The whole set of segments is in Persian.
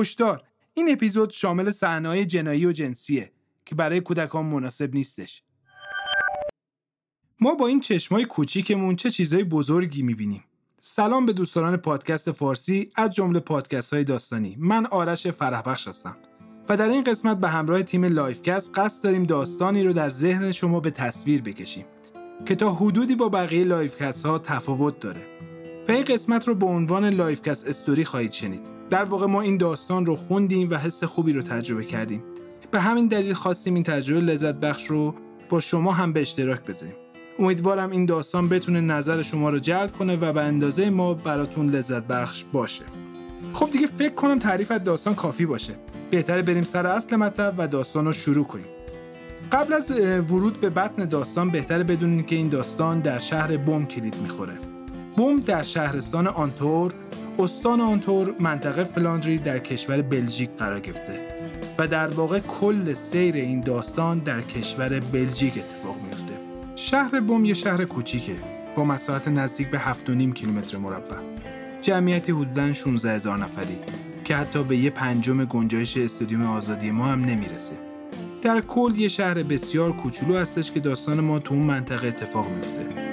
هشدار. این اپیزود شامل صحنه‌های جنایی و جنسیه که برای کودکان مناسب نیستش. ما با این چشمای کوچیکمون چه چیزای بزرگی می‌بینیم. سلام به دوستان پادکست فارسی از جمله پادکست های داستانی. من آرش فرحبخش هستم. و در این قسمت به همراه تیم Lifecast قصد داریم داستانی رو در ذهن شما به تصویر بکشیم که تا حدودی با بقیه Lifecast ها تفاوت داره. و این قسمت رو به عنوان Lifecast Story خواهید شنید. در واقع ما این داستان رو خوندیم و حس خوبی رو تجربه کردیم. به همین دلیل خواستیم این تجربه لذت بخش رو با شما هم به اشتراک بذاریم. امیدوارم این داستان بتونه نظر شما رو جلب کنه و به اندازه ما براتون لذت بخش باشه. خب دیگه فکر کنم تعریف از داستان کافی باشه. بهتره بریم سر اصل مطلب و داستان رو شروع کنیم. قبل از ورود به بطن داستان بهتره بدونید که این داستان در شهر بوم کلید می‌خوره. بوم در شهرستان آنتور استان آنتور منطقه فلاندری در کشور بلژیک قرار گرفته و در واقع کل سیر این داستان در کشور بلژیک اتفاق میفته شهر بوم یه شهر کوچیکه با مساحت نزدیک به 7.5 کیلومتر مربع. جمعیتی حدوداً 16 هزار نفری که حتی به یه پنجم گنجایش استادیوم آزادی ما هم نمی‌رسه. در کل یه شهر بسیار کوچولو هستش که داستان ما تو اون منطقه اتفاق میفته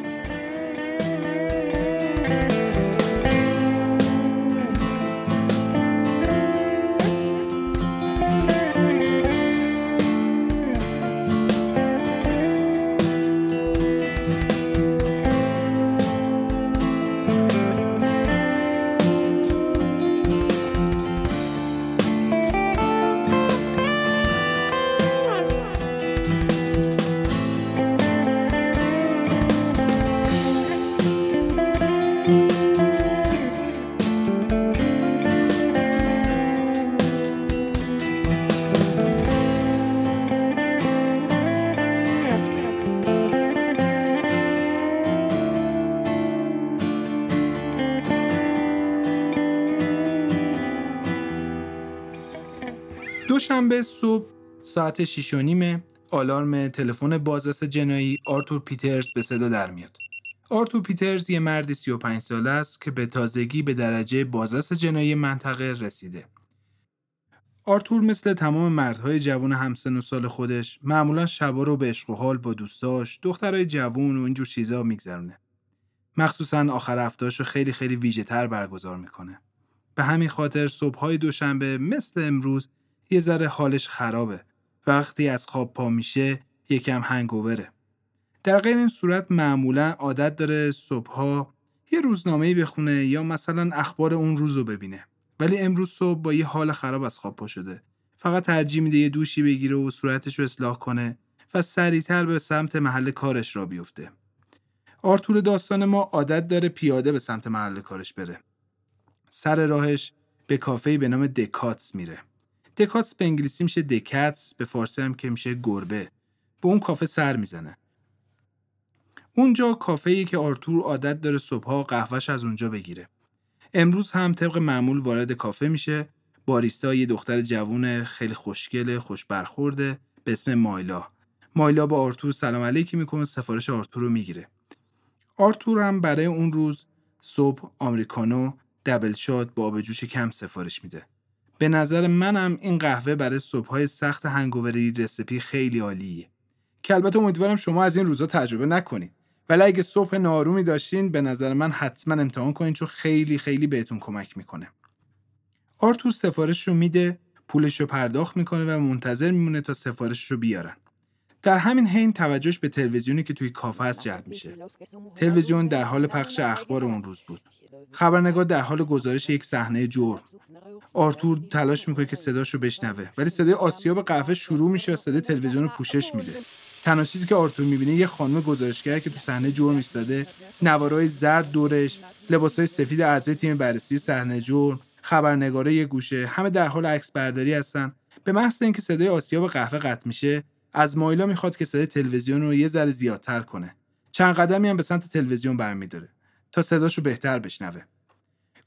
صبح ساعت 6 و نیمه آلارم تلفن بازرس جنایی آرتور پیترز به صدا در میاد. آرتور پیترز یه مرد 35 ساله است که به تازگی به درجه بازرس جنایی منطقه رسیده. آرتور مثل تمام مردهای جوان همسن و سال خودش معمولا شبا رو به عشق و حال با دوستاش، دخترای جوون و اینجور چیزا میگذرونه. مخصوصا آخر هفتهاش رو خیلی خیلی ویژه تر برگزار می‌کنه. به همین خاطر صبحهای دوشنبه مثل امروز یه ذره حالش خرابه. وقتی از خواب پا میشه یکم هنگووره. در غیر این صورت معمولا عادت داره صبحها یه روزنامه بخونه یا مثلا اخبار اون روز رو ببینه. ولی امروز صبح با یه حال خراب از خواب پا شده. فقط ترجیح میده یه دوشی بگیره و صورتش رو اصلاح کنه و سریعتر به سمت محل کارش را بیفته. آرتور داستان ما عادت داره پیاده به سمت محل کارش بره. سر راهش به کافه به نام دکاتس میره. دکاتس به انگلیسی میشه دکاتس به فارسی هم که میشه گربه. به اون کافه سر می‌زنه. اونجا کافه ای که آرتور عادت داره صبحها قهوهش از اونجا بگیره. امروز هم طبق معمول وارد کافه میشه. باریستا یه دختر جوون خیلی خوشگله خوش برخورده به اسم مایلا. مایلا با آرتور سلام علیکی می‌کنه سفارش آرتور رو می‌گیره. آرتور هم برای اون روز صبح آمریکانو double shot با آب جوش کم سفارش میده. به نظر منم این قهوه برای صبحهای سخت hangover ی recipe خیلی عالیه. که البته امیدوارم شما از این روزا تجربه نکنید. ولی اگه صبح نارومی داشتین به نظر من حتما امتحان کنین چون خیلی خیلی بهتون کمک می‌کنه. آرتور سفارش رو میده پولش رو پرداخت می‌کنه و منتظر میمونه تا سفارش رو بیارن. در همین حین توجهش به تلویزیونی که توی کافه هست جلب میشه. تلویزیون در حال پخش اخبار اون روز بود. خبرنگار در حال گزارش یک صحنه جرم. آرتور تلاش می‌کنه که صداشو بشنوه ولی صدای آسیاب قهوه شروع میشه و صدای تلویزیون رو پوشش میده. تنها چیزی که آرتور می‌بینه یه خانم گزارشگر که تو صحنه جرم ایستاده نوارای زرد دورش لباسای سفید اعضای تیم بررسی صحنه جرم خبرنگاره یه گوشه همه در حال عکس برداری هستن. به محض اینکه صدای آسیاب قهوه قطع میشه از مایلا می‌خواد که صدای تلویزیون رو یه ذره زیادتر کنه. چند قدمی هم به سمت تلویزیون برمیداره تا صداشو بهتر بشنوه.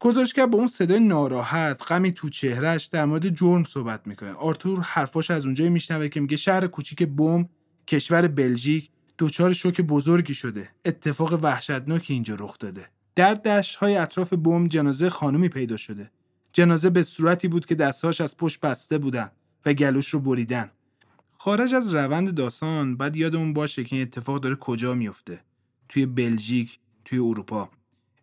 گزارشگر با اون صدای ناراحت غمی تو چهرهش در مورد جرم صحبت می‌کنه. آرتور حرفاش از اونجایی میشنوه که میگه شهر کوچیک بوم کشور بلژیک دچار شوک بزرگی شده. اتفاق وحشتناکی اینجا رخ داده. در دشت های اطراف بوم جنازه خانمی پیدا شده. جنازه به صورتی بود که دستهاش از پشت بسته بودن و گلوش رو بریدن. خارج از روند داستان بعد یادمون باشه که این اتفاق داره کجا میفته. توی بلژیک توی اروپا.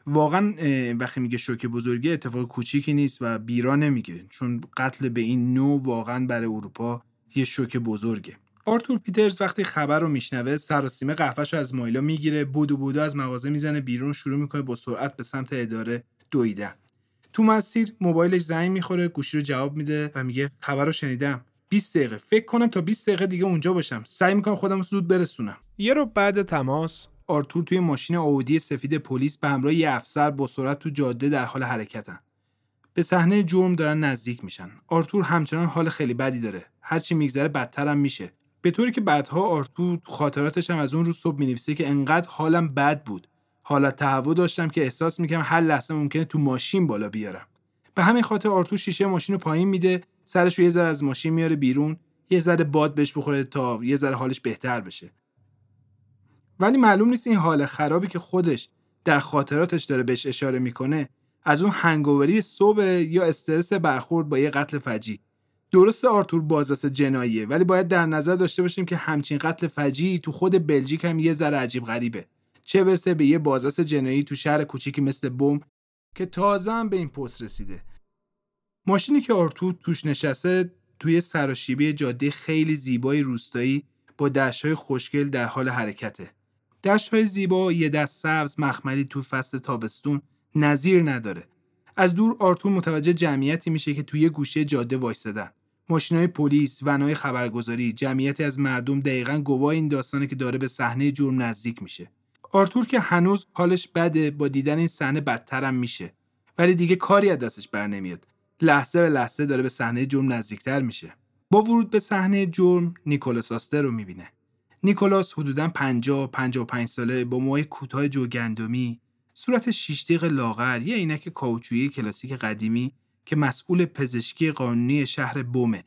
واقعا وقتی میگه شوک بزرگی اتفاق کوچیکی نیست و بیرا نمیگه. چون قتل به این نوع واقعا برای اروپا یه شوک بزرگه. آرتور پیترز وقتی خبر رو میشنوه سراسیمه قهوهش از مایلا می‌گیره بودو بودو از مغازه می‌زنه بیرون شروع می‌کنه با سرعت به سمت اداره دویدن. تو مسیر موبایلش زنگ می‌خوره گوشی رو جواب میده و میگه خبر رو شنیدم. 20 دقیقه. فکر کنم تا 20 دقیقه دیگه اونجا باشم. سعی می‌کنم خودم زود برسونم. یه رو بعد تماس. آرتور توی ماشین اودی سفید پلیس به همراه یه افسر با سرعت تو جاده در حال حرکتن. به صحنه جرم دارن نزدیک میشن. آرتور همچنان حال خیلی بدی داره. هرچی میگذره بدتر هم میشه. به طوری که بعدها آرتور خاطراتش هم از اون روز صبح می‌نویسه که انقدر حالم بد بود. حالت تهوع داشتم که احساس می‌کنم هر لحظه ممکنه تو ماشین بالا بیارم. به همین خاطر آرتور شیشه ماشین رو پایین میده. سرش رو یه ذره از ماشین میاره بیرون یه ذره باد بهش بخوره تا یه ذره حالش بهتر بشه. ولی معلوم نیست این حال خرابی که خودش در خاطراتش داره بهش اشاره می‌کنه از اون هنگووری صبح یا استرس برخورد با یه قتل فجی. درست آرتور بازرس جناییه ولی باید در نظر داشته باشیم که همچین قتل فجی تو خود بلژیک هم یه ذره عجیب غریبه. چه برسه به یه بازرس جنایی تو شهر کوچیکی مثل بوم که تازه هم به این پست رسیده. ماشینی که آرتور توش نشسته توی سراشیبی جاده خیلی زیبای روستایی با دشتهای خوشگل در حال حرکته. های زیبا یه دست سبز مخملی تو فصل تابستون نظیر نداره. از دور آرتور متوجه جمعیتی میشه که توی گوشه جاده وایستدن های پلیس ونای خبرگزاری جمعیتی از مردم دقیقا گواه این داستانه که داره به صحنه جرم نزدیک میشه. آرتور که هنوز حالش بده با دیدن این صحنه بدترم میشه. ولی دیگه کاری از دستش بر نمیاد. لحظه به لحظه داره به صحنه جرم نزدیکتر میشه. با ورود به صحنه جرم نیکولاس آستر رو می‌بینه. نیکولاس حدودا 50 55 ساله با موهای کوتاه جوگندمی صورت شیشتیق لاغر یه عینک کاوچویی کلاسیک قدیمی که مسئول پزشکی قانونی شهر بومه.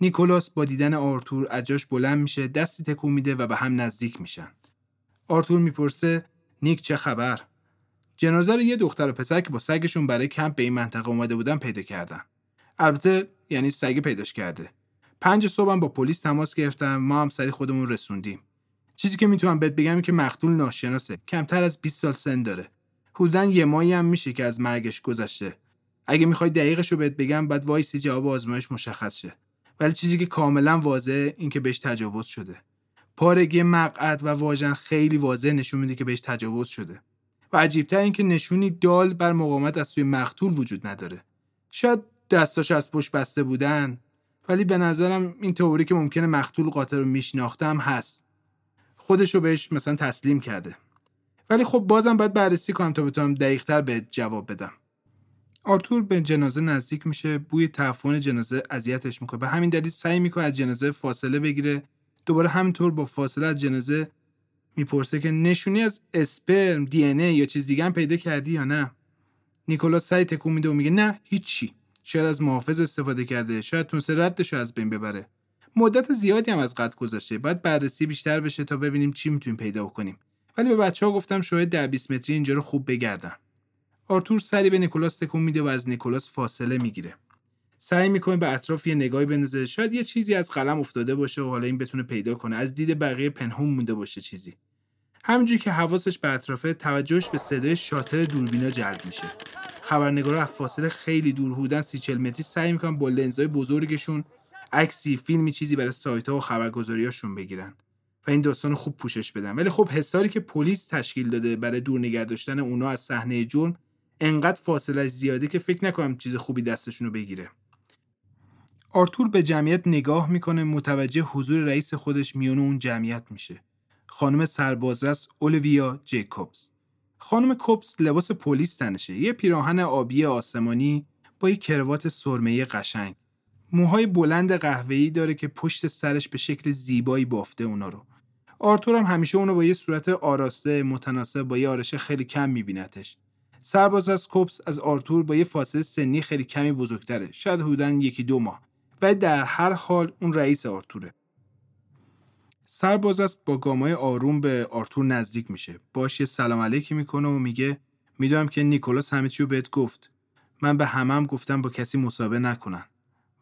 نیکولاس با دیدن آرتور اجاش بلند میشه دستی تکون میده و به هم نزدیک میشن. آرتور می‌پرسه نیک چه خبر؟ جنازه رو یه دختر و پسر که با سگشون برای کمپ به این منطقه اومده بودن پیدا کردن. البته یعنی سگ پیداش کرده. پنج صبحم با پلیس تماس گرفتن ما هم سریع خودمون رسوندیم. چیزی که می‌تونم بهت بگم که مقتول ناشناسه. کمتر از 20 سال سن داره. حدودا یه ماهی هم میشه که از مرگش گذشته. اگه می‌خوای دقیقش رو بهت بگم باید وایسی جواب آزمایش مشخص شه. ولی چیزی که کاملا واضحه این که بهش تجاوز شده. پارگی مقعد و واژن خیلی واضح نشون میده که بهش تجاوز شده. و عجیبتر این که نشونی دال بر مقاومت از سوی مقتول وجود نداره. شاید دستاش از پشت بسته بودن ولی به نظرم این تئوری که ممکنه مقتول قاتل رو میشناختم هست. خودش رو بهش مثلا تسلیم کرده. ولی خب بازم باید بررسی کنم تا بتونم دقیقتر به جواب بدم. آرتور به جنازه نزدیک میشه بوی تعفن جنازه اذیتش می‌کنه. به همین دلیل سعی می‌کنه از جنازه فاصله بگیره. دوباره همینطور با فاصله از جنازه می‌پرسه که نشونی از اسپرم دی یا چیز دیگه هم پیدا کردی یا نه؟ نیکولاس سعی تکون میده و میگه نه هیچی. شاید از محافظ استفاده کرده شاید تونسته ردش از بین ببره. مدت زیادی هم از قد گذشته. باید بررسی بیشتر بشه تا ببینیم چی می‌تونیم پیدا کنیم ولی به بچه ها گفتم شاید در 20 متری اینجا رو خوب بگردن. آرتور سری به نیکولاس تکون میده و از نیکولاس فاصله می‌گیره. سعی می‌کنه به اطراف یه نگاهی بندازه. شاید یه چیزی از قلم افتاده باشه و حالا این بتونه پیدا کنه. از دید بقیه پنهون مونده باشه چیزی. همینجوری که حواسش به اطرافه توجهش به صدای شاتر دوربینا جلب میشه. خبرنگارا از فاصله خیلی دور بودن سی چل متری سعی می‌کنن با لنزهای بزرگشون عکسی فیلمی چیزی برای سایت ها و خبرگزاریاشون بگیرن و این داستان خوب پوشش بدن. ولی خب حساری که پلیس تشکیل داده برای دور نگه داشتن اونا از صحنه جرم انقدر فاصله زیاده که فکر نکنم چیز خوبی دستشون رو بگیره. آرتور به جمعیت نگاه می‌کنه متوجه حضور رئیس خودش میون اون جمعیت میشه. خانم سربازرس اولویا جیکوبز. خانم کوبس لباس پلیس تنشه یه پیراهن آبی آسمانی با یه کروات سرمه قشنگ. موهای بلند قهوه‌ای داره که پشت سرش به شکل زیبایی بافته اونا رو. آرتور هم همیشه اونو با یه صورت آراسته متناسب با یه آرشه خیلی کم میبینتش. سرباز از کوپس از آرتور با یه فاصله سنی خیلی کمی بزرگتره شاید حدودا یکی دو ماه. و در هر حال اون رئیس آرتوره. سرباز است با گامای آروم به آرتور نزدیک میشه. باش یه سلام علیکی می‌کنه و میگه می‌دونم که نیکولاس همه چی رو بهت گفت. من به همم هم گفتم با کسی مصاحبه نکنن.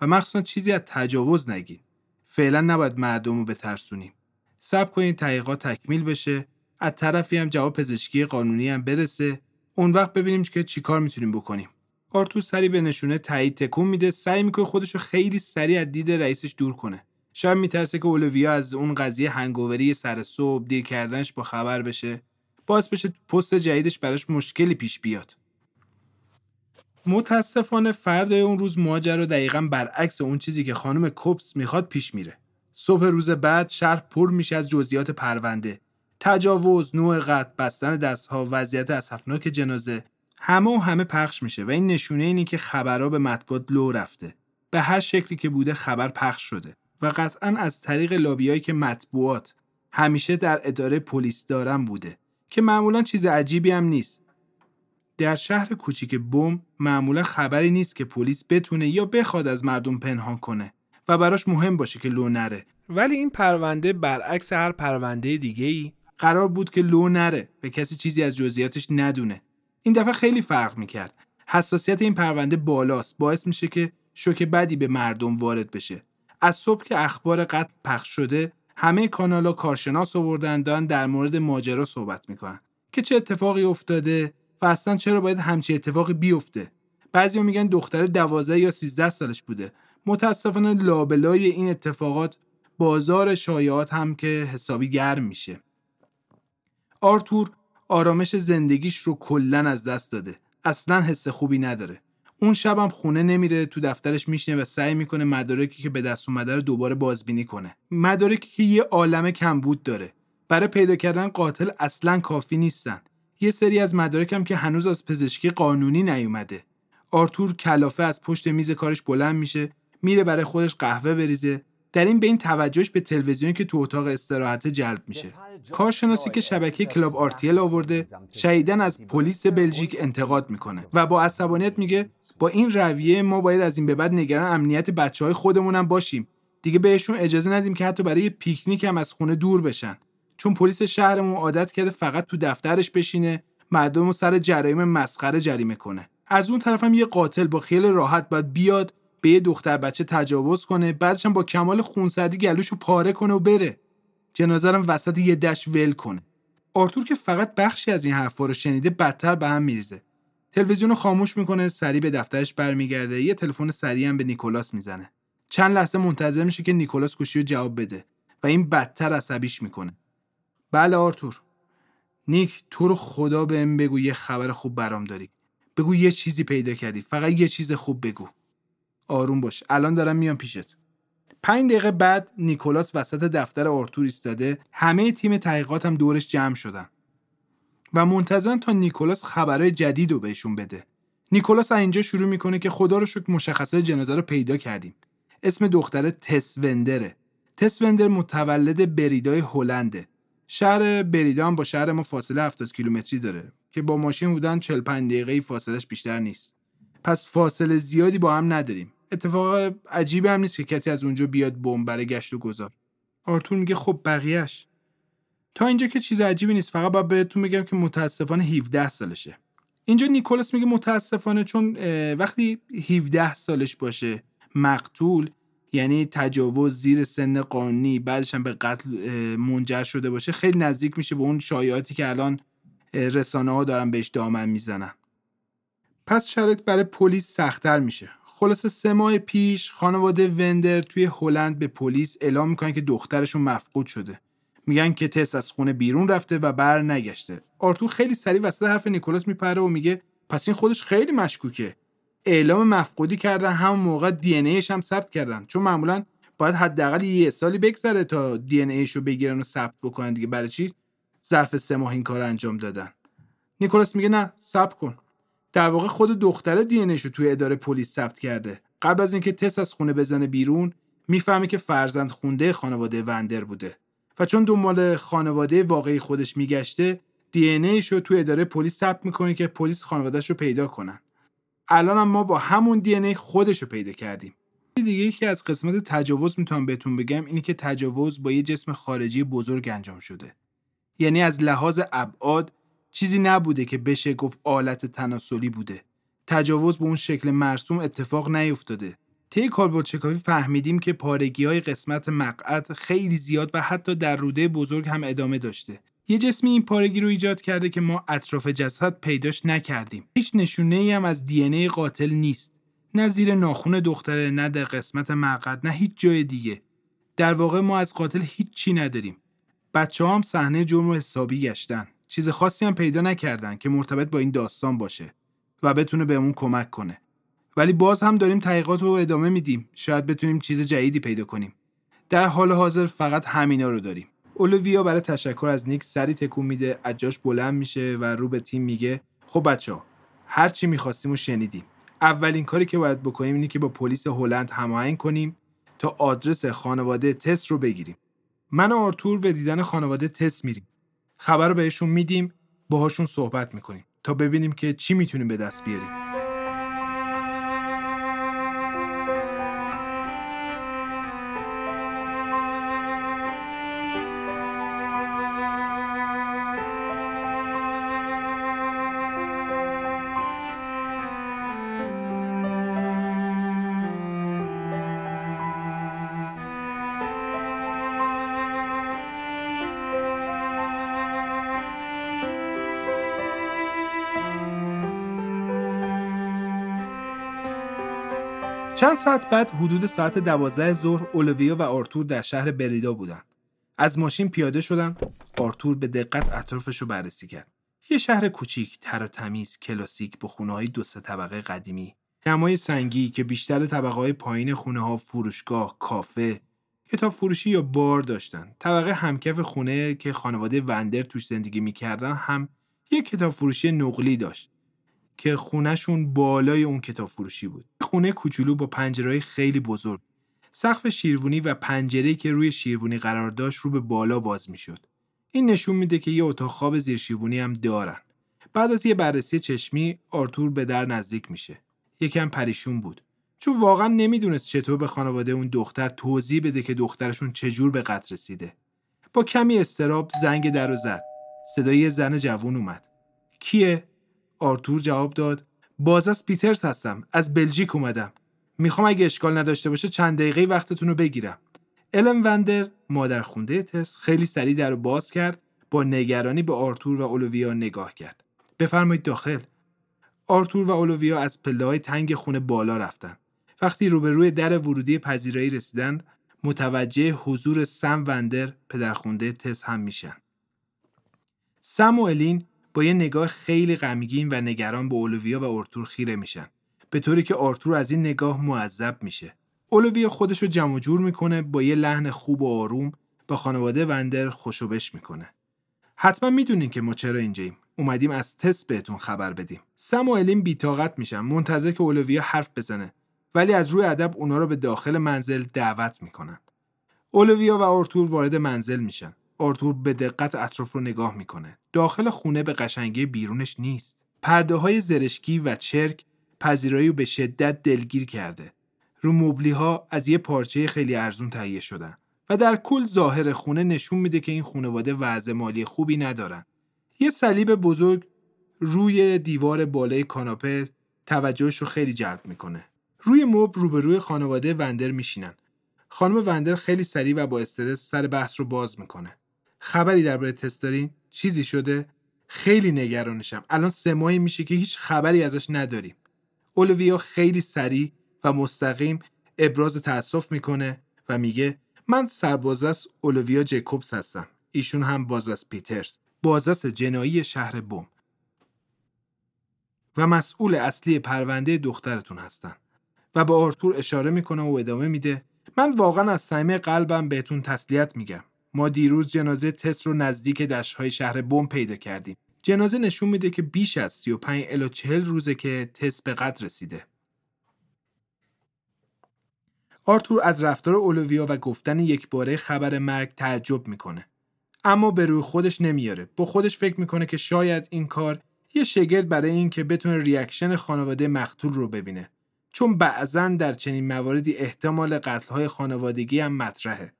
و مخصوصا چیزی از تجاوز نگین. فعلا نباید مردم رو بترسونیم. صبر کنید تحقیقات تکمیل بشه. از طرفی هم جواب پزشکی قانونی هم برسه. اون وقت ببینیم که چیکار می‌تونیم بکنیم. آرتور سری به نشونه تایید تکون میده. سعی می‌کنه خودش رو خیلی سریع از دید رئیسش دور کنه. شاید میترسه که اولویا از اون قضیه هنگووری سر صبح دیر کردنش با خبر بشه. باز بشه پست جدیدش براش مشکلی پیش بیاد. متاسفانه فرد اون روز ماجرا دقیقا برعکس اون چیزی که خانم کوپس می‌خواد پیش میره. صبح روز بعد شهر پر میشه از جزئیات پرونده. تجاوز نوع قتل بستن دستها وضعیت اسفناک جنازه همه و همه پخش میشه و این نشونه اینی که خبرها به مطبوعات لو رفته. به هر شکلی که بوده خبر پخش شده. و قطعا از طریق لابیایی که مطبوعات همیشه در اداره پلیس دارن بوده که معمولا چیز عجیبی هم نیست. در شهر کوچیک بوم معمولا خبری نیست که پلیس بتونه یا بخواد از مردم پنهان کنه و براش مهم باشه که لو نره. ولی این پرونده برعکس هر پرونده دیگه ای قرار بود که لو نره به کسی چیزی از جزئیاتش ندونه. این دفعه خیلی فرق می‌کرد. حساسیت این پرونده بالاست. باعث میشه که شوک بدی به مردم وارد بشه. از صبح که اخبار قتل پخش شده همه کانالا کارشناس آوردن دارن در مورد ماجرا صحبت می‌کنن که چه اتفاقی افتاده و اصلا چرا باید همچی اتفاقی بیفته. بعضیا میگن دختر دوازده یا 13 سالش بوده. متاسفانه لابلای این اتفاقات بازار شایعات هم که حسابی گرم میشه. آرتور آرامش زندگیش رو کلا از دست داده. اصلا حس خوبی نداره. اون شبم خونه نمیره تو دفترش میشینه و سعی می‌کنه مدارکی که به دست اومده رو دوباره بازبینی کنه. مدارکی که یه عالم کمبود داره. برای پیدا کردن قاتل اصلا کافی نیستن. یه سری از مدارکم که هنوز از پزشکی قانونی نیومده. آرتور کلافه از پشت میز کارش بلند میشه میره برای خودش قهوه بریزه. در این بین توجهش به تلویزیونی که تو اتاق استراحت جلب میشه. کارشناسی که شبکه Club RTL آورده شدیدا از پلیس بلژیک انتقاد می‌کنه و با عصبانیت میگه با این رویه ما باید از این به بعد نگران امنیت بچه های خودمونم باشیم. دیگه بهشون اجازه ندیم که حتی برای پیکنیک هم از خونه دور بشن. چون پلیس شهرمون عادت کرده فقط تو دفترش بشینه مردم سر جرایم مسخره جریمه کنه. از اون طرف هم یه قاتل با خیال راحت باید بیاد به یه دختر بچه تجاوز کنه بعدش هم با کمال خونسردی گلوشو پاره کنه و بره. جنازه وسط یه دشت ول کنه. آرتور که فقط بخشی از این حرفا رو شنیده بدتر به هم میریزه. تلویزیون رو خاموش می‌کنه سریع به دفترش برمیگرده. یه تلفن سریع هم به نیکولاس می‌زنه. چند لحظه منتظر میشه که نیکولاس گوشی رو جواب بده و این بدتر عصبیش می‌کنه. بله آرتور. نیک تو رو خدا بهم بگو یه خبر خوب برام داری. بگو یه چیزی پیدا کردی. فقط یه چیز خوب بگو. آروم باش. الان دارم میام پیشت. پنج دقیقه بعد نیکولاس وسط دفتر آرتور ایستاده. همه تیم تحقیقات هم دورش جمع شدن. و منتظرن تا نیکولاس خبرهای جدید رو بهشون بده. نیکولاس اینجا شروع می‌کنه که خدا رو شکر مشخصات جنازه رو پیدا کردیم. اسم دختره تس وندره تس وندر متولد بریدای هلنده. شهر بریدا با شهر ما فاصله 70 کیلومتری داره که با ماشین بودن 45 دقیقه فاصلش بیشتر نیست. پس فاصله زیادی با هم نداریم. اتفاق عجیبی هم نیست که کسی از اونجا بیاد بمب برای گشت و گذار. آرتور میگه خب بقیهش تا اینجا که چیز عجیبی نیست فقط باید بهتون میگم که متاسفانه 17 سالشه. اینجا نیکولاس میگه متاسفانه چون وقتی 17 سالش باشه مقتول یعنی تجاوز زیر سن قانونی بعدش هم به قتل منجر شده باشه خیلی نزدیک میشه به اون شایعاتی که الان رسانه ها دارن بهش دامن می‌زنن. پس شرایط برای پلیس سختتر میشه. خلاصه سه ماه پیش خانواده وندر توی هلند به پلیس اعلام می‌کنن که دخترشون مفقود شده. میگن که تست از خونه بیرون رفته و بر نگشته. آرتور خیلی سریع وسط حرف نیکولاس میپره و میگه پس این خودش خیلی مشکوکه. اعلام مفقودی کردن همون موقع دی ایش هم ثبت کردن. چون معمولا باید حداقل یه سالی بگذره تا دی ان ایشو بگیرن و ثبت بکنن دیگه. برای چی؟ ظرف سه ماه این کار انجام دادن. نیکولاس میگه نه ثبت کن. در واقع خود دختره دی رو توی اداره پلیس ثبت کرده. قبل از اینکه تست از خونه بزنه بیرون می‌فهمه که فرزند خونده خانواده وندر بوده. و چون دنبال خانواده واقعی خودش میگشته دی ان رو توی اداره پلیس ثبت می‌کنه که پلیس خانوادهش رو پیدا کنن. الان هم ما با همون دی ای خودش رو پیدا کردیم. دیگه که از قسمت تجاوز می‌تونم بهتون بگم اینی که تجاوز با یه جسم خارجی بزرگ انجام شده. یعنی از لحاظ ابعاد چیزی نبوده که بشه گفت آلت تناسلی بوده. تجاوز به اون شکل مرسوم اتفاق نیفتاده. طی کالبدشکافی فهمیدیم که پارگی های قسمت مقعد خیلی زیاد و حتی در روده بزرگ هم ادامه داشته. یه جسمی این پارگی رو ایجاد کرده که ما اطراف جسد پیداش نکردیم. هیچ نشونه ای هم از دی ای قاتل نیست. نه زیر ناخون دختره نه در قسمت مقعد نه هیچ جای دیگه. در واقع ما از قاتل هیچ چی نداریم. بچه هم صحنه جرم رو حسابی گشتن. چیز خاصی هم پیدا نکردن که مرتبط با این داستان باشه و بتونه بهمون کمک کنه. ولی باز هم داریم تحقیقات رو ادامه میدیم. شاید بتونیم چیز جدیدی پیدا کنیم. در حال حاضر فقط همینا رو داریم. اولویا برای تشکر از نیک سری تکون میده اجاش بلند میشه و رو به تیم میگه خب بچه ها هر چی می‌خواستیم و شنیدیم. اولین کاری که باید بکنیم اینه که با پلیس هلند هماهنگ کنیم تا آدرس خانواده تست رو بگیریم. من و آرتور به دیدن خانواده تست میریم. خبر رو بهشون میدیم باهاشون صحبت می‌کنیم تا ببینیم که چی می‌تونیم به دست بیاریم. چند ساعت بعد حدود ساعت دوازده ظهر اولویا و آرتور در شهر بریدا بودن. از ماشین پیاده شدن، آرتور به دقت اطرافش رو بررسی کرد. یه شهر کوچیک، تر و تمیز، کلاسیک با خونه های دو سه طبقه قدیمی. نمای سنگی که بیشتر طبقه های پایین خونه ها فروشگاه، کافه، کتاب فروشی یا بار داشتن. طبقه همکف خونه که خانواده وندر توش زندگی می‌کردن هم یک کتاب فروشی نقلی داشت. که خونهشون بالای اون کتاب فروشی بود. خونه کوچولو با پنجرهای خیلی بزرگ. سقف شیروانی و پنجره‌ای که روی شیروانی قرار داشت رو به بالا باز می‌شد. این نشون میده که یه اتاق خواب زیر شیروانی هم دارن. بعد از یه بررسی چشمی آرتور به در نزدیک میشه. یکم پریشون بود. چون واقعا نمی‌دونست چطور به خانواده اون دختر توضیح بده که دخترشون چجور به قتل رسیده. با کمی استراب زنگ در و زد. صدای زن جوون اومد. کیه؟ آرتور جواب داد بازرس پیترز هستم از بلژیک اومدم. می‌خوام اگه اشکال نداشته باشه چند دقیقه وقتتون رو بگیرم. الم وندر مادر خونده تس خیلی سریع در رو باز کرد با نگرانی به آرتور و اولیویا نگاه کرد. بفرمایید داخل. آرتور و اولیویا از پله تنگ خونه بالا رفتن. وقتی روبروی در ورودی پذیرایی رسیدند متوجه حضور سم وندر پدرخونده تس هم میشن. سم و الین با یه نگاه خیلی غمگین و نگران به اولویا و آرتور خیره میشن به طوری که آرتور از این نگاه معذب میشه. اولویا خودش رو جمع جور می‌کنه با یه لحن خوب و آروم با خانواده وندر خوشوبش می‌کنه. حتما می‌دونین که ما چرا اینجاییم. اومدیم از تست بهتون خبر بدیم. سم و بیتاقت میشن منتظر که اولویا حرف بزنه ولی از روی ادب اونا رو به داخل منزل دعوت می‌کنن. اولویا و آرتور وارد منزل میشن. آرتور به دقت اطراف رو نگاه می‌کنه. داخل خونه به قشنگی بیرونش نیست. پرده های زرشکی و چرک پذیرایی به شدت دلگیر کرده. رو مبلی ها از یه پارچه خیلی ارزون تهیه شدن و در کل ظاهر خونه نشون میده که این خانواده وضع مالی خوبی ندارن. یه صلیب بزرگ روی دیوار بالای کاناپه توجهش رو خیلی جلب می‌کنه. روی مبل روبروی خانواده وندر میشینن. خانم وندر خیلی سریع و با استرس سر بحث رو باز می‌کنه. خبری درباره تست دارین؟ چیزی شده؟ خیلی نگرانشم. الان سه ماهی میشه که هیچ خبری ازش نداریم. اولویا خیلی سریع و مستقیم ابراز تاسف می‌کنه و میگه من سربازرس اولویا جیکوبس هستم. ایشون هم بازرس پیترز بازرس جنایی شهر بوم. و مسئول اصلی پرونده دخترتون هستن. و به آرتور اشاره می‌کنه و ادامه میده من واقعا از صمیم قلبم بهتون تسلیت میگم. ما دیروز جنازه تست رو نزدیک دشتهای شهر بم پیدا کردیم. جنازه نشون میده که بیش از 35 الی 40 روزه که تست به قد رسیده. آرتور از رفتار اولویا و گفتن یک باره خبر مرگ تعجب می‌کنه. اما به روی خودش نمیاره. با خودش فکر می‌کنه که شاید این کار یه شگرد برای این که بتونه ریاکشن خانواده مقتول رو ببینه. چون بعضا در چنین مواردی احتمال قتلهای خانوادگی هم مطرحه.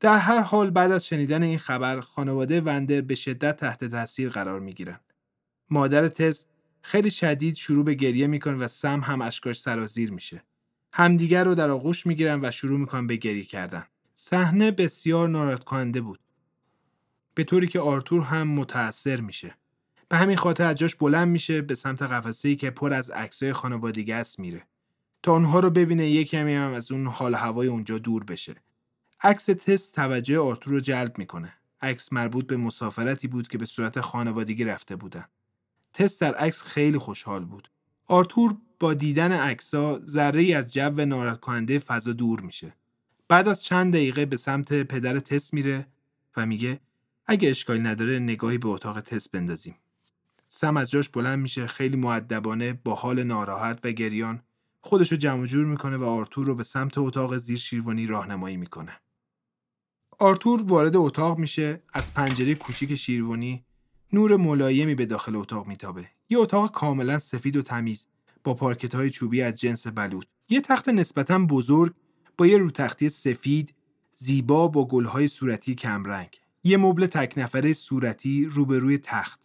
در هر حال بعد از شنیدن این خبر خانواده وندر به شدت تحت تاثیر قرار می گیرن. مادر تز خیلی شدید شروع به گریه می‌کنه و سم هم اشکاش سرازیر میشه. همدیگر رو در آغوش می‌گیرن و شروع می‌کنن به گریه کردن. صحنه بسیار ناراحت کننده بود. به طوری که آرتور هم متأثر میشه. به همین خاطر از جاش بلند میشه به سمت قفسه که پر از عکسای خانوادگی است میره. تا اونها رو ببینه یکی هم از اون حال هوای اونجا دور بشه. عکس تست توجه آرتور رو جلب می‌کنه. عکس مربوط به مسافرتی بود که به صورت خانوادگی رفته بودن. تست در عکس خیلی خوشحال بود. آرتور با دیدن عکسا ذره از جو ناراحت کننده فضا دور میشه. بعد از چند دقیقه به سمت پدر تست میره و میگه اگه اشکالی نداره نگاهی به اتاق تست بندازیم. سم از جاش بلند میشه خیلی معدبانه با حال ناراحت و گریان خودشو جمع جور می‌کنه و آرتور رو به سمت اتاق زیر شیروانی راهنمایی می‌کنه. آرتور وارد اتاق میشه از پنجره کوچیک شیروانی نور ملایمی به داخل اتاق میتابه. یه اتاق کاملا سفید و تمیز با پارکت های چوبی از جنس بلوط. یه تخت نسبتا بزرگ با یه روتختی سفید زیبا با گلهای صورتی کمرنگ. یه مبل تک نفره صورتی روبروی تخت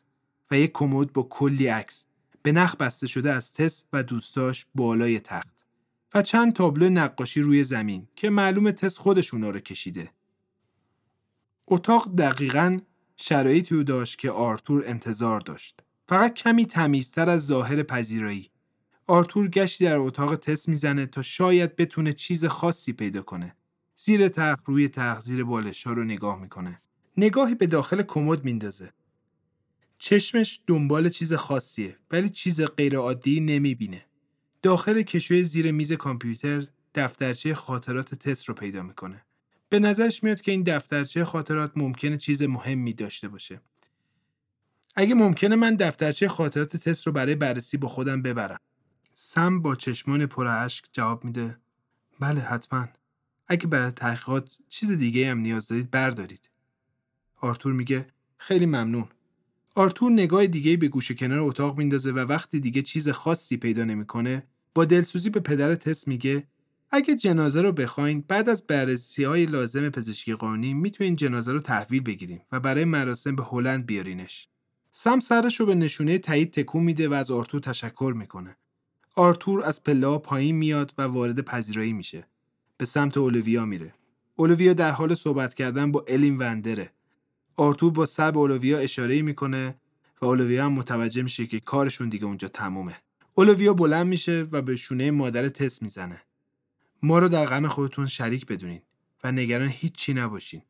و یک کمد با کلی عکس به نخ بسته شده از تس و دوستاش بالای تخت و چند تابلو نقاشی روی زمین که معلوم تس خودشونا رو کشیده. اتاق دقیقا شرایطی رو داشت که آرتور انتظار داشت. فقط کمی تمیزتر از ظاهر پذیرایی. آرتور گشتی در اتاق تست می‌زنه تا شاید بتونه چیز خاصی پیدا کنه. زیر تخت روی تخت زیر بالشا رو نگاه می‌کنه. نگاهی به داخل کمد میندازه. چشمش دنبال چیز خاصیه ولی چیز غیرعادی نمی‌بینه. داخل کشوی زیر میز کامپیوتر دفترچه خاطرات تست رو پیدا می‌کنه. به نظرش میاد که این دفترچه خاطرات ممکنه چیز مهمی داشته باشه. اگه ممکنه من دفترچه خاطرات تست رو برای بررسی با خودم ببرم. سم با چشمان پر اشک جواب میده بله حتما. اگه برای تحقیقات چیز دیگه هم نیاز دارید بردارید. آرتور میگه خیلی ممنون. آرتور نگاه دیگه به گوشه کنار اتاق میندازه و وقتی دیگه چیز خاصی پیدا نمی‌کنه با دلسوزی به پدر تست میگه اگه جنازه رو بخواین بعد از بررسی های لازم پزشکی قانونی می‌تونین جنازه رو تحویل بگیریم و برای مراسم به هلند بیارینش. سم سرش رو به نشونه تایید تکون میده و از آرتور تشکر می‌کنه. آرتور از پله پایین میاد و وارد پذیرایی میشه. به سمت اولویا میره. اولویا در حال صحبت کردن با الین وندره. آرتور با سر اولویا اشاره می‌کنه و اولویا هم متوجه میشه که کارشون دیگه اونجا تمومه. اولویا بلند میشه و به شونه مادر تست می‌زنه. ما رو در غم خودتون شریک بدونین و نگران هیچی نباشین.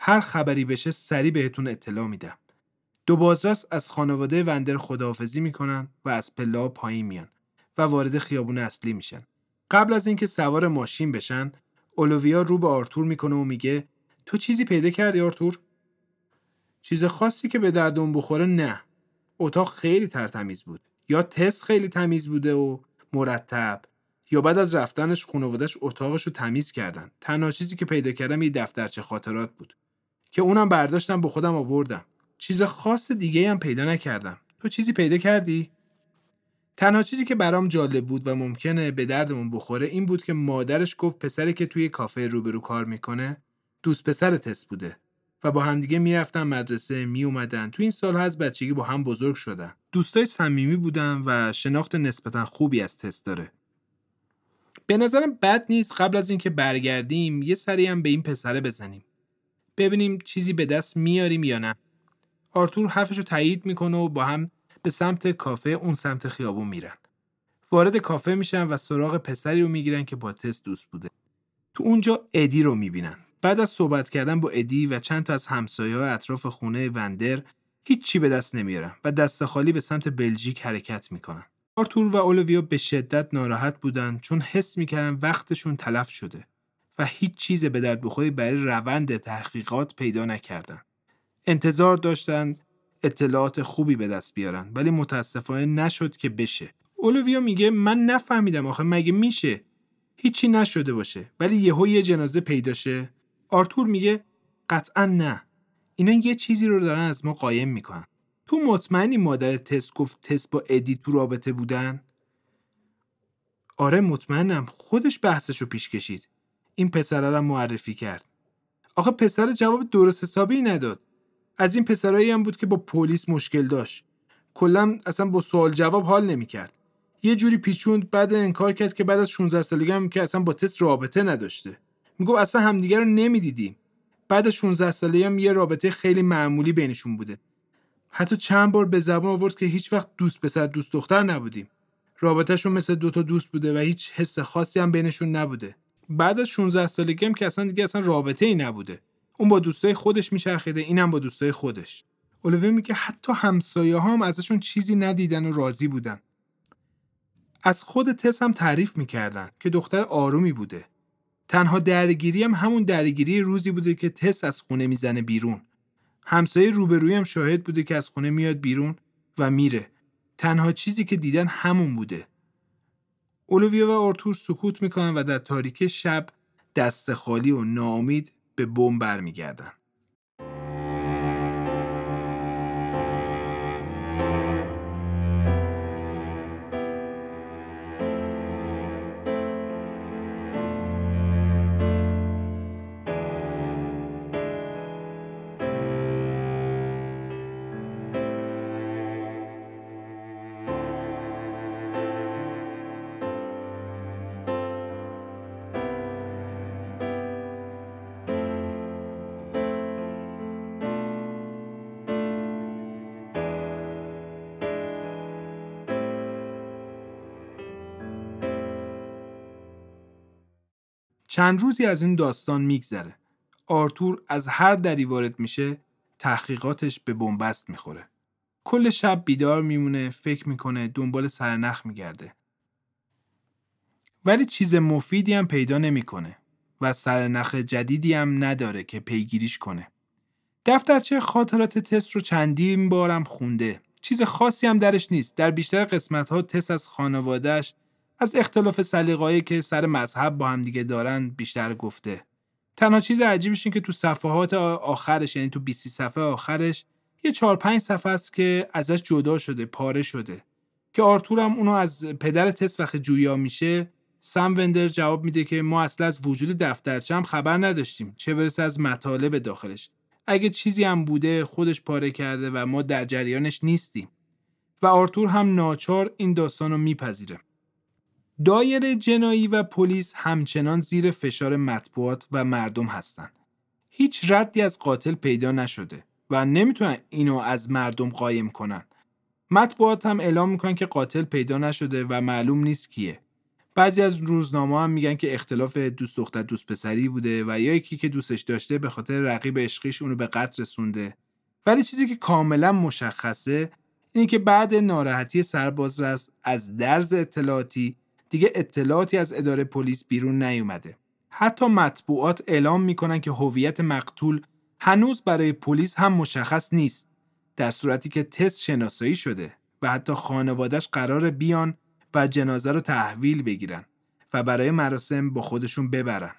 هر خبری بشه سری بهتون اطلاع میدم. دو بازرس از خانواده وندر خداحافظی می‌کنن و از پلا پایین میان و وارد خیابون اصلی میشن. قبل از اینکه سوار ماشین بشن، اولویا رو به آرتور می‌کنه و میگه تو چیزی پیدا کردی آرتور؟ چیز خاصی که به دردون بخوره نه. اتاق خیلی ترتمیز بود. یا تست خیلی تمیز بوده و مرتب یا بعد از رفتنش خانوادش اتاقش رو تمیز کردن. تنها چیزی که پیدا کردم یه دفترچه خاطرات بود. که اونم برداشتم با خودم آوردم. چیز خاص دیگه هم پیدا نکردم. تو چیزی پیدا کردی؟ تنها چیزی که برام جالب بود و ممکنه به دردمون بخوره این بود که مادرش گفت پسری که توی کافه روبرو کار می‌کنه دوست پسر تست بوده و با همدیگه می‌رفتن مدرسه میومدن تو این سال از بچگی با هم بزرگ شدن. دوستای صمیمی بودن و شناخت نسبتا خوبی از تست داره. به نظرم بد نیست قبل از اینکه برگردیم یه سری هم به این پسره بزنیم. ببینیم چیزی به دست میاریم یا نه. آرتور حرفش رو تایید می‌کنه و با هم به سمت کافه اون سمت خیابون میرن. وارد کافه میشن و سراغ پسری رو می‌گیرن که با تست دوست بوده. تو اونجا ادی رو می‌بینن. بعد از صحبت کردن با ادی و چند تا از همسایه اطراف خونه وندر هیچی به دست نمیارن و دست خالی به سمت بلژیک حرکت می‌کنن. آرتور و اولویا به شدت ناراحت بودن چون حس می‌کردن وقتشون تلف شده و هیچ چیز به درد بخوری برای روند تحقیقات پیدا نکردن. انتظار داشتن اطلاعات خوبی به دست بیارن ولی متاسفانه نشد که بشه. اولویا میگه من نفهمیدم آخه مگه میشه هیچی نشده باشه ولی یهو یه جنازه پیدا شه آرتور میگه قطعا نه اینا یه چیزی رو دارن از ما قایم می‌کنن تو مطمئنی مادر تست گفت تست با ادی تو رابطه بودن؟ آره مطمئنم خودش بحثشو پیش کشید. این پسره را معرفی کرد. آخه پسر جواب درست حسابی نداد. از این پسرایی هم بود که با پلیس مشکل داشت. کلا اصلا با سوال جواب حال نمی‌کرد یه جوری پیچوند بعد انکار کرد که بعد از 16 سالگی هم که اصلا با تست رابطه نداشته میگو اصلا همدیگه رو نمی‌دیدیم بعد از 16 سالگی هم یه رابطه خیلی معمولی بینشون بوده حتی چند بار به زبان آورد که هیچ وقت دوست پسر دوست دختر نبودیم. رابطهشون مثل دوتا دوست بوده و هیچ حس خاصی هم بینشون نبوده. بعد از 16 سالگی هم که اصلا دیگه اصلا رابطه ای نبوده. اون با دوستای خودش میچرخیده اینم با دوستای خودش. اولوی میگه حتی همسایه ها هم ازشون چیزی ندیدن و راضی بودن. از خود تس هم تعریف می‌کردن که دختر آرومی بوده. تنها درگیری هم همون درگیری روزی بوده که تس از خونه می‌زنه بیرون. همسایه روبروی هم شاهد بوده که از خونه میاد بیرون و میره. تنها چیزی که دیدن همون بوده. اولویا و آرتور سکوت می‌کنن و در تاریک شب دست خالی و ناامید به بم برمیگردن. چند روزی از این داستان میگذره. آرتور از هر دری وارد میشه تحقیقاتش به بنبست می‌خوره. کل شب بیدار میمونه، فکر می‌کنه، دنبال سرنخ میگرده. ولی چیز مفیدی هم پیدا نمی‌کنه و سرنخ جدیدی هم نداره که پیگیریش کنه. دفترچه خاطرات تست رو چندین بارم خونده. چیز خاصی هم درش نیست. در بیشتر قسمت ها تست از خانوادهش از اختلاف سلیقه‌ای که سر مذهب با هم دیگه دارن بیشتر گفته. تنها چیز عجیبش این که تو صفحات آخرش یعنی تو 20 صفحه آخرش یه 4 5 صفحه است که ازش جدا شده، پاره شده. که آرتور هم اونو از پدر تست وقت جویا میشه سم وندر جواب میده که ما اصلا از وجود دفترچه هم خبر نداشتیم چه برسه از مطالب داخلش اگه چیزی هم بوده خودش پاره کرده و ما در جریانش نیستیم و آرتور هم ناچار این داستان رو میپذیره دایر جنایی و پلیس همچنان زیر فشار مطبوعات و مردم هستند. هیچ ردی از قاتل پیدا نشده و نمی‌تونن اینو از مردم قایم کنن. مطبوعات هم اعلام می‌کنن که قاتل پیدا نشده و معلوم نیست کیه. بعضی از روزنامه هم میگن که اختلاف دوست دختر دوست پسری بوده و یا یکی که دوستش داشته به خاطر رقیب عشقیش اونو به قتل رسونده. ولی چیزی که کاملا مشخصه اینه که بعد ناراحتی سرباز از درز اطلاعاتی دیگه اطلاعاتی از اداره پلیس بیرون نیومده. حتی مطبوعات اعلام می‌کنن که هویت مقتول هنوز برای پلیس هم مشخص نیست در صورتی که تست شناسایی شده و حتی خانوادش قرار بیان و جنازه رو تحویل بگیرن و برای مراسم با خودشون ببرن.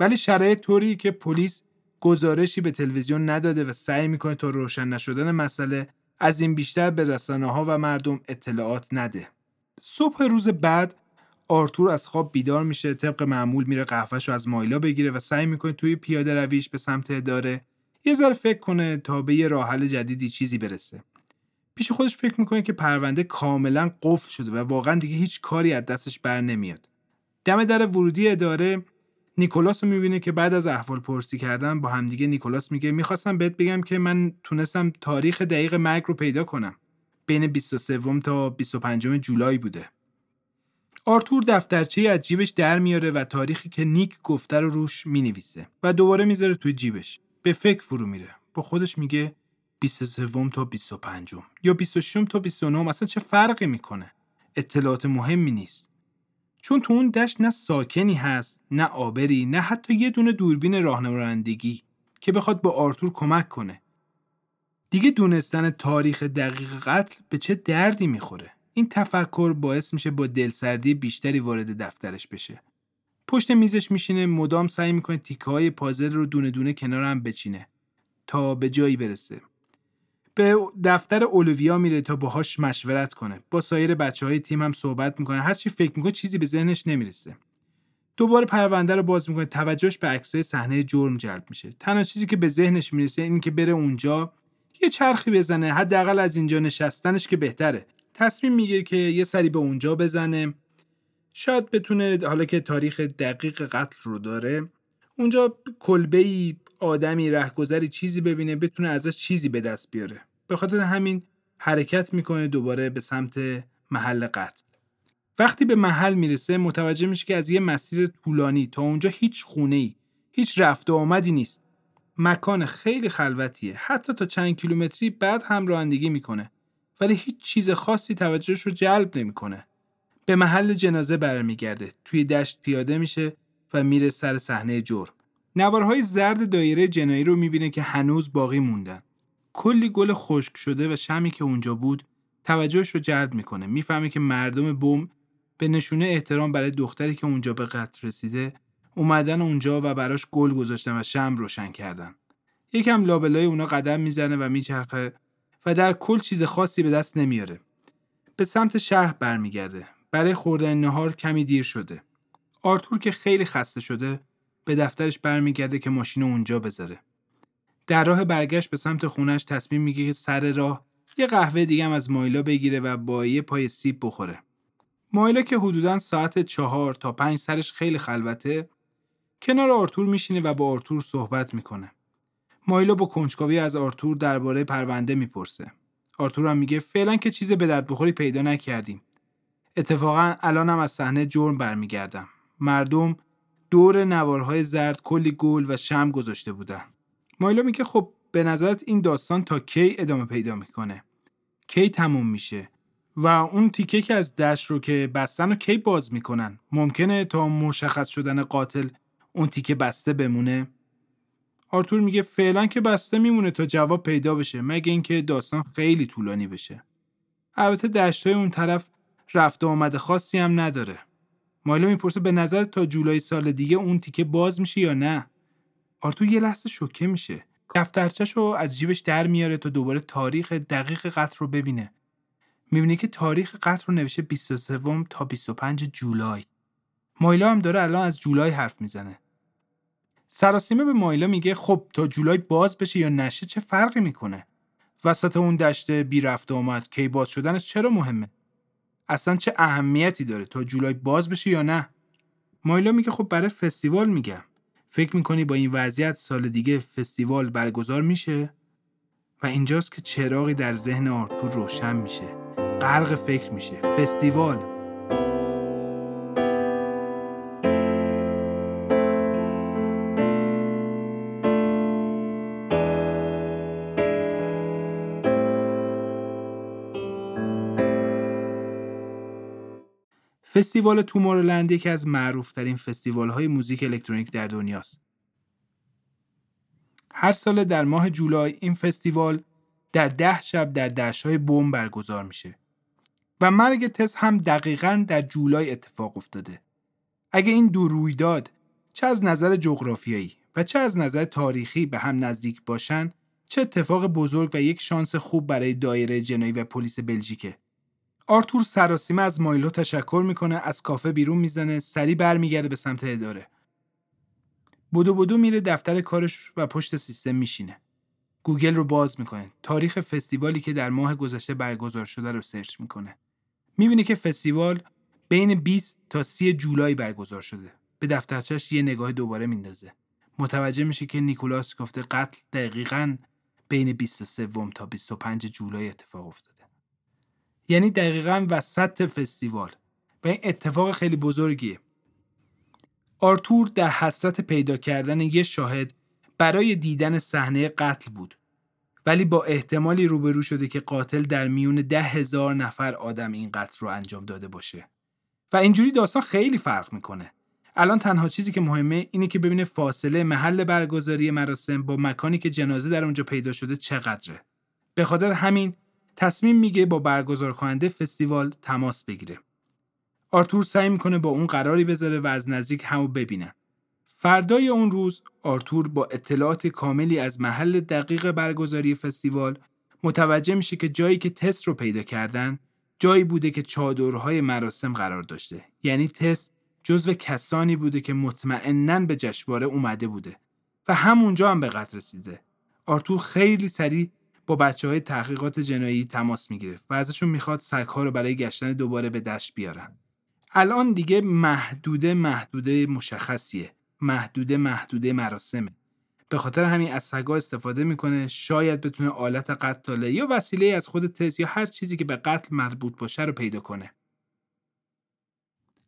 ولی شرایط طوری که پلیس گزارشی به تلویزیون نداده و سعی می‌کنه تا روشن نشدن مسئله از این بیشتر به رسانه ها و مردم اطلاعات نده. صبح روز بعد آرتور از خواب بیدار میشه طبق معمول میره قهوهش رو از مایلا بگیره و سعی می‌کنه توی پیاده رویش به سمت اداره یه ذره فکر کنه تا به یه راه جدیدی چیزی برسه. پیش خودش فکر می‌کنه که پرونده کاملا قفل شده و واقعا دیگه هیچ کاری از دستش بر نمیاد. دم در ورودی اداره نیکولاس رو می‌بینه که بعد از احوال پرسی کردن با همدیگه نیکولاس میگه می‌خواستم بهت بگم که من تونستم تاریخ دقیق مرگ رو پیدا کنم. بین 23 تا 25 جولای بوده. آرتور دفترچه از جیبش در میاره و تاریخی که نیک گفته رو روش می‌نویسه و دوباره می‌ذاره توی جیبش. به فکر فرو میره. با خودش میگه 23 تا 25 یا 26 تا 29 اصلا چه فرقی می‌کنه؟ اطلاعات مهمی نیست. چون تو اون دشت نه ساکنی هست نه آبری نه حتی یه دونه دوربین راهنمایندگی که بخواد با آرتور کمک کنه. دیگه دونستن تاریخ دقیق قتل به چه دردی می‌خوره؟ این تفکر باعث میشه با دلسردی بیشتری وارد دفترش بشه. پشت میزش میشینه مدام سعی می‌کنه تیکه های پازل رو دونه دونه کنار هم بچینه تا به جایی برسه. به دفتر اولویا میره تا باهاش مشورت کنه. با سایر بچه های تیم هم صحبت می‌کنه. هرچی فکر می‌کنه چیزی به ذهنش نمی‌رسه. دوباره پرونده رو باز می‌کنه. توجهش به عکسای صحنه جرم جلب میشه. تنها چیزی که به ذهنش می‌رسه این که بره اونجا یه چرخی بزنه حداقل از اینجا نشستنش که بهتره تصمیم میگه که یه سری به اونجا بزنه. شاید بتونه حالا که تاریخ دقیق قتل رو داره اونجا کلبه ای آدمی رهگذری چیزی ببینه بتونه ازش چیزی به دست بیاره. به خاطر همین حرکت می‌کنه دوباره به سمت محل قتل. وقتی به محل می‌رسه متوجه میشه که از یه مسیر طولانی تا اونجا هیچ خونه ای هیچ رفت و آمدی نیست. مکان خیلی خلوتیه. حتی تا چند کیلومتری بعد هم رانندگی می‌کنه. ولی هیچ چیز خاصی توجهش رو جلب نمی‌کنه. به محل جنازه برمیگرده. توی دشت پیاده میشه و میره سر صحنه جرم. نوارهای زرد دایره جنایی رو می‌بینه که هنوز باقی موندن. کلی گل خشک شده و شمی که اونجا بود توجهش رو جلب می‌کنه. می‌فهمه که مردم بوم به نشونه احترام برای دختری که اونجا به قتل رسیده اومدن اونجا و براش گل گذاشتن و شم روشن کردن. یکم لابلای اونا قدم می‌زنه و میچرخه و در کل چیز خاصی به دست نمیاره. به سمت شهر برمیگرده. برای خوردن نهار کمی دیر شده. آرتور که خیلی خسته شده به دفترش برمیگرده که ماشین اونجا بذاره. در راه برگشت به سمت خونش تصمیم می‌گیره که سر راه یه قهوه دیگه هم از مایلا بگیره و با یه پای سیب بخوره. مایلا که حدودا ساعت چهار تا پنج سرش خیلی خلوته کنار آرتور میشینه و با آرتور صحبت می‌کنه. مایلا با کنجکاوی از آرتور درباره پرونده می‌پرسه. آرتور هم میگه فعلا که چیز به درد بخوری پیدا نکردیم. اتفاقا الانم از صحنه جرم برمیگردم. مردم دور نوارهای زرد کلی گل و شم گذاشته بودن. مایلا میگه خب به نظرت این داستان تا کی ادامه پیدا می‌کنه؟ کی تموم میشه؟ و اون تیکه که از دشت رو که بستن رو کی باز می‌کنن؟ ممکنه تا مشخص شدن قاتل اون تیکه بسته بمونه آرتور میگه فعلا که بسته میمونه تا جواب پیدا بشه مگه اینکه داستان خیلی طولانی بشه. البته دشتای اون طرف رفت و آمد خاصی هم نداره. مایلا می‌پرسه به نظر تا جولای سال دیگه اون تیکه باز میشه یا نه؟ آرتور یه لحظه شوکه میشه. دفترچش رو از جیبش در میاره تا دوباره تاریخ دقیق قتل رو ببینه. می‌بینه که تاریخ قتل رو نوشته 23 تا 25 جولای. مایلا هم داره الان از جولای حرف می‌زنه. سراسیمه به مایلا میگه خب تا جولای باز بشه یا نشه چه فرقی می‌کنه؟ وسط اون دشت بی رفت آمد کی باز شدنش چرا مهمه؟ اصلا چه اهمیتی داره تا جولای باز بشه یا نه؟ مایلا میگه خب برای فستیوال میگم. فکر می‌کنی با این وضعیت سال دیگه فستیوال برگزار میشه؟ و اینجاست که چراغی در ذهن آرتور روشن میشه. غرق فکر میشه. فستیوال. فستیوال تومورلند یکی از معروفترین فستیوال های موزیک الکترونیک در دنیاست. هر سال در ماه جولای این فستیوال در ده شب در دشت های بوم برگزار میشه و مرگ تس هم دقیقا در جولای اتفاق افتاده. اگه این دو رویداد چه از نظر جغرافیایی و چه از نظر تاریخی به هم نزدیک باشن چه اتفاق بزرگ و یک شانس خوب برای دایره جنایی و پلیس بلژیکه آرتور سراسیمه از مایلا تشکر می‌کنه از کافه بیرون می‌زنه سریع برمیگرده به سمت اداره. بدو بدو میره دفتر کارش و پشت سیستم میشینه. گوگل رو باز می‌کنه. تاریخ فستیوالی که در ماه گذشته برگزار شده رو search می‌کنه. می‌بینه که فستیوال بین 20 تا 30 جولای برگزار شده. به دفترچش یه نگاه دوباره میندازه. متوجه میشه که نیکولاس گفته قتل دقیقا بین 23 تا 25 جولای اتفاق افتاده. یعنی دقیقا وسط فستیوال. و این اتفاق خیلی بزرگیه. آرتور در حسرت پیدا کردن یه شاهد برای دیدن صحنه قتل بود. ولی با احتمالی روبرو شده که قاتل در میون ده هزار نفر آدم این قتل رو انجام داده باشه. و اینجوری داستان خیلی فرق می‌کنه. الان تنها چیزی که مهمه اینه که ببینه فاصله محل برگزاری مراسم با مکانی که جنازه در اونجا پیدا شده چقدره. به خاطر همین تصمیم میگه با برگزار کننده فستیوال تماس بگیره. آرتور سعی می‌کنه با اون قراری بذاره و از نزدیک همو ببینن. فردای اون روز آرتور با اطلاعات کاملی از محل دقیق برگزاری فستیوال متوجه میشه که جایی که تست رو پیدا کردن جایی بوده که چادرهای مراسم قرار داشته یعنی تست جزو کسانی بوده که مطمئنا به جشنواره اومده بوده و همونجا هم به قتل رسیده آرتور خیلی سریع با بچه های تحقیقات جنایی تماس می‌گرفت و ازشون می‌خواد سگها رو برای گشتن دوباره به دشت بیارن. الان دیگه محدوده محدوده مشخصیه. محدوده محدوده مراسمه. به خاطر همین از سگا استفاده می‌کنه شاید بتونه آلت قتاله یا وسیله از خود تز یا هر چیزی که به قتل مربوط باشه رو پیدا کنه.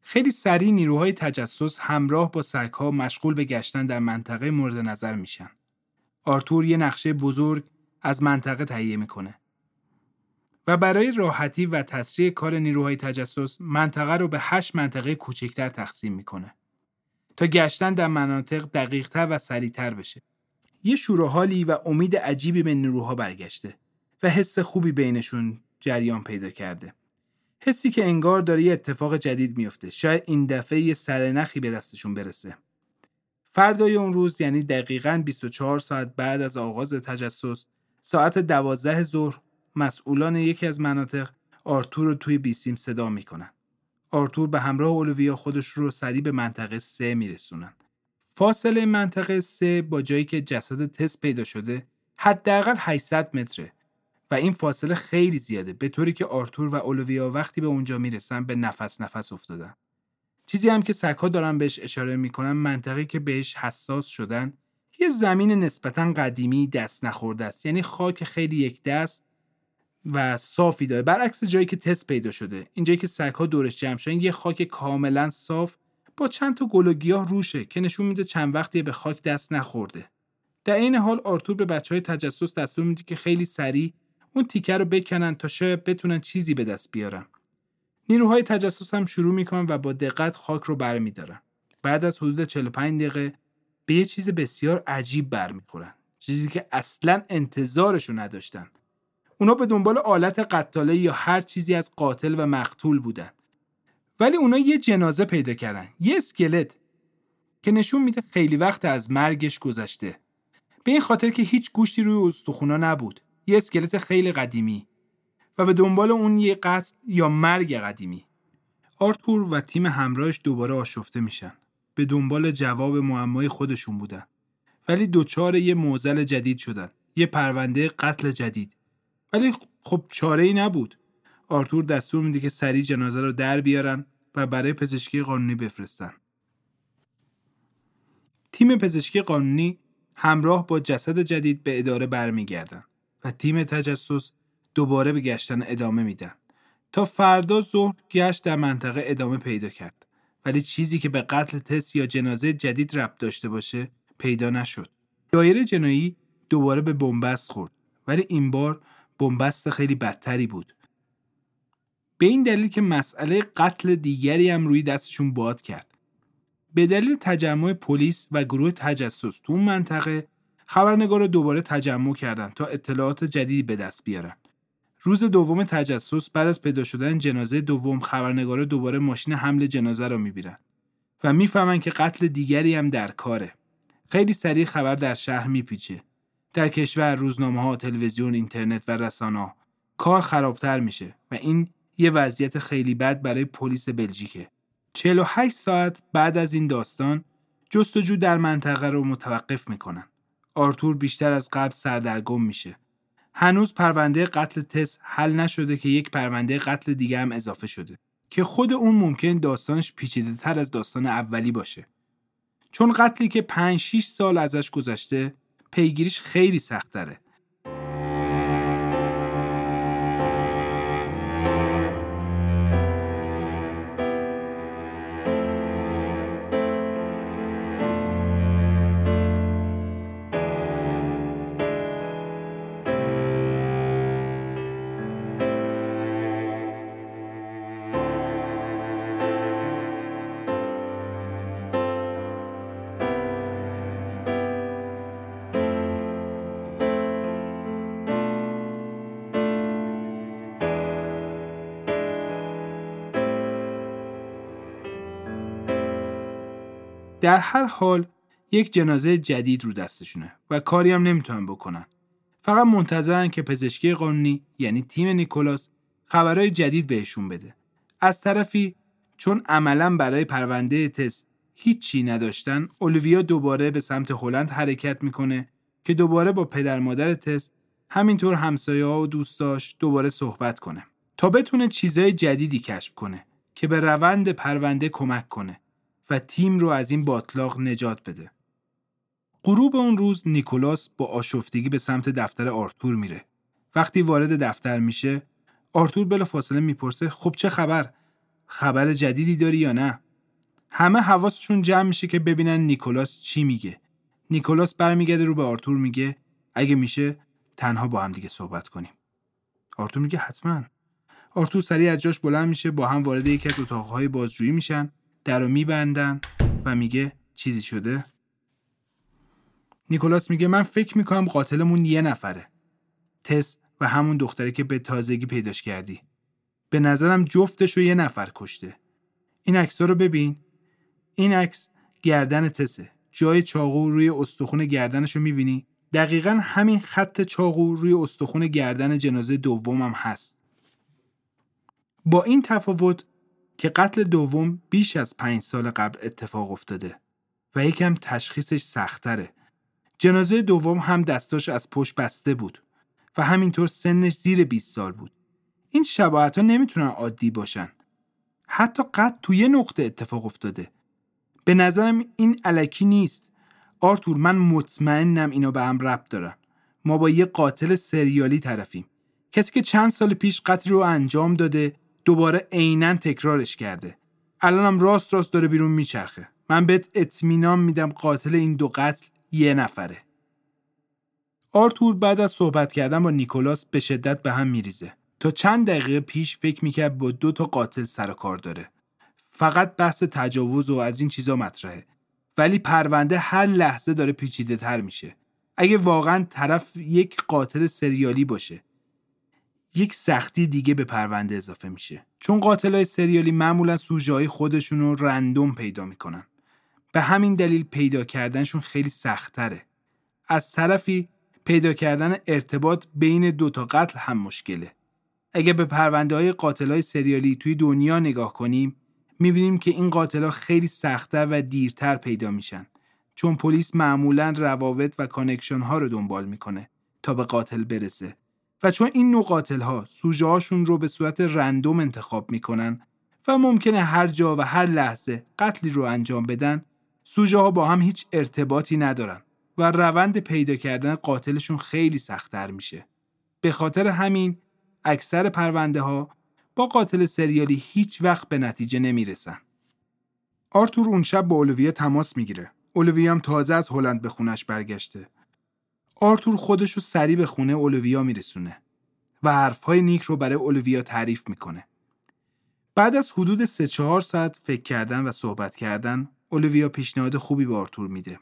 خیلی سریع نیروهای تجسس همراه با سگها مشغول به گشتن در منطقه مورد نظر میشن. آرتور یه نقشه بزرگ از منطقه تهیه می‌کنه. و برای راحتی و تسریع کار نیروهای تجسس منطقه رو به هشت منطقه کوچکتر تقسیم می‌کنه تا گشتن در مناطق دقیقتر و سریعتر بشه. یه شوراحالی و امید عجیبی به نیروها برگشته و حس خوبی بینشون جریان پیدا کرده. حسی که انگار داره یه اتفاق جدید میفته. شاید این دفعه یه سرنخی به دستشون برسه. فردای اون روز یعنی دقیقا 24 ساعت بعد از آغاز تجسس ساعت 12 ظهر مسئولان یکی از مناطق آرتور رو توی بیسیم صدا می‌کنن. آرتور به همراه اولویا خودش رو سریع به منطقه سه میرسونن. فاصله منطقه سه با جایی که جسد تست پیدا شده حداقل 800 متره و این فاصله خیلی زیاده به طوری که آرتور و اولویا وقتی به اونجا می‌رسن به نفس نفس افتادن. چیزی هم که سگها دارن بهش اشاره می‌کنن منطقه که بهش حساس شدن یه زمین نسبتا قدیمی دست نخورده است. یعنی خاک خیلی یک دست و صافی داره. برعکس جایی که تست پیدا شده. اینجایی که سگها دورش جمع شدن یه خاک کاملا صاف با چند تا گل و گیاه روشه که نشون میده چند وقتی به خاک دست نخورده. در این حال آرتور به بچه های تجسس دستور میده که خیلی سریع اون تیکه رو بکنن تا شاید بتونن چیزی به دست بیارن. نیروهای تجسس هم شروع می‌کنن و با دقت خاک رو برمیدارن. بعد از حدود 45 دقیقه به یه چیز بسیار عجیب برمیخورن چیزی که اصلا انتظارشو نداشتن. اونا به دنبال آلت قتاله یا هر چیزی از قاتل و مقتول بودن. ولی اونا یه جنازه پیدا کردن یه اسکلت که نشون میده خیلی وقت از مرگش گذشته. به این خاطر که هیچ گوشتی روی استخونا نبود یه اسکلت خیلی قدیمی و به دنبال اون یه قتل یا مرگ قدیمی. آرتور و تیم همراهش دوباره آشفته میشن. به دنبال جواب معمای خودشون بودن. ولی دوچار یه موزل جدید شدن. یه پرونده قتل جدید. ولی خب چاره ای نبود. آرتور دستور میده که سریع جنازه رو در بیارن و برای پزشکی قانونی بفرستن. تیم پزشکی قانونی همراه با جسد جدید به اداره برمیگردن و تیم تجسس دوباره به گشتن ادامه میدن تا فردا ظهر گشت در منطقه ادامه پیدا کرد. ولی چیزی که به قتل تس یا جنازه جدید ربط داشته باشه پیدا نشد. دایره جنایی دوباره به بنبست خورد ولی این بار بنبست خیلی بدتری بود. به این دلیل که مسئله قتل دیگری هم روی دستشون باد کرد. به دلیل تجمع پلیس و گروه تجسس تو اون منطقه خبرنگار رو دوباره تجمع کردن تا اطلاعات جدیدی به دست بیارن. روز دوم تجسس بعد از پیدا شدن جنازه دوم خبرنگارا دوباره ماشین حمل جنازه رو می‌بینن و می‌فهمن که قتل دیگری هم در کاره. خیلی سریع خبر در شهر میپیچه. در کشور روزنامه ها، تلویزیون، اینترنت و رسانه کار خرابتر میشه و این یه وضعیت خیلی بد برای پلیس بلژیکه. 48 ساعت بعد از این داستان جستجو در منطقه رو متوقف می‌کنن. آرتور بیشتر از قبل سردرگم میشه. هنوز پرونده قتل تس حل نشده که یک پرونده قتل دیگه هم اضافه شده که خود اون ممکن داستانش پیچیده تر از داستان اولی باشه. چون قتلی که 5 6 سال ازش گذشته پیگیریش خیلی سخت در هر حال یک جنازه جدید رو دستشونه و کاری هم نمی‌تونن بکنن. فقط منتظرن که پزشکی قانونی یعنی تیم نیکولاس خبرهای جدید بهشون بده. از طرفی چون عملا برای پرونده تست هیچی نداشتن، اولویا دوباره به سمت هلند حرکت می‌کنه که دوباره با پدر مادر تست همینطور همسایه ها و دوستاش دوباره صحبت کنه تا بتونه چیزای جدیدی کشف کنه که به روند پرونده کمک کنه و تیم رو از این باطلاق نجات بده. غروب اون روز نیکولاس با آشفتگی به سمت دفتر آرتور میره. وقتی وارد دفتر میشه، آرتور بلا فاصله می‌پرسه خب چه خبر؟ خبر جدیدی داری یا نه؟ همه حواسشون جمع میشه که ببینن نیکولاس چی میگه. نیکولاس برمیگرده رو به آرتور میگه اگه میشه تنها با هم دیگه صحبت کنیم. آرتور میگه حتما. آرتور سریع از جاش بلند میشه با هم وارد یکی از اتاقهای بازجویی میشن در رو میبندن و میگه چیزی شده؟ نیکولاس میگه من فکر می‌کنم قاتلمون یه نفره. تس و همون دختره که به تازگی پیداش کردی. به نظرم جفتش رو یه نفر کشته. این عکس رو ببین. این عکس گردن تسه. جای چاقو روی استخون گردنش رو می‌بینی. دقیقا همین خط چاقو روی استخون گردن جنازه دومم هست. با این تفاوت که قتل دوم بیش از پنج سال قبل اتفاق افتاده و یکم تشخیصش سختره. جنازه دوم هم دستاش از پشت بسته بود و همینطور سنش زیر 20 سال بود. این شباهت ها نمی‌تونن عادی باشن. حتی قتل توی نقطه اتفاق افتاده. به نظرم این علکی نیست. آرتور من مطمئنم اینا به هم ربط دارن. ما با یه قاتل سریالی طرفیم. کسی که چند سال پیش قتل رو انجام داده دوباره عینا تکرارش کرده. الانم راست راست داره بیرون میچرخه. من بهت اطمینان میدم قاتل این دو قتل یه نفره. آرتور بعد از صحبت کردن با نیکولاس به شدت به هم میریزه. تا چند دقیقه پیش فکر می‌کرد با دو تا قاتل سر کار داره. فقط بحث تجاوز و از این چیزا مطرحه. ولی پرونده هر لحظه داره پیچیده تر میشه. اگه واقعا طرف یک قاتل سریالی باشه. یک سختی دیگه به پرونده اضافه میشه. چون قاتلای سریالی معمولا سوژه های خودشون رو رندوم پیدا می‌کنن. به همین دلیل پیدا کردنشون خیلی سختره از طرفی پیدا کردن ارتباط بین دو تا قتل هم مشکله. اگه به پرونده های قاتل های سریالی توی دنیا نگاه کنیم می‌بینیم که این قاتل ها خیلی سختتر و دیرتر پیدا میشن. چون پلیس معمولا روابط و connection ها رو دنبال می‌کنه تا به قاتل برسه. و چون این نوع قاتل ها سوژه هاشون رو به صورت random انتخاب می‌کنن و ممکنه هر جا و هر لحظه قتلی رو انجام بدن سوژه ها با هم هیچ ارتباطی ندارن و روند پیدا کردن قاتلشون خیلی سختتر میشه. به خاطر همین اکثر پرونده ها با قاتل سریالی هیچ وقت به نتیجه نمی‌رسن. آرتور اون شب با اولویا تماس می‌گیره. اولویا هم تازه از هلند به خونش برگشته. آرتور خودش رو سریع به خونه اولویا میرسونه و حرفهای نیک رو برای اولویا تعریف می‌کنه. بعد از حدود 3 4 ساعت فکر کردن و صحبت کردن، اولویا پیشنهاد خوبی به آرتور میده.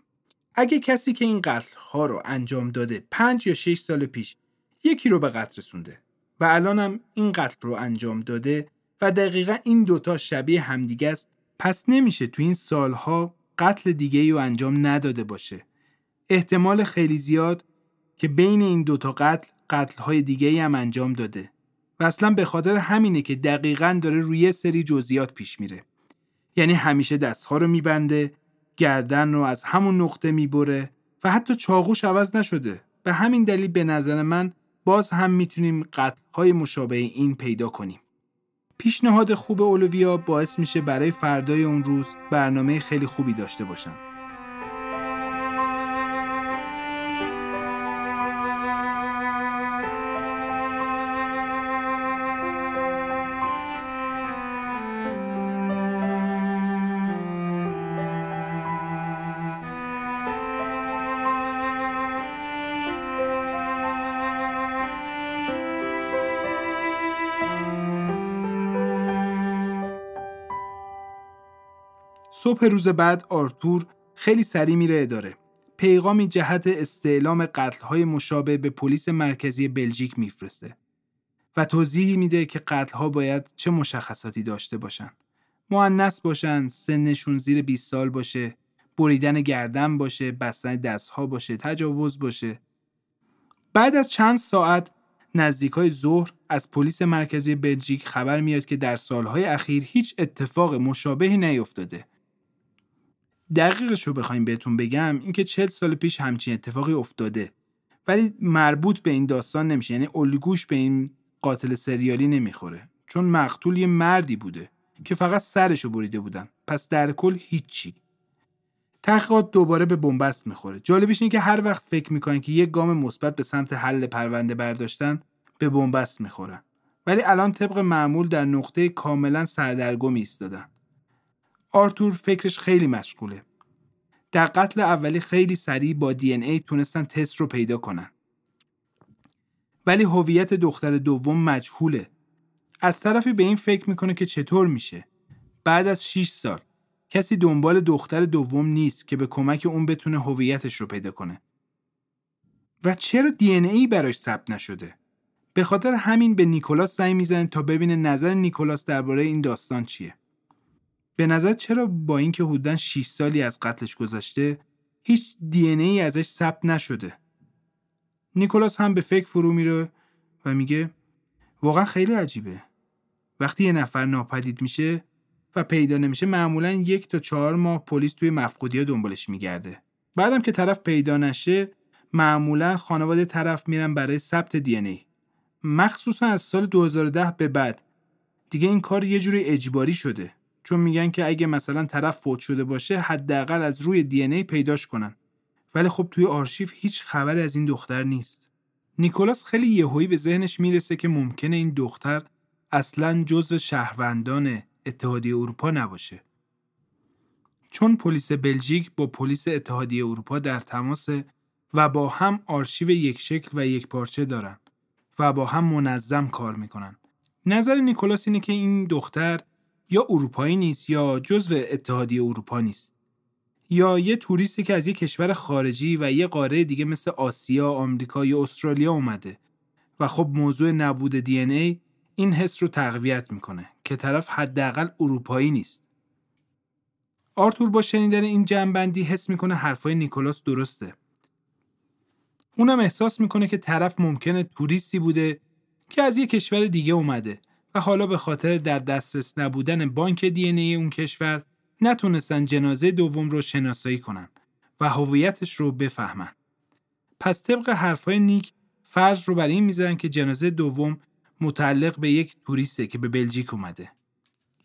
اگه کسی که این قتل ها رو انجام داده 5 یا 6 سال پیش یکی رو به قتل رسونده و الانم این قتل رو انجام داده و دقیقا این دوتا شبیه همدیگه است پس نمیشه تو این سالها قتل دیگه رو انجام نداده باشه احتمال خیلی زیاد که بین این دوتا قتل قتل های دیگه هم انجام داده و اصلا به خاطر همینه که دقیقا داره روی سری جزئیات پیش میره. یعنی همیشه دستها رو میبنده گردن رو از همون نقطه می‌بره و حتی چاقوش عوض نشده. به همین دلیل به نظر من باز هم می‌تونیم قتل های مشابه این پیدا کنیم. پیشنهاد خوب اولویا باعث میشه برای فردای اون روز برنامه خیلی خوبی داشته باشن. صبح روز بعد آرتور خیلی سریع میره اداره. پیغامی جهت استعلام قتلهای مشابه به پلیس مرکزی بلژیک میفرسته و توضیحی میده که قتلها باید چه مشخصاتی داشته باشن. معنس باشن، سنشون زیر 20 سال باشه، بریدن گردن باشه، بستن دستها باشه، تجاوز باشه. بعد از چند ساعت نزدیکای ظهر از پلیس مرکزی بلژیک خبر میاد که در سالهای اخیر هیچ اتفاق مشابهی نیفتاده دقیقش رو بخوایم بهتون بگم اینکه چهل سال پیش همچین اتفاقی افتاده. ولی مربوط به این داستان نمیشه یعنی الگوش به این قاتل سریالی نمی‌خوره. چون مقتول یه مردی بوده که فقط سرشو بریده بودن. پس در کل هیچی. تحقیقات دوباره به بنبست می‌خوره. جالبش اینه که هر وقت فکر می‌کنن که یک گام مثبت به سمت حل پرونده برداشتن به بنبست می‌خورن. ولی الان طبق معمول در نقطه کاملا سردرگم ایستادن. آرتور فکرش خیلی مشغوله. در قتل اولی خیلی سریع با دی ای تونستن تست رو پیدا کنن. ولی هویت دختر دوم مجهوله. از طرفی به این فکر می‌کنه که چطور میشه؟ بعد از 6 سال کسی دنبال دختر دوم نیست که به کمک اون بتونه هویتش رو پیدا کنه. و چرا دی ای براش ثبت نشده؟ به خاطر همین به نیکولاس زنگ می‌زنه تا ببینه نظر نیکولاس درباره این داستان چیه. به نظر چرا با اینکه حدودا 6 سالی از قتلش گذشته هیچ دی ای ازش ثبت نشده؟ نیکولاس هم به فکر فرو میره و میگه واقعا خیلی عجیبه. وقتی یه نفر ناپدید میشه و پیدا نمیشه معمولا یک تا چهار ماه پلیس توی مفقودی ها دنبالش میگرده. بعدم که طرف پیدا نشه معمولا خانواده طرف میرن برای ثبت دی ای. مخصوصا از سال 2010 به بعد. دیگه این کار یه جوری اجباری شده. چون میگن که اگه مثلا طرف فوت شده باشه حداقل از روی دی ای پیداش کنن. ولی خب توی آرشیو هیچ خبری از این دختر نیست. نیکولاس خیلی یهویی به ذهنش می‌رسه که ممکنه این دختر اصلا جزو شهروندان اتحادیه اروپا نباشه. چون پلیس بلژیک با پلیس اتحادیه اروپا در تماس و با هم آرشیو یک شکل و یک پارچه دارن و با هم منظم کار می‌کنن. نظر نیکولاس اینه که این دختر یا اروپایی نیست یا جزو اتحادیه اروپا نیست یا یه توریستی که از یه کشور خارجی و یه قاره دیگه مثل آسیا، آمریکا یا استرالیا اومده و خب موضوع نبود دی ای این حس رو تقویت می‌کنه که طرف حداقل اروپایی نیست. آرتور با شنیدن این جنبندی حس می‌کنه حرفای نیکولاس درسته. اونم احساس می‌کنه که طرف ممکنه توریستی بوده که از یه کشور دیگه اومده و حالا به خاطر در دسترس نبودن بانک دی ای اون کشور نتونستن جنازه دوم رو شناسایی کنن و هویتش رو بفهمن. پس طبق حرفای نیک فرض رو بر این می‌ذارن که جنازه دوم متعلق به یک توریسته که به بلژیک اومده.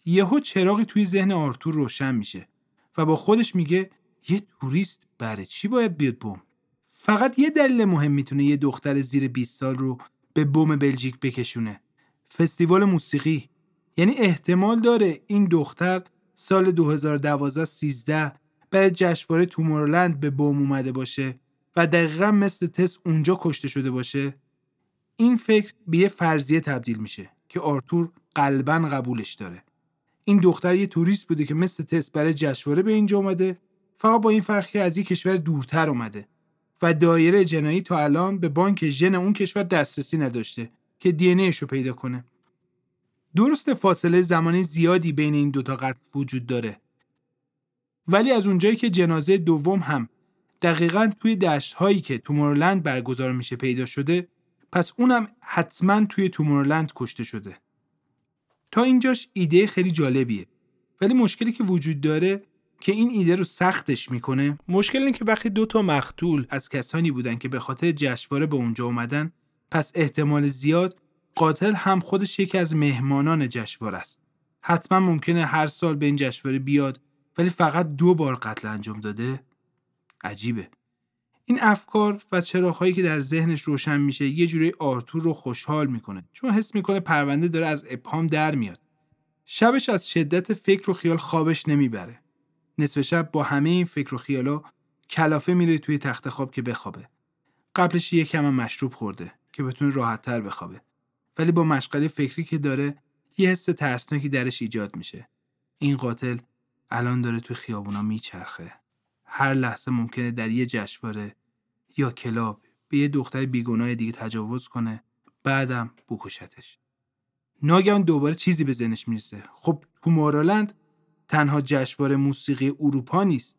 یهو چراغی توی ذهن آرتور روشن میشه و با خودش میگه یه توریست برای چی باید بیاد بوم؟ فقط یه دلیل مهم می‌تونه یه دختر زیر 20 سال رو به بوم بلژیک بکشونه. فستیوال موسیقی. یعنی احتمال داره این دختر سال 2012 13 برای جشنواره تومورلند به بوم اومده باشه و دقیقا مثل تس اونجا کشته شده باشه. این فکر به یه فرضیه تبدیل میشه که آرتور قلبا قبولش داره. این دختر یه توریست بوده که مثل تس برای جشنواره به اینجا اومده فقط با این فرق که از یه کشور دورتر اومده و دایره جنایی تا الان به بانک ژن اون کشور دسترسی نداشته. که دی رو پیدا کنه. درست فاصله زمانی زیادی بین این دوتا قتل وجود داره. ولی از اونجایی که جنازه دوم هم دقیقا توی دشت هایی که تومورلند برگزار میشه پیدا شده پس اونم حتما توی تومورلند کشته شده. تا اینجاش ایده خیلی جالبیه. ولی مشکلی که وجود داره که این ایده رو سختش می‌کنه مشکل اینه که وقتی دو تا مقتول از کسانی بودن که به خاطر جشنواره به اونجا اومدن پس احتمال زیاد قاتل هم خودش یکی از مهمانان جشنواره است. حتما ممکنه هر سال به این جشنواره بیاد ولی فقط دو بار قتل انجام داده؟ عجیبه. این افکار و چراغهایی که در ذهنش روشن میشه یه جوری آرتور رو خوشحال می‌کنه چون حس می‌کنه پرونده داره از ابهام در میاد. شبش از شدت فکر و خیال خوابش نمی‌بره. نصف شب با همه این فکر و خیالا کلافه میره توی تخت خواب که بخوابه. قبلش یه کم مشروب خورده. که بتونه راحتتر بخوابه. ولی با مشغله فکری که داره یه حس ترسناکی درش ایجاد میشه. این قاتل الان داره توی خیابونا میچرخه. هر لحظه ممکنه در یه جشنواره یا کلاب به یه دختر بیگناه دیگه تجاوز کنه بعدم بکشتش. ناگهان دوباره چیزی به ذهنش می‌رسه. خب تومورالند تنها جشنواره موسیقی اروپا نیست.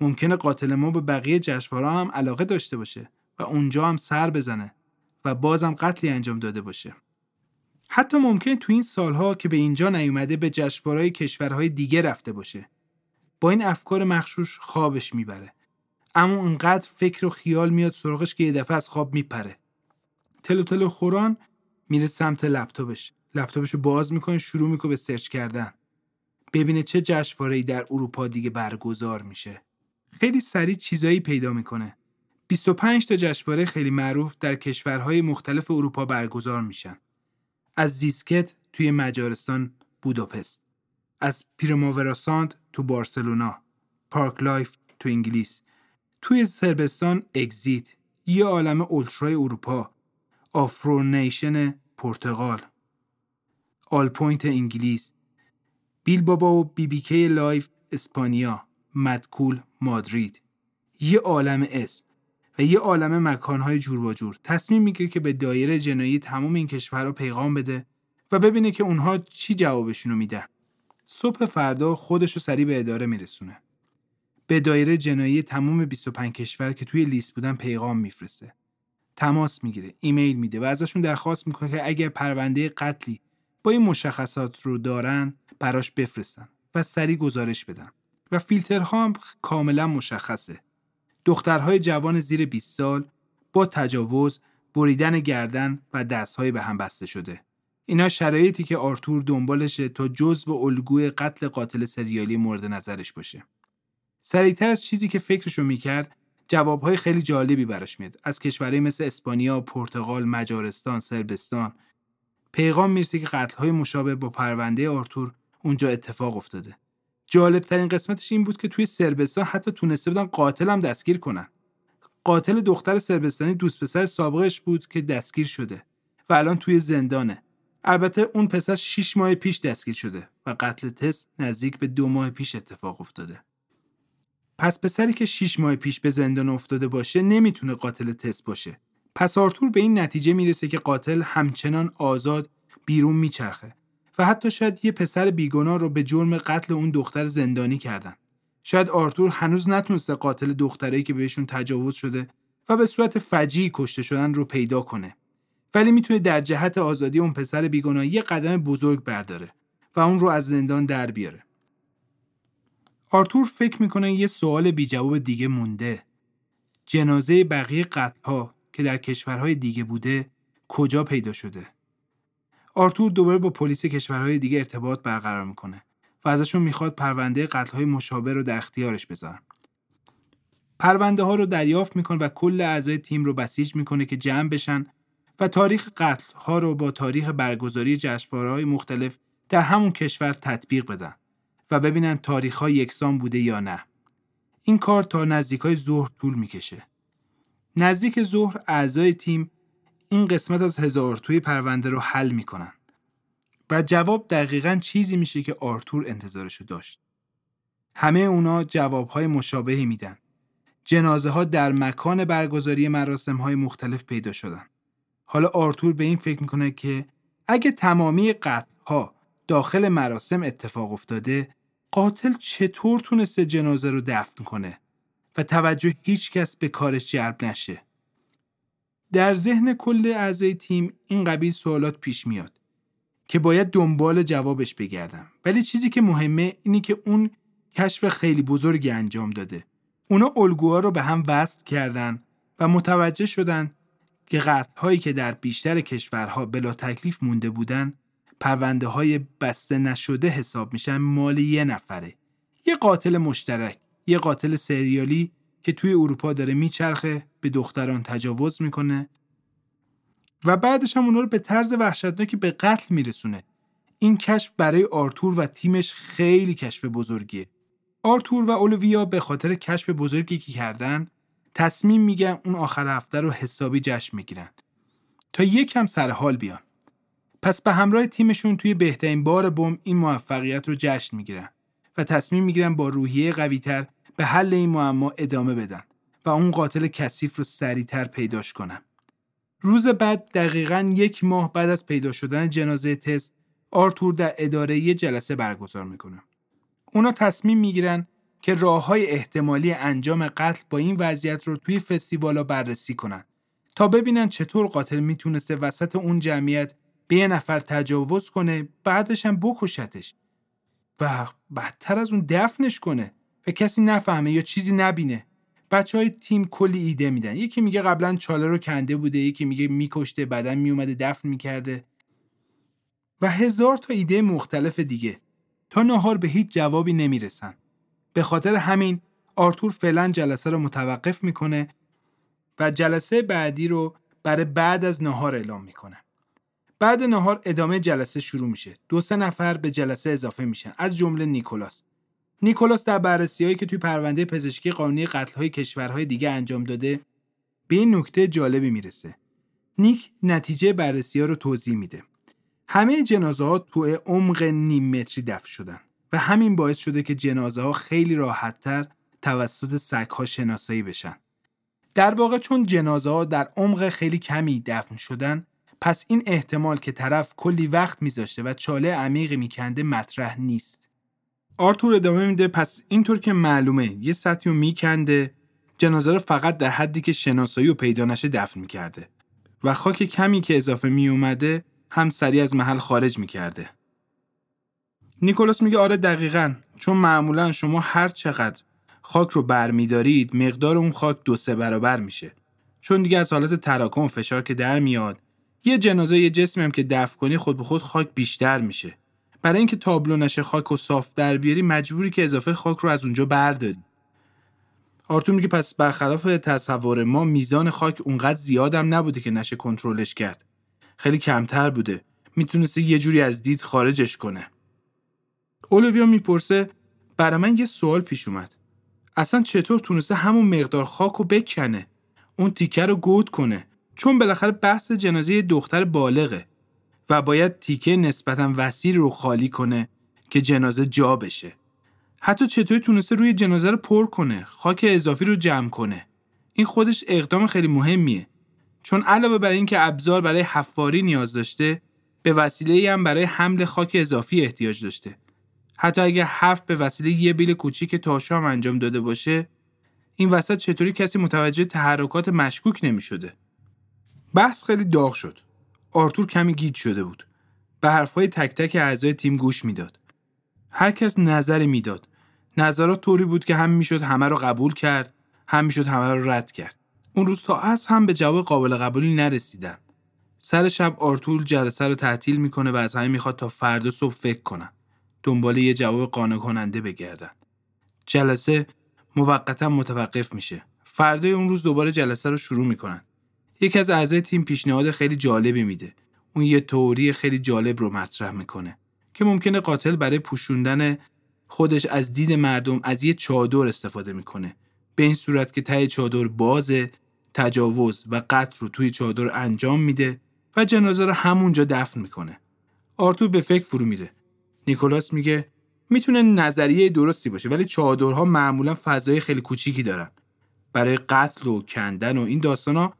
ممکنه قاتل ما به بقیه جشنواره هم علاقه داشته باشه و اونجا هم سر بزنه. و بازم قتلی انجام داده باشه. حتی ممکنه تو این سالها که به اینجا نیومده به جشنواره‌های کشورهای دیگه رفته باشه. با این افکار مخشوش خوابش می‌بره. اما اونقدر فکر و خیال میاد سراغش که یه دفعه از خواب میپره. تلو تلو خوران میره سمت لپتاپش. لپتاپش رو باز می‌کنه شروع می‌کنه به search کردن. ببینه چه جشنواره‌ای در اروپا دیگه برگزار میشه. خیلی سریع چیزایی پیدا می‌کنه. 25 تا جشنواره خیلی معروف در کشورهای مختلف اروپا برگزار میشن. از Sziget توی مجارستان بوداپست. از Primavera Sound تو بارسلونا. Parklife تو انگلیس. توی سربستان Exit یه عالم Ultra ی اروپا. Afro Nation پرتغال. All Points انگلیس. Bilbao BBK Live اسپانیا. Mad Cool مادرید. یه عالم اسم. یه عالم مکانهای جور با جور. تصمیم می‌گیره که به دایره جنایی تمام این کشورها پیغام بده و ببینه که اونها چی جوابشونو میدن. صبح فردا خودش رو سریع به اداره میرسونه. به دایره جنایی تمام 25 کشور که توی لیست بودن پیغام میفرسته. تماس می‌گیره ایمیل میده و ازشون درخواست می‌کنه که اگر پرونده قتلی با این مشخصات رو دارن براش بفرستن و سریع گزارش بدن. و فیلترها هم کاملا مشخصه. دخترهای جوان زیر 20 سال با تجاوز بریدن گردن و دستهای به هم بسته شده. اینا شرایطی که آرتور دنبالشه تا جزو و الگوی قتل قاتل سریالی مورد نظرش باشه. سریعتر از چیزی که فکرشو می‌کرد جوابهای خیلی جالبی براش میاد از کشورهای مثل اسپانیا، پرتغال، مجارستان، سربستان پیغام می‌رسه که قتلهای مشابه با پرونده آرتور اونجا اتفاق افتاده. جالب ترین قسمتش این بود که توی سربستان حتی تونسته بودن هم دستگیر کنن. قاتل دختر سربستانی دوست پسر سابقش بود که دستگیر شده و الان توی زندانه. البته اون پسر 6 ماه پیش دستگیر شده و قتل تست نزدیک به دو ماه پیش اتفاق افتاده. پس پسری که 6 ماه پیش به زندان افتاده باشه نمی‌تونه قاتل تست باشه. پس آرتور به این نتیجه می‌رسه که قاتل همچنان آزاد بیرون میچرخه و حتی شاید یه پسر بیگناه رو به جرم قتل اون دختر زندانی کردن. شاید آرتور هنوز نتونسته قاتل دختری که بهشون تجاوز شده و به صورت فجیعی کشته شدن رو پیدا کنه. ولی می‌تونه در جهت آزادی اون پسر بیگناه یه قدم بزرگ برداره و اون رو از زندان در بیاره. آرتور فکر می‌کنه یه سوال بی جواب دیگه مونده. جنازه بقیه قتلها که در کشورهای دیگه بوده کجا پیدا شده؟ آرتور دوباره با پلیس کشورهای دیگه ارتباط برقرار می‌کنه و ازشون می‌خواد پرونده قتلهای مشابه رو در اختیارش بذارن. پرونده ها رو دریافت می‌کنه و کل اعضای تیم رو بسیج می‌کنه که جمع بشن و تاریخ قتل ها رو با تاریخ برگزاری جشنواره‌های مختلف در همون کشور تطبیق بدن و ببینن تاریخ ها یکسان بوده یا نه. این کار تا نزدیک های ظهر طول می‌کشه. نزدیک ظهر اعضای تیم این قسمت از هزار توی پرونده رو حل می‌کنن و جواب دقیقا چیزی میشه که آرتور انتظارشو داشت. همه اونا جوابهای مشابهی میدن. جنازه ها در مکان برگزاری مراسم های مختلف پیدا شدن. حالا آرتور به این فکر می‌کنه که اگه تمامی قتل ها داخل مراسم اتفاق افتاده قاتل چطور تونسته جنازه رو دفن کنه و توجه هیچ کس به کارش جلب نشه. در ذهن کل اعضای تیم این قبیل سوالات پیش میاد که باید دنبال جوابش بگردم. ولی چیزی که مهمه اینی که اون کشف خیلی بزرگی انجام داده. اونا الگوها رو به هم وصل کردن و متوجه شدن که قتل هایی که در بیشتر کشورها بلا تکلیف مونده بودن پرونده های بسته نشده حساب میشن مال یه نفره. یه قاتل مشترک یه قاتل سریالی که توی اروپا داره میچرخه به دختران تجاوز می‌کنه و بعدش هم اونا رو به طرز وحشتناکی به قتل میرسونه. این کشف برای آرتور و تیمش خیلی کشف بزرگیه. آرتور و اولویا به خاطر کشف بزرگی که کردن تصمیم میگن اون آخر هفته رو حسابی جشن می‌گیرن تا یکم سر حال بیان. پس به همراه تیمشون توی بهترین بار بم این موفقیت رو جشن می‌گیرن و تصمیم می‌گیرن با روحیه قویتر به حل این معما ادامه بدن و اون قاتل کثیف رو سریعتر پیداش کنن. روز بعد دقیقا یک ماه بعد از پیدا شدن جنازه تس آرتور در اداره یه جلسه برگزار می‌کنه. اونا تصمیم می‌گیرن که راه های احتمالی انجام قتل با این وضعیت رو توی فستیوالا بررسی کنن تا ببینن چطور قاتل می‌تونسته وسط اون جمعیت به یه نفر تجاوز کنه بعدش هم بکشتش و بدتر از اون دفنش کنه و کسی نفهمه یا چیزی نبینه. بچه های تیم کلی ایده میدن. یکی میگه قبلا چاله رو کنده بوده یکی میگه میکشته بعدا میومده دفن می‌کرده. و هزار تا ایده مختلف دیگه. تا نهار به هیچ جوابی نمی‌رسن. به خاطر همین آرتور فعلا جلسه رو متوقف می‌کنه و جلسه بعدی رو برای بعد از نهار اعلام می‌کنه. بعد نهار ادامه جلسه شروع میشه. دو سه نفر به جلسه اضافه میشن. از جمله نیکولاس. نیکولاس در بررسیهایی که توی پرونده پزشکی قانونی قتل‌های کشورهای دیگه انجام داده به این نکته جالبی می‌رسه. نیک نتیجه بررسی ها رو توضیح میده. همه جنازه ها توی عمق نیم متری دفن شدن و همین باعث شده که جنازه ها خیلی راحتتر توسط سگ ها شناسایی بشن. در واقع چون جنازه ها در عمق خیلی کمی دفن شدن پس این احتمال که طرف کلی وقت میذاشته و چاله عمیقی میکنده مطرح نیست. آرتور ادامه میده. پس اینطور که معلومه یه سطحی رو میکنده جنازه رو فقط در حدی که شناسایی و پیدا نشه دفن می‌کرده. و خاک کمی که اضافه میومده هم سریع از محل خارج می‌کرده. نیکولاس میگه آره دقیقا. چون معمولا شما هر چقدر خاک رو برمیدارید مقدار اون خاک دو سه برابر میشه. چون دیگه از حالت تراکم فشار که در میاد یه جنازه یه جسمی هم که دفن کنی خود به خود خاک بیشتر میشه. برای اینکه تابلو نشه خاک و صاف در بیاری مجبوری که اضافه خاک رو از اونجا برداری. آرتور میگه پس برخلاف تصور ما میزان خاک اونقدر زیادم نبوده که نشه کنترلش کرد. خیلی کمتر بوده. می‌تونسته یه جوری از دید خارجش کنه. اولویا می‌پرسه برای من یه سوال پیش اومد. اصلا چطور تونسته همون مقدار خاک رو بکنه؟ اون تیکه رو گود کنه؟ چون بالاخره بحث جنازه دختر بالغه. و باید تیکه نسبتا وسیع رو خالی کنه که جنازه جا بشه. حتی چطوری تونسته روی جنازه رو پر کنه، خاک اضافی رو جمع کنه. این خودش اقدام خیلی مهمیه. چون علاوه بر اینکه ابزار برای حفاری نیاز داشته، به وسیله هم برای حمل خاک اضافی احتیاج داشته. حتی اگه حف به وسیله یه بیل کوچیک تاشام انجام داده باشه، این وسط چطوری کسی متوجه تحرکات مشکوک نمی شده. بحث خیلی داغ شد. آرتور کمی گیج شده بود. به حرفهای تک تک اعضای تیم گوش می‌داد. هر کس نظری می‌داد. نظرات طوری بود که هم می‌شد همه رو قبول کرد، هم می‌شد همه رو رد کرد. اون روز تا از هم به جواب قابل قبولی نرسیدن. سر شب آرتور جلسه رو تعطیل می‌کنه و از همه می‌خواد تا فردا صبح فکر کنن. دنبال یه جواب قانع کننده بگردن. جلسه موقتا متوقف میشه. فردای اون روز دوباره جلسه رو شروع می‌کنن. یکی از اعضای تیم پیشنهاد خیلی جالبی میده. اون یه توری خیلی جالب رو مطرح می‌کنه که ممکنه قاتل برای پوشوندن خودش از دید مردم از یه چادر استفاده می‌کنه. به این صورت که ته چادر باز تجاوز و قتل رو توی چادر انجام میده و جنازه رو همونجا دفن می‌کنه. آرتور به فکر فرو میره. نیکولاس میگه می‌تونه نظریه درستی باشه ولی چادرها معمولا فضای خیلی کوچیکی دارن. برای قتل و کندن و این داستانا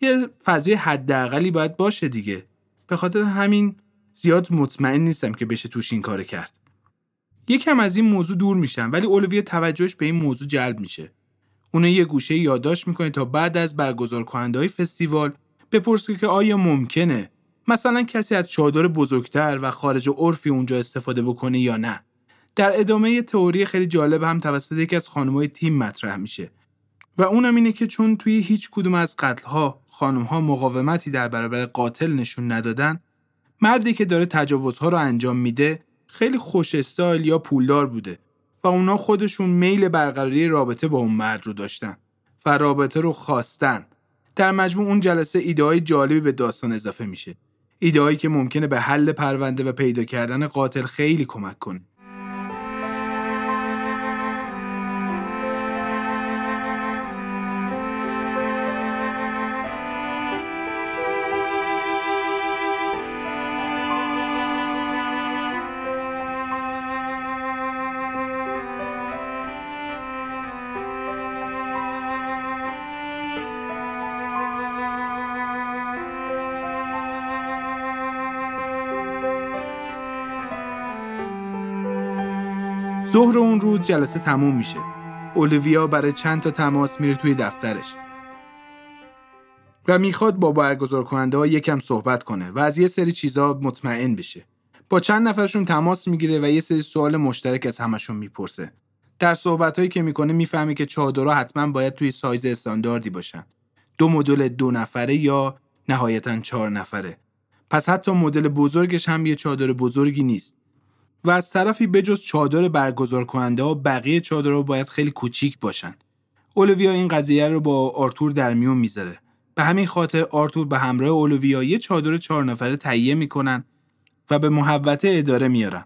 یه فضای حداقلی باید باشه دیگه. به خاطر همین زیاد مطمئن نیستم که بشه توش این کار کرد. یکم از این موضوع دور میشم ولی اولویا توجهش به این موضوع جلب میشه. اون یه گوشه یادداشت می‌کنه تا بعد از برگزار کننده های فستیوال بپرسه که آیا ممکنه مثلا کسی از چادر بزرگتر و خارج عرفی اونجا استفاده بکنه یا نه. در ادامه یه تئوری خیلی جالب هم توسط یکی از خانمای تیم مطرح میشه. و اونم اینه که چون توی هیچ کدوم از قتلها خانم ها مقاومتی در برابر قاتل نشون ندادن مردی که داره تجاوزها رو انجام میده خیلی خوش استایل یا پولدار بوده و اونا خودشون میل برقراری رابطه با اون مرد رو داشتن و رابطه رو خواستن. در مجموع اون جلسه ایده جالبی به داستان اضافه میشه. ایده که ممکنه به حل پرونده و پیدا کردن قاتل خیلی کمک کنه. ظهر اون روز جلسه تموم میشه. اولیویا برای چند تا تماس میره توی دفترش. و می‌خواد با برگزار کننده ها یکم صحبت کنه و از یه سری چیزها مطمئن بشه. با چند نفرشون تماس می‌گیره و یه سری سوال مشترک از همشون می‌پرسه. در صحبتهایی که می‌کنه می‌فهمه که چادرها حتما باید توی سایز استانداردی باشن دو مدل دو نفره یا نهایتا چهار نفره پس حتی مدل بزرگش هم یه چادر بزرگی نیست و از طرفی بجز چادر برگزار کننده ها بقیه چادرها باید خیلی کوچیک باشن. اولویا این قضیه رو با آرتور در میون می‌ذاره. به همین خاطر آرتور به همراه اولویا یه چادر چهار نفره تهیه می‌کنن و به محوطه اداره میارن.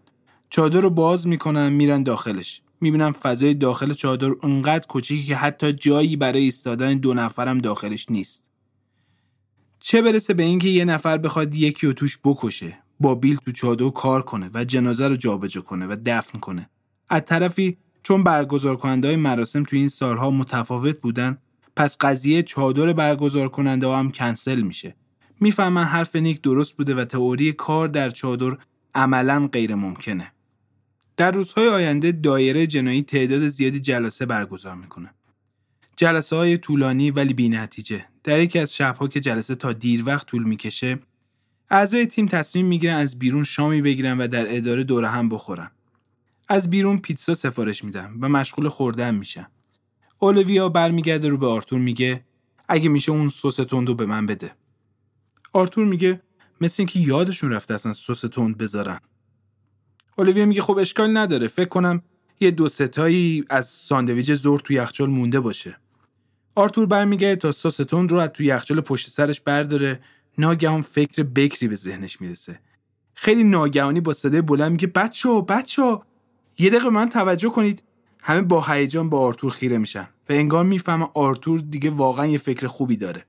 چادر رو باز می‌کنن میرن داخلش. می‌بینم فضای داخل چادر اونقدر کوچیکی که حتی جایی برای ایستادن دو نفرم داخلش نیست. چه برسه به اینکه یه نفر بخواد یکی رو توش بکشه؟ با بیل تو چادر کار کنه و جنازه رو جابجا کنه و دفن کنه. از طرفی چون برگزار کننده های مراسم تو این سالها متفاوت بودن پس قضیه چادر برگزار کننده ها هم کنسل میشه. می‌فهمن حرف نیک درست بوده و تئوری کار در چادر عملا غیر ممکنه. در روزهای آینده دایره جنایی تعداد زیادی جلسه برگزار می‌کنه. جلسه های طولانی ولی بی نتیجه در یکی از شبها که جلسه تا دیر وقت طول می‌کشه اعضای تیم تصمیم می‌گیرن از بیرون شامی بگیرن و در اداره دور هم بخورن. از بیرون پیتزا سفارش میدن و مشغول خوردن میشن. اولیویا برمیگرده رو به آرتور میگه اگه میشه اون سس تندو به من بده. آرتور میگه مثل اینکه یادشون رفته اصلا سس تند بذارن. اولیویا میگه خب اشکال نداره فکر کنم یه دو سه تایی از ساندویچ دیروز تو یخچال مونده باشه. آرتور برمیگرده تا سس تند رو از تو یخچال پشت سرش برداره ناگهان فکر بکری به ذهنش می‌رسه. خیلی ناگهانی با صدای بلند میگه بچه ها بچه ها یه دقیقه من توجه کنید همه با هیجان با آرتور خیره میشن و انگار می‌فهمه آرتور دیگه واقعا یه فکر خوبی داره.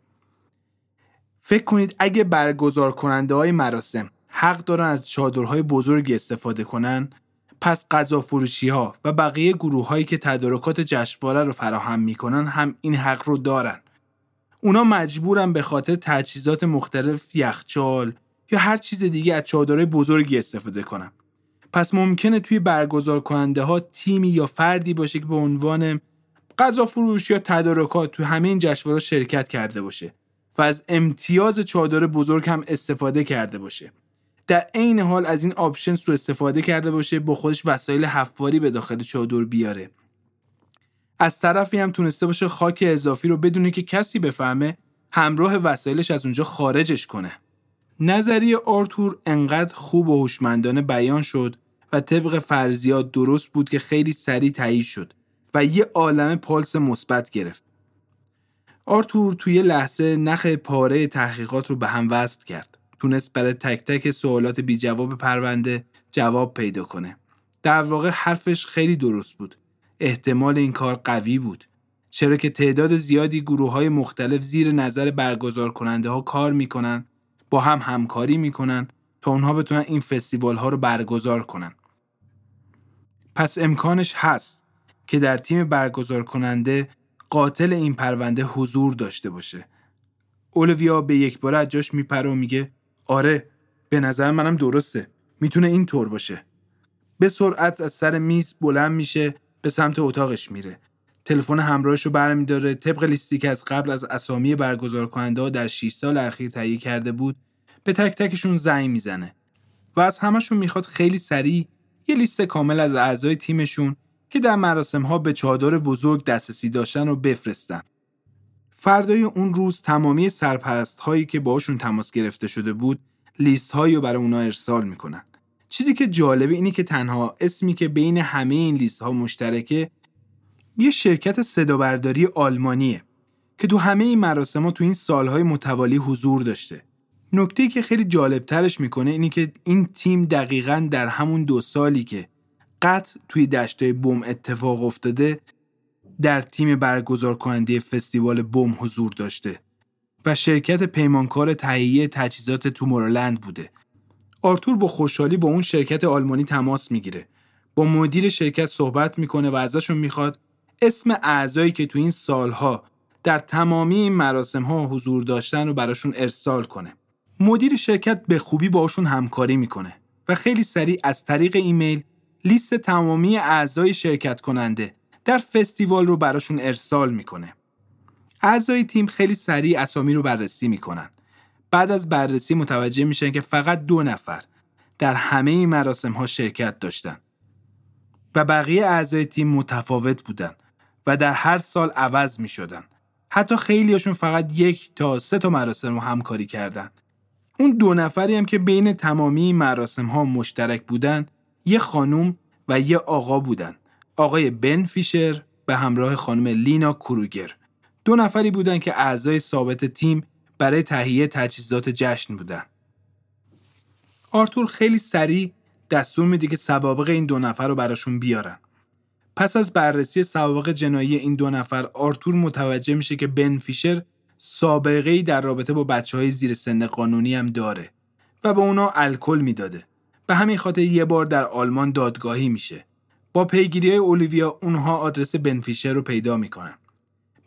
فکر کنید اگه برگزار کننده های مراسم حق دارن از چادرهای بزرگی استفاده کنن پس غذا فروشی ها و بقیه گروه هایی که تدارکات جشنواره رو فراهم می‌کنن هم این حق رو دارن. اونا مجبورن به خاطر تجهیزات مختلف یخچال یا هر چیز دیگه از چادرهای بزرگی استفاده کنن. پس ممکنه توی برگزار کننده ها تیمی یا فردی باشه که به عنوان غذا فروش یا تدارکات تو همه این جشنواره شرکت کرده باشه و از امتیاز چادر بزرگ هم استفاده کرده باشه. در عین حال از این option سو استفاده کرده باشه با خودش وسایل حفاری به داخل چادر بیاره. از طرفی هم تونسته باشه خاک اضافی رو بدون اینکه کسی بفهمه همراه وسایلش از اونجا خارجش کنه نظریه آرتور انقدر خوب و هوشمندانه بیان شد و طبق فرضیات درست بود که خیلی سریع تایید شد و یه عالم پالس مثبت گرفت. آرتور توی لحظه نخ پاره تحقیقات رو به هم وصل کرد. تونست برای تک تک سوالات بی جواب پرونده جواب پیدا کنه. در واقع حرفش خیلی درست بود. احتمال این کار قوی بود. چرا که تعداد زیادی گروه های مختلف زیر نظر برگزار کننده ها کار می‌کنن با هم همکاری می‌کنن تا اونها بتونن این فستیوال ها رو برگزار کنن. پس امکانش هست که در تیم برگزار کننده قاتل این پرونده حضور داشته باشه. اولویا به یک بار از جاش میپره و میگه آره به نظر منم درسته می‌تونه این طور باشه. به سرعت از سر میز بلند میشه به سمت اتاقش میره. تلفن همراهش رو برمیداره طبق لیستی که از قبل از اسامی برگزار کننده ها در 6 سال اخیر تهیه کرده بود به تک تکشون زنگ می‌زنه و از همشون می‌خواد خیلی سریع یه لیست کامل از اعضای تیمشون که در مراسم ها به چادر بزرگ دسترسی داشتن رو بفرستن. فردای اون روز تمامی سرپرست هایی که باشون تماس گرفته شده بود لیست هایی رو برای اونا ارسال می‌کنن. چیزی که جالبه اینه که تنها اسمی که بین همه این لیست ها مشترکه یه شرکت صدابرداری آلمانیه که تو همه این مراسم ها تو این سالهای متوالی حضور داشته. نکته که خیلی جالب ترش می‌کنه اینی که این تیم دقیقا در همون دو سالی که قطع توی دشتای بوم اتفاق افتاده در تیم برگزار کننده فستیوال بوم حضور داشته و شرکت پیمانکار تهیه تجهیزات تومورلند بوده. آرتور با خوشحالی با اون شرکت آلمانی تماس می‌گیره. با مدیر شرکت صحبت می‌کنه و ازشون می‌خواد اسم اعضایی که تو این سالها در تمامی این مراسم ها حضور داشتن رو براشون ارسال کنه. مدیر شرکت به خوبی باشون همکاری می‌کنه و خیلی سریع از طریق ایمیل لیست تمامی اعضای شرکت کننده در فستیوال رو براشون ارسال می‌کنه. اعضای تیم خیلی سریع اسامی رو بررسی می‌کنن. بعد از بررسی متوجه میشن که فقط دو نفر در همه این مراسم ها شرکت داشتن. و بقیه اعضای تیم متفاوت بودن و در هر سال عوض می شدن. حتی خیلیاشون فقط یک تا سه تا مراسم رو همکاری کردن. اون دو نفری هم که بین تمامی مراسم ها مشترک بودن یه خانوم و یه آقا بودن. آقای بن فیشر به همراه خانم لینا کروگر. دو نفری بودن که اعضای ثابت تیم برای تهیه تجهیزات جشن بودن. آرتور خیلی سریع دستور میده که سوابق این دو نفر رو براشون بیارن. پس از بررسی سوابق جنایی این دو نفر آرتور متوجه میشه که بن فیشر سابقه ای در رابطه با بچه های زیر سن قانونی هم داره و به اونا الکل می‌داده. به همین خاطر یه بار در آلمان دادگاهی میشه. با پیگیری های اولیویا اونها آدرس بن فیشر رو پیدا می‌کنن.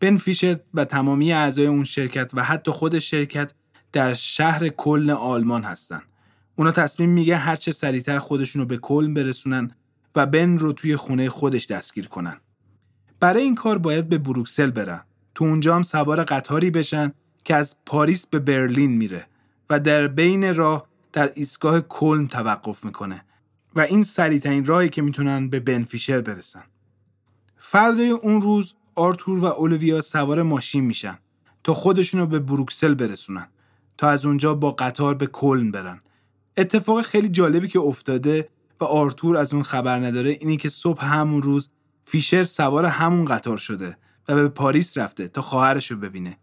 بن فیشر و تمامی اعضای اون شرکت و حتی خود شرکت در شهر کلن آلمان هستن. اونا تصمیم میگه هر چه سریعتر خودشون رو به کلن برسونن و بن رو توی خونه خودش دستگیر کنن. برای این کار باید به بروکسل برن. تو اونجا هم سوار قطاری بشن که از پاریس به برلین میره و در بین راه در ایستگاه کلن توقف می‌کنه و این سریعترین راهی که می‌تونن به بن فیشر برسن. فردای اون روز آرتور و اولویا سوار ماشین میشن تا خودشون به بروکسل برسونن تا از اونجا با قطار به کلن برن. اتفاق خیلی جالبی که افتاده و آرتور از اون خبر نداره اینی که صبح همون روز فیشر سوار همون قطار شده و به پاریس رفته تا خواهرش رو ببینه.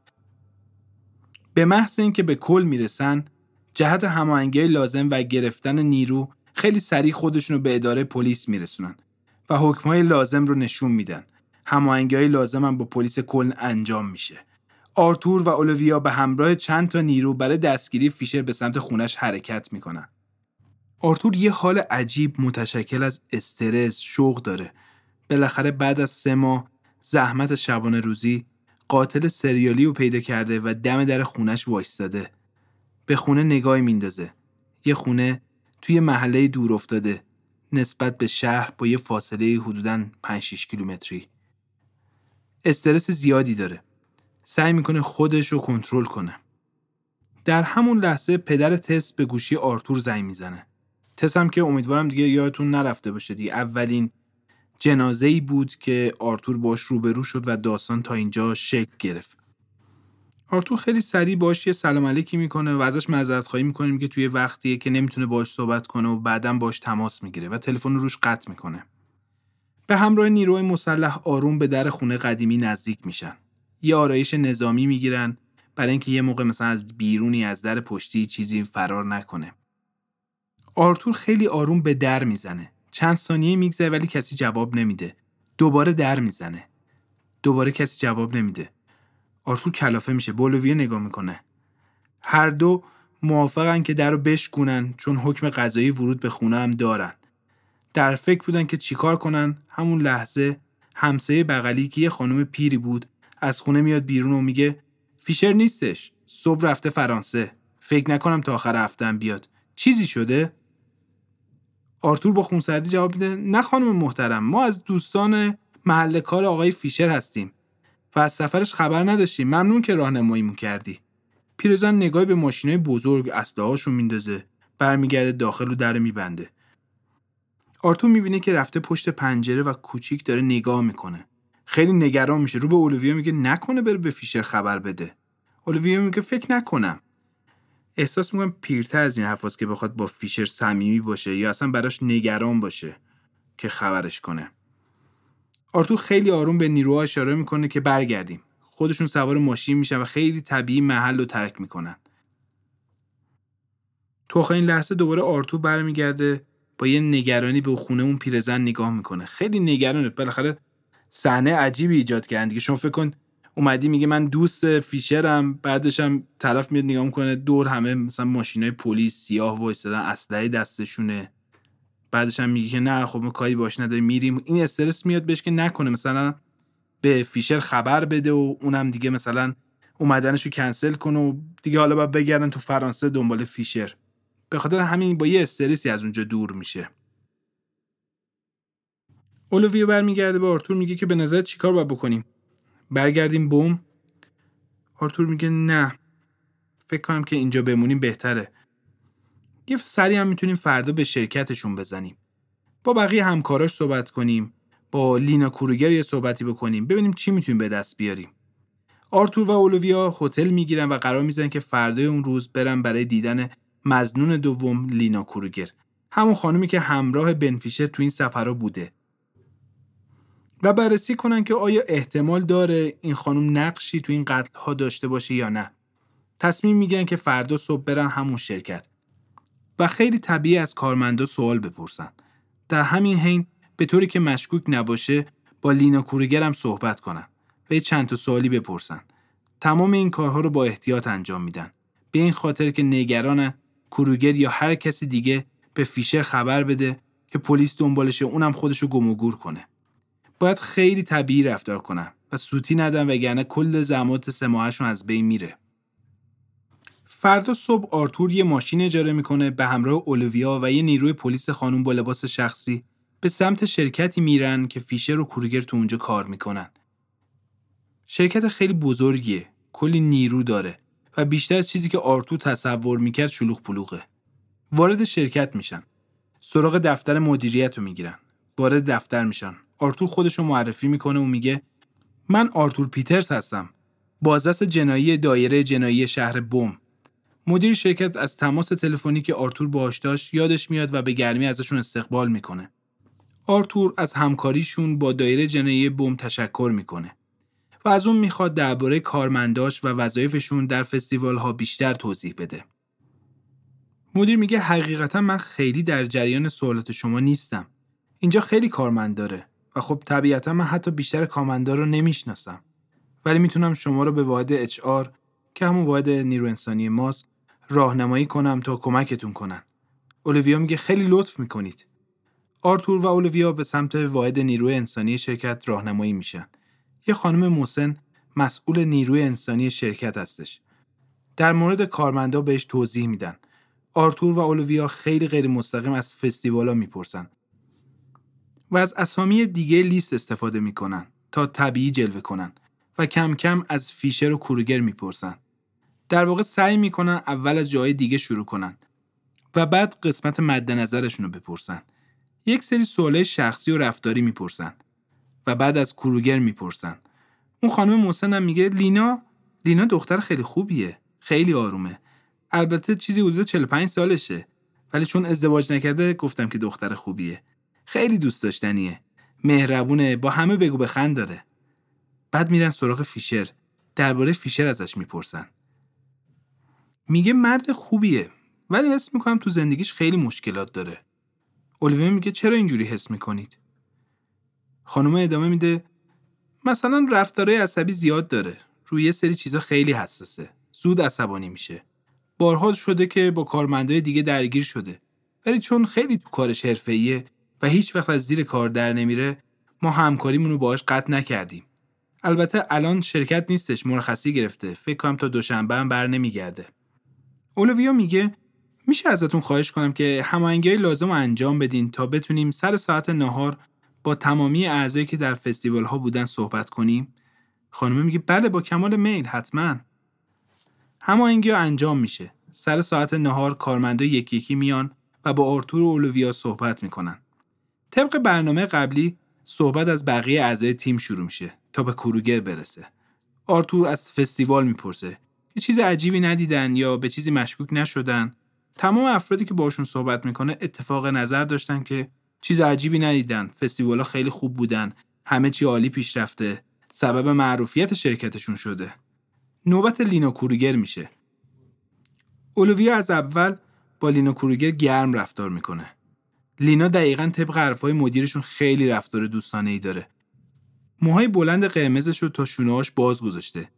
به محض اینکه به کل می‌رسن جهت هماهنگی لازم و گرفتن نیرو خیلی سریع خودشون به اداره پلیس میرسونن و حکمهای لازم رو نشون میدن. هماهنگی های لازم هم با پلیس کل انجام میشه. آرتور و اولویا به همراه چند تا نیرو برای دستگیری فیشر به سمت خونش حرکت می‌کنن. آرتور یه حال عجیب متشکل از استرس، شوق داره. بالاخره بعد از سه ماه زحمت شبانه روزی قاتل سریالی رو پیدا کرده و دم در خونش وایستاده. به خونه نگاهی میندازه. یه خونه توی محله دور افتاده نسبت به شهر با یه فاصله حدوداً 5-6 کیلومتری. استرس زیادی داره. سعی می‌کنه خودش رو کنترل کنه. در همون لحظه پدر تس به گوشی آرتور زنگ می‌زنه. تس هم که امیدوارم دیگه یادتون نرفته باشه دیگه اولین جنازه ای بود که آرتور باش روبرو شد و داستان تا اینجا شکل گرفت. آرتور خیلی سریع باش یه سلام علیکی می‌کنه و ازش معذرت خواهی می‌کنه میگه توی وقتیه که نمی‌تونه باش صحبت کنه و بعدا باش تماس می‌گیره و تلفن روش قطع می‌کنه. به همراه نیروی مسلح آروم به در خونه قدیمی نزدیک میشن. یه آرایش نظامی می‌گیرن برای اینکه یه موقع مثلا از بیرونی از در پشتی چیزی فرار نکنه. آرتور خیلی آروم به در می‌زنه. چند ثانیه میگذره ولی کسی جواب نمیده. دوباره در می‌زنه. دوباره کسی جواب نمیده. آرتور کلافه میشه. بولویه نگاه می‌کنه. هر دو موافقن که در رو بشکونن چون حکم قضایی ورود به خونه هم دارن. در فکر بودن که چیکار کنن همون لحظه همسایه بغلی که یه خانم پیری بود از خونه میاد بیرون و میگه فیشر نیستش صبح رفته فرانسه فکر نکنم تا آخر هفته بیاد. چیزی شده؟ آرتور با خونسردی جواب میده نه خانم محترم ما از دوستان محل کار آقای فیشر هستیم و از سفرش خبر نداشتیم. ممنون که راهنماییمون کردی. پیرزن نگاهی به ماشینای بزرگ اسلحه‌هاشون میندازه برمیگرده داخل و در میبنده. آرتور می‌بینه که رفته پشت پنجره و کوچیک داره نگاه می‌کنه. خیلی نگران میشه. رو به اولویا میگه نکنه بره به فیشر خبر بده. اولویا میگه فکر نکنم. احساس می‌کنم پیرتر از این حرفاست که بخواد با فیشر صمیمی باشه یا اصلا براش نگران باشه که خبرش کنه. آرتور خیلی آروم به نیروها اشاره می‌کنه که برگردیم. خودشون سوار ماشین میشن و خیلی طبیعی محل رو ترک می‌کنن. تو آخرین لحظه دوباره آرتور برمیگرده. با یه نگرانی به خونه اون پیرزن نگاه می‌کنه. خیلی نگرانه. بالاخره صحنه عجیبی ایجاد کردن دیگه. شما فکر کن اومدی میگه من دوست فیشرم بعدش هم طرف میاد نگاه می‌کنه دور همه مثلا ماشینای پلیس سیاه وایسادن اسلحه دستشونه. بعدش هم میگه که نه خب ما کاری باش نداریم میریم. این استرس میاد بهش که نکنه. مثلا به فیشر خبر بده و اونم دیگه مثلا اومدنشو کنسل کنه و دیگه حالا باید بگردن تو فرانسه دنبال فیشر به خاطر همین با یه استرسی از اونجا دور میشه. اولویو برمیگرده به آرتور میگه که به نظر چیکار باید بکنیم؟ برگردیم بوم؟ آرتور میگه نه. فکر کنم که اینجا بمونیم بهتره. یه سری هم می‌تونیم فردا به شرکتشون بزنیم. با بقیه همکاراش صحبت کنیم. با لینا کوروگر یه صحبتی بکنیم. ببینیم چی می‌تونیم به دست بیاریم. آرتور و اولویا هتل می‌گیرن و قرار می‌زنن که فردای اون روز برن برای دیدن مزنون دوم لینا کوروگر همون خانومی که همراه بنفیشر تو این سفرها بوده. و بررسی کنن که آیا احتمال داره این خانم نقشی تو این قتل ها داشته باشه یا نه. تصمیم می‌گیرن که فردا صبح برن همون شرکت. و خیلی طبیعی از کارمندا سوال بپرسن. در همین حین به طوری که مشکوک نباشه با لینا کوروگر هم صحبت کنن و یه چند تا سوالی بپرسن. تمام این کارها رو با احتیاط انجام میدن. به این خاطر که نگران کروگر یا هر کسی دیگه به فیشر خبر بده که پلیس دنبالشه اونم خودشو گم و گور کنه. باید خیلی طبیعی رفتار کنن و سوتی ندن وگرنه کل زمات سماهشون از بین میره. فردا صبح آرتور یه ماشین اجاره می‌کنه به همراه اولویا و یه نیروی پلیس خانم با لباس شخصی به سمت شرکتی میرن که فیشر و کروگر تو اونجا کار می‌کنن. شرکت خیلی بزرگیه، کلی نیرو داره. و بیشتر از چیزی که آرتور تصور می‌کرد شلوغ پلوغه. وارد شرکت میشن. سراغ دفتر مدیریت رو می‌گیرن. وارد دفتر میشن. آرتور خودش رو معرفی می‌کنه و میگه من آرتور پیترز هستم. بازرس جنایی دایره جنایی شهر بوم. مدیر شرکت از تماس تلفنی که آرتور باهاش داشت یادش میاد و به گرمی ازشون استقبال می‌کنه. آرتور از همکاریشون با دایره جنایی بوم تشکر می‌کنه و از اون می‌خواد درباره کارمنداش و وظایفشون در فستیوال ها بیشتر توضیح بده. مدیر میگه حقیقتا من خیلی در جریان سوالات شما نیستم. اینجا خیلی کارمند داره و خب طبیعتا من حتی بیشتر کارمندا رو نمی‌شناسم. ولی می‌تونم شما رو به واحد HR که همون واحد نیرو انسانی ماست راهنمایی کنم تا کمکتون کنن. اولیویا میگه خیلی لطف می‌کنید. آرتور و اولویا به سمت واحد نیروی انسانی شرکت راهنمایی میشن. یه خانم موسن مسئول نیروی انسانی شرکت هستش. در مورد کارمندا بهش توضیح میدن. آرتور و اولویا خیلی غیر مستقیم از فستیوالا می‌پرسن و از اسامی دیگه لیست استفاده می‌کنن تا طبیعی جلوه کنن و کم کم از فیشر و کروگر می‌پرسن. در واقع سعی می‌کنن اول از جای دیگه شروع کنن و بعد قسمت مد نظرشون رو بپرسن. یک سری سوالای شخصی و رفتاری می‌پرسن و بعد از کروگر می‌پرسن. اون خانم محسن هم میگه لینا لینا دختر خیلی خوبیه خیلی آرومه. البته چیزی حدود 45 سالشه. ولی چون ازدواج نکرده گفتم که دختر خوبیه. خیلی دوست داشتنیه. مهربونه با همه بگو بخند داره. بعد میرن سراغ فیشر. درباره فیشر ازش می‌پرسن. میگه مرد خوبیه ولی حس می‌کنم تو زندگیش خیلی مشکلات داره. الیویا میگه چرا اینجوری حس می‌کنید؟ خانم ادامه میده مثلا رفتارهای عصبی زیاد داره. روی یه سری چیزا خیلی حساسه. زود عصبانی میشه. بارها شده که با کارمندای دیگه درگیر شده. ولی چون خیلی تو کارش حرفه‌ایه و هیچ وقت از زیر کار در نمیره ما همکاریمون رو باهاش قطع نکردیم. البته الان شرکت نیستش مرخصی گرفته. فکر کنم تا دوشنبه هم بر نمیگرده. اولویا میگه میشه ازتون خواهش کنم که هماهنگی لازم رو انجام بدین تا بتونیم سر ساعت نهار با تمامی اعضایی که در فستیوال ها بودن صحبت کنیم خانمه میگه بله با کمال میل حتما. هماهنگی ها انجام میشه. سر ساعت نهار کارمندا یکی یکی میان و با آرتور و اولویا صحبت می‌کنن. طبق برنامه قبلی صحبت از بقیه اعضای تیم شروع میشه تا به کروگر برسه. آرتور از فستیوال می‌پرسه که چیز عجیبی ندیدن یا به چیزی مشکوک نشدن. تمام افرادی که باشون صحبت می‌کنه اتفاق نظر داشتن که چیز عجیبی ندیدن. فستیوالا خیلی خوب بودن. همه چی عالی پیش رفته سبب معروفیت شرکتشون شده. نوبت لینا کوروگر میشه. اولویا از اول با لینا کوروگر گرم رفتار می‌کنه. لینا دقیقا طبق حرفای مدیرشون خیلی رفتار دوستانه ای داره. موهای بلند قرمزش رو تا شونه‌هاش باز گذاشته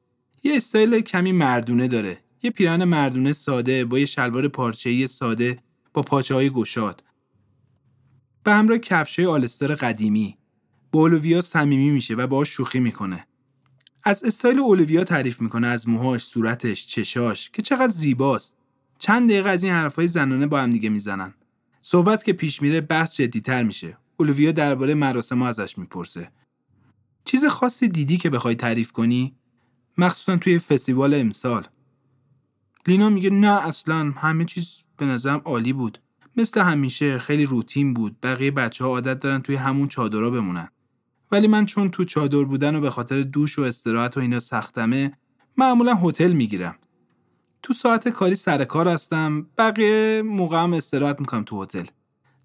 یه استایل کمی مردونه داره. یه پیرهن مردونه ساده با یه شلوار پارچه‌ای ساده با پاچه های گشاد. به همراه کفشای آلستر قدیمی. با اولویا صمیمی میشه و باهاش شوخی می‌کنه. از استایل اولویا تعریف می‌کنه از موهاش صورتش چشاش که چقدر زیباست. چند دقیقه از این حرفهای زنانه با هم دیگه می‌زنن. صحبت که پیش میره بحث جدیتر میشه. اولویا درباره مراسم ازش می‌پرسه. چیز خاصی دیدی که بخوای تعریف کنی؟ مخصوصا توی فستیوال امسال. لینا میگه نه اصلا همه چیز به نظرم عالی بود. مثل همیشه خیلی روتین بود. بقیه بچه ها عادت دارن توی همون چادرها بمونن. ولی من چون تو چادر بودن و به خاطر دوش و استراحت و اینا سختمه معمولا هتل می‌گیرم. تو ساعت کاری سر کار هستم. بقیه موقع هم استراحت می‌کنم تو هتل.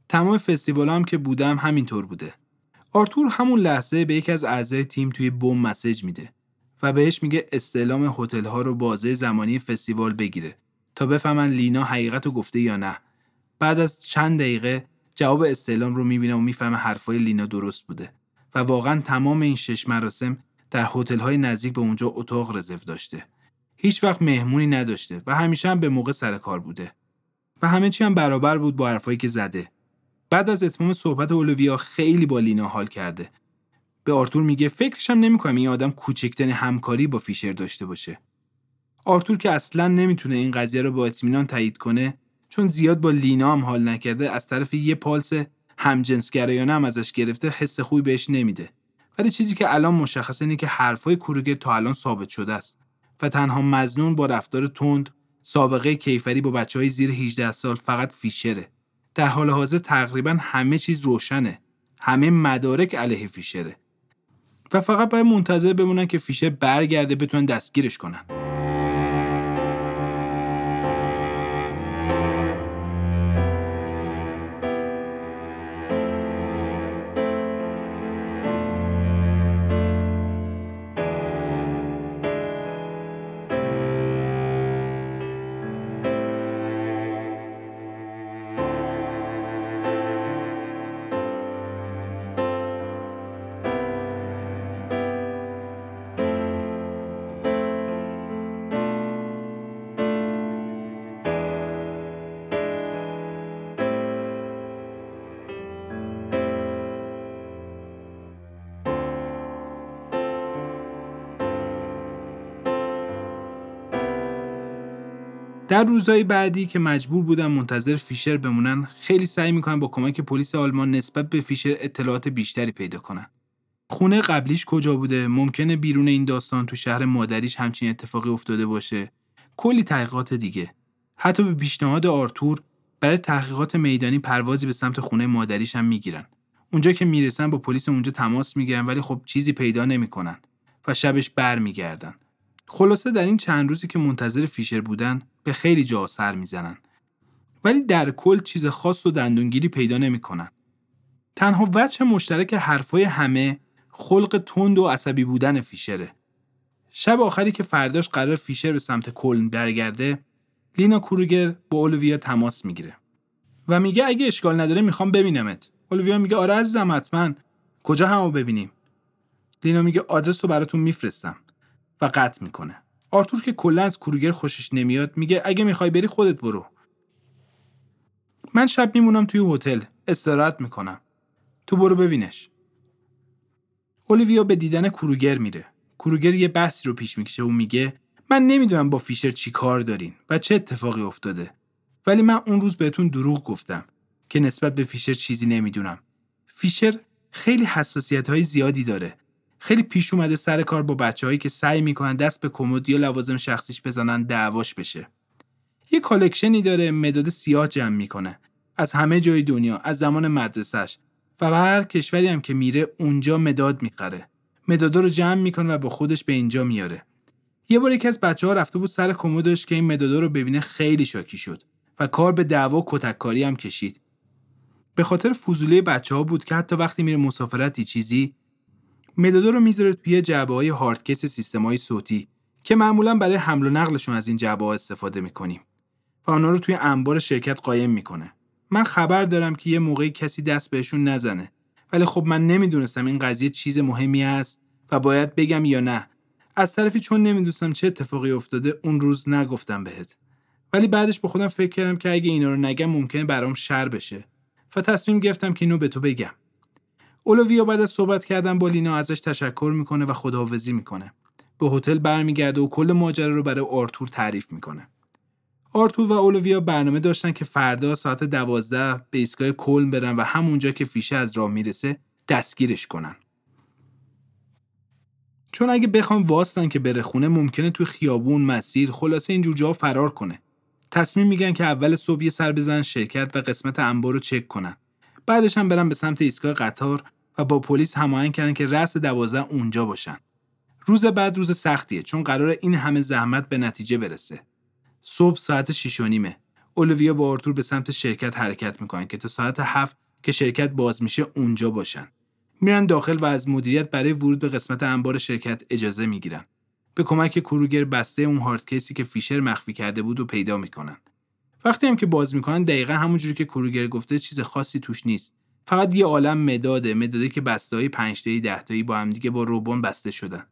تمام فستیوال هم که بودم همینطور بوده. آرتور همون لحظه به یکی از اعضای تیم توی بوم مسج میده و بهش میگه استعلام هتل ها رو بازه زمانی فستیوال بگیره تا بفهمن لینا حقیقت رو گفته یا نه. بعد از چند دقیقه جواب استعلام رو می‌بینه و می‌فهمه حرفای لینا درست بوده و واقعا تمام این شش مراسم در هتل های نزدیک به اونجا اتاق رزرو داشته. هیچ وقت مهمونی نداشته و همیشه هم به موقع سر کار بوده و همه چی هم برابر بود با حرفایی که زده. بعد از اتمام صحبت اولویا خیلی با لینا حال کرده. به آرتور میگه فکرشم نمی‌کنم این آدم کوچکترین همکاری با فیشر داشته باشه. آرتور که اصلا نمی‌تونه این قضیه رو با اطمینان تایید کنه چون زیاد با لینا هم حال نکرده از طرف یه پالس همجنسگرایانه هم ازش گرفته حس خوبی بهش نمیده. ولی چیزی که الان مشخصه اینه که حرفای کروگر تا الان ثابت شده است و تنها مزنون با رفتار تند سابقه کیفری با بچه های زیر 18 سال فقط فیشره. در حال حاضر تقریبا همه چیز روشنه. همه مدارک علیه فیشره. و فقط باید منتظر بمونن که فیشر برگرده بتونن دستگیرش کنن. در روزهای بعدی که مجبور بودن منتظر فیشر بمونن خیلی سعی می‌کنن با کمک پلیس آلمان نسبت به فیشر اطلاعات بیشتری پیدا کنن خونه قبلیش کجا بوده؟ ممکنه بیرون این داستان تو شهر مادریش همچین اتفاقی افتاده باشه. کلی تحقیقات دیگه. حتی به پیشنهاد آرتور برای تحقیقات میدانی پروازی به سمت خونه مادریش هم می‌گیرن. اونجا که می‌رسن با پلیس اونجا تماس می‌گیرن ولی خب چیزی پیدا نمی‌کنن و شبش برمیگردن. خلاصه در این چند روزی که منتظر فیشر بودن به خیلی جا سر می‌زنن ولی در کل چیز خاص و دندونگیری پیدا نمی‌کنن. تنها وجه مشترک حرفای همه خلق تند و عصبی بودن فیشره. شب آخری که فرداش قرار فیشر به سمت کلن برگرده، لینا کروگر با اولویا تماس می‌گیره و میگه اگه اشکال نداره می‌خوام ببینمت. اولویا میگه آره عزیزم حتما کجا همو ببینیم؟ لینا میگه آدرس رو براتون میفرستم و قطع می‌کنه. آرتور که کلا از کروگر خوشش نمیاد میگه اگه می‌خوای بری خودت برو. من شب میمونم توی هتل استراحت می‌کنم. تو برو ببینش. اولیویا به دیدن کروگر میره. کروگر یه بحثی رو پیش می‌کشه و میگه من نمی‌دونم با فیشر چی کار دارین و چه اتفاقی افتاده ولی من اون روز بهتون دروغ گفتم که نسبت به فیشر چیزی نمی‌دونم. فیشر خیلی حساسیت های زیادی داره خیلی پیش اومده سر کار با بچههایی که سعی می‌کنن دست به کمد یا لوازم شخصیش بزنن دعواش بشه. یه کالکشنی داره مداد سیاه جمع می‌کنه. از همه جای دنیا از زمان مدرسش و به هر کشوری هم که میره اونجا مداد می‌خره. مدادا رو جمع می‌کنه و با خودش به اینجا میاره. یه بار یکی از بچه ها رفته بود سر کمدش که این مدادا رو ببینه خیلی شاکی شد و کار به دعوا و کتککاری هم کشید. به خاطر فضولی بچه ها بود که حتی وقتی میره مسافرتی چیزی مدادا رو می‌ذاره توی جعبه های هاردکس سیستم های صوتی که معمولا برای حمل و نقلشون از این جعبه ها استفاده می‌کنیم و آنها رو توی انبار شرکت قایم می‌کنه. من خبر دارم که یه موقعی کسی دست بهشون نزنه ولی خب من نمی‌دونستم این قضیه چیز مهمی است و باید بگم یا نه. از طرفی چون نمی‌دونستم چه اتفاقی افتاده اون روز نگفتم بهت. ولی بعدش به خودم فکر کردم که اگه اینا رو نگم ممکنه برام شر بشه. و تصمیم گرفتم که اینو به تو بگم. اولویا بعد از صحبت کردن با لینا ازش تشکر می‌کنه و خداحافظی می‌کنه. به هتل برمیگرده و کل ماجرا رو برای آرتور تعریف می‌کنه. آرتور و اولویا برنامه داشتن که فردا ساعت دوازده به ایستگاه کلن برن و همونجا که فیشه از راه می‌رسه دستگیرش کنن. چون اگه بخوام واستن که بره خونه ممکنه توی خیابون مسیر خلاصه اینجور جا فرار کنه. تصمیم میگن که اول صبح یه سر بزنن شرکت و قسمت انبار رو چک کنن. بعدش هم برن به سمت ایستگاه قطار و با پلیس هماهنگ کردن که رأس دوازده اونجا باشن. روز بعد روز سختیه چون قرار این همه زحمت به نتیجه برسه. صبح ساعت 6 و نیمه. اولویا با آرتور به سمت شرکت حرکت می‌کنن که تا ساعت 7 که شرکت باز میشه اونجا باشن. میرن داخل و از مدیریت برای ورود به قسمت انبار شرکت اجازه می‌گیرن. به کمک کروگر بسته اون هارد کیسی که فیشر مخفی کرده بود و پیدا می‌کنن. وقتی هم که باز می‌کنن دقیقا همونجوری که کروگر گفته چیز خاصی توش نیست. فقط یه عالم مداده مداده که بسته های 5 تایی 10 تایی با هم دیگه با روبان بسته شدن.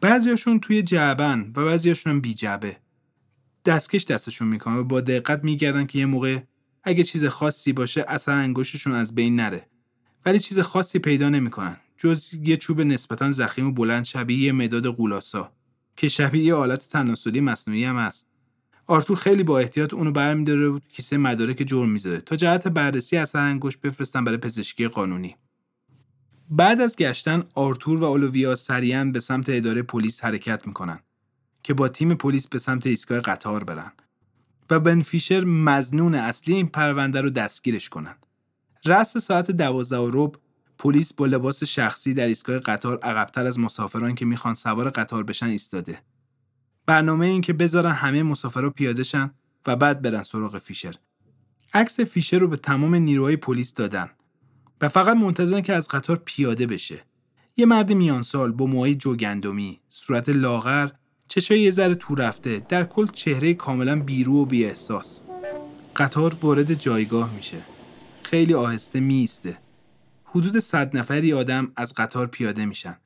بعضیاشون توی جعبن و بعضیاشون هم بی جعبه. دستکش دستشون می‌کنن و با دقت میگردن که یه موقع اگه چیز خاصی باشه اثر انگشتشون از بین نره. ولی چیز خاصی پیدا نمی‌کنن جز یه چوب نسبتا زخیم و بلند شبیه یه مداد قولاسا که شبیه یه آلت تناسلی مصنوعی هم هست. آرتور خیلی با احتیاط اونو برمیداره و کیسه مدارک جرم می‌ذاره تا جهت بررسی اثر انگشت بفرستن برای پزشکی قانونی. بعد از گشتن آرتور و اولویا سریعا به سمت اداره پلیس حرکت می‌کنن که با تیم پلیس به سمت ایستگاه قطار برن و بن فیشر مزنون اصلی این پرونده رو دستگیرش کنن. رأس ساعت دوازده و رب پلیس با لباس شخصی در ایستگاه قطار عقبتر از مسافران که می‌خوان سوار قطار بشن ایستاده. برنامه این که بذارن همه مسافرها پیاده شن و بعد برن سراغ فیشر. عکس فیشر رو به تمام نیروهای پلیس دادن و فقط منتظرن که از قطار پیاده بشه. یه مرد میانسال با موهای جوگندمی، صورت لاغر، چشای یه ذره تو رفته، در کل چهره کاملا بیرو و بی احساس. قطار وارد جایگاه میشه. خیلی آهسته میسته. حدود صد نفری آدم از قطار پیاده میشن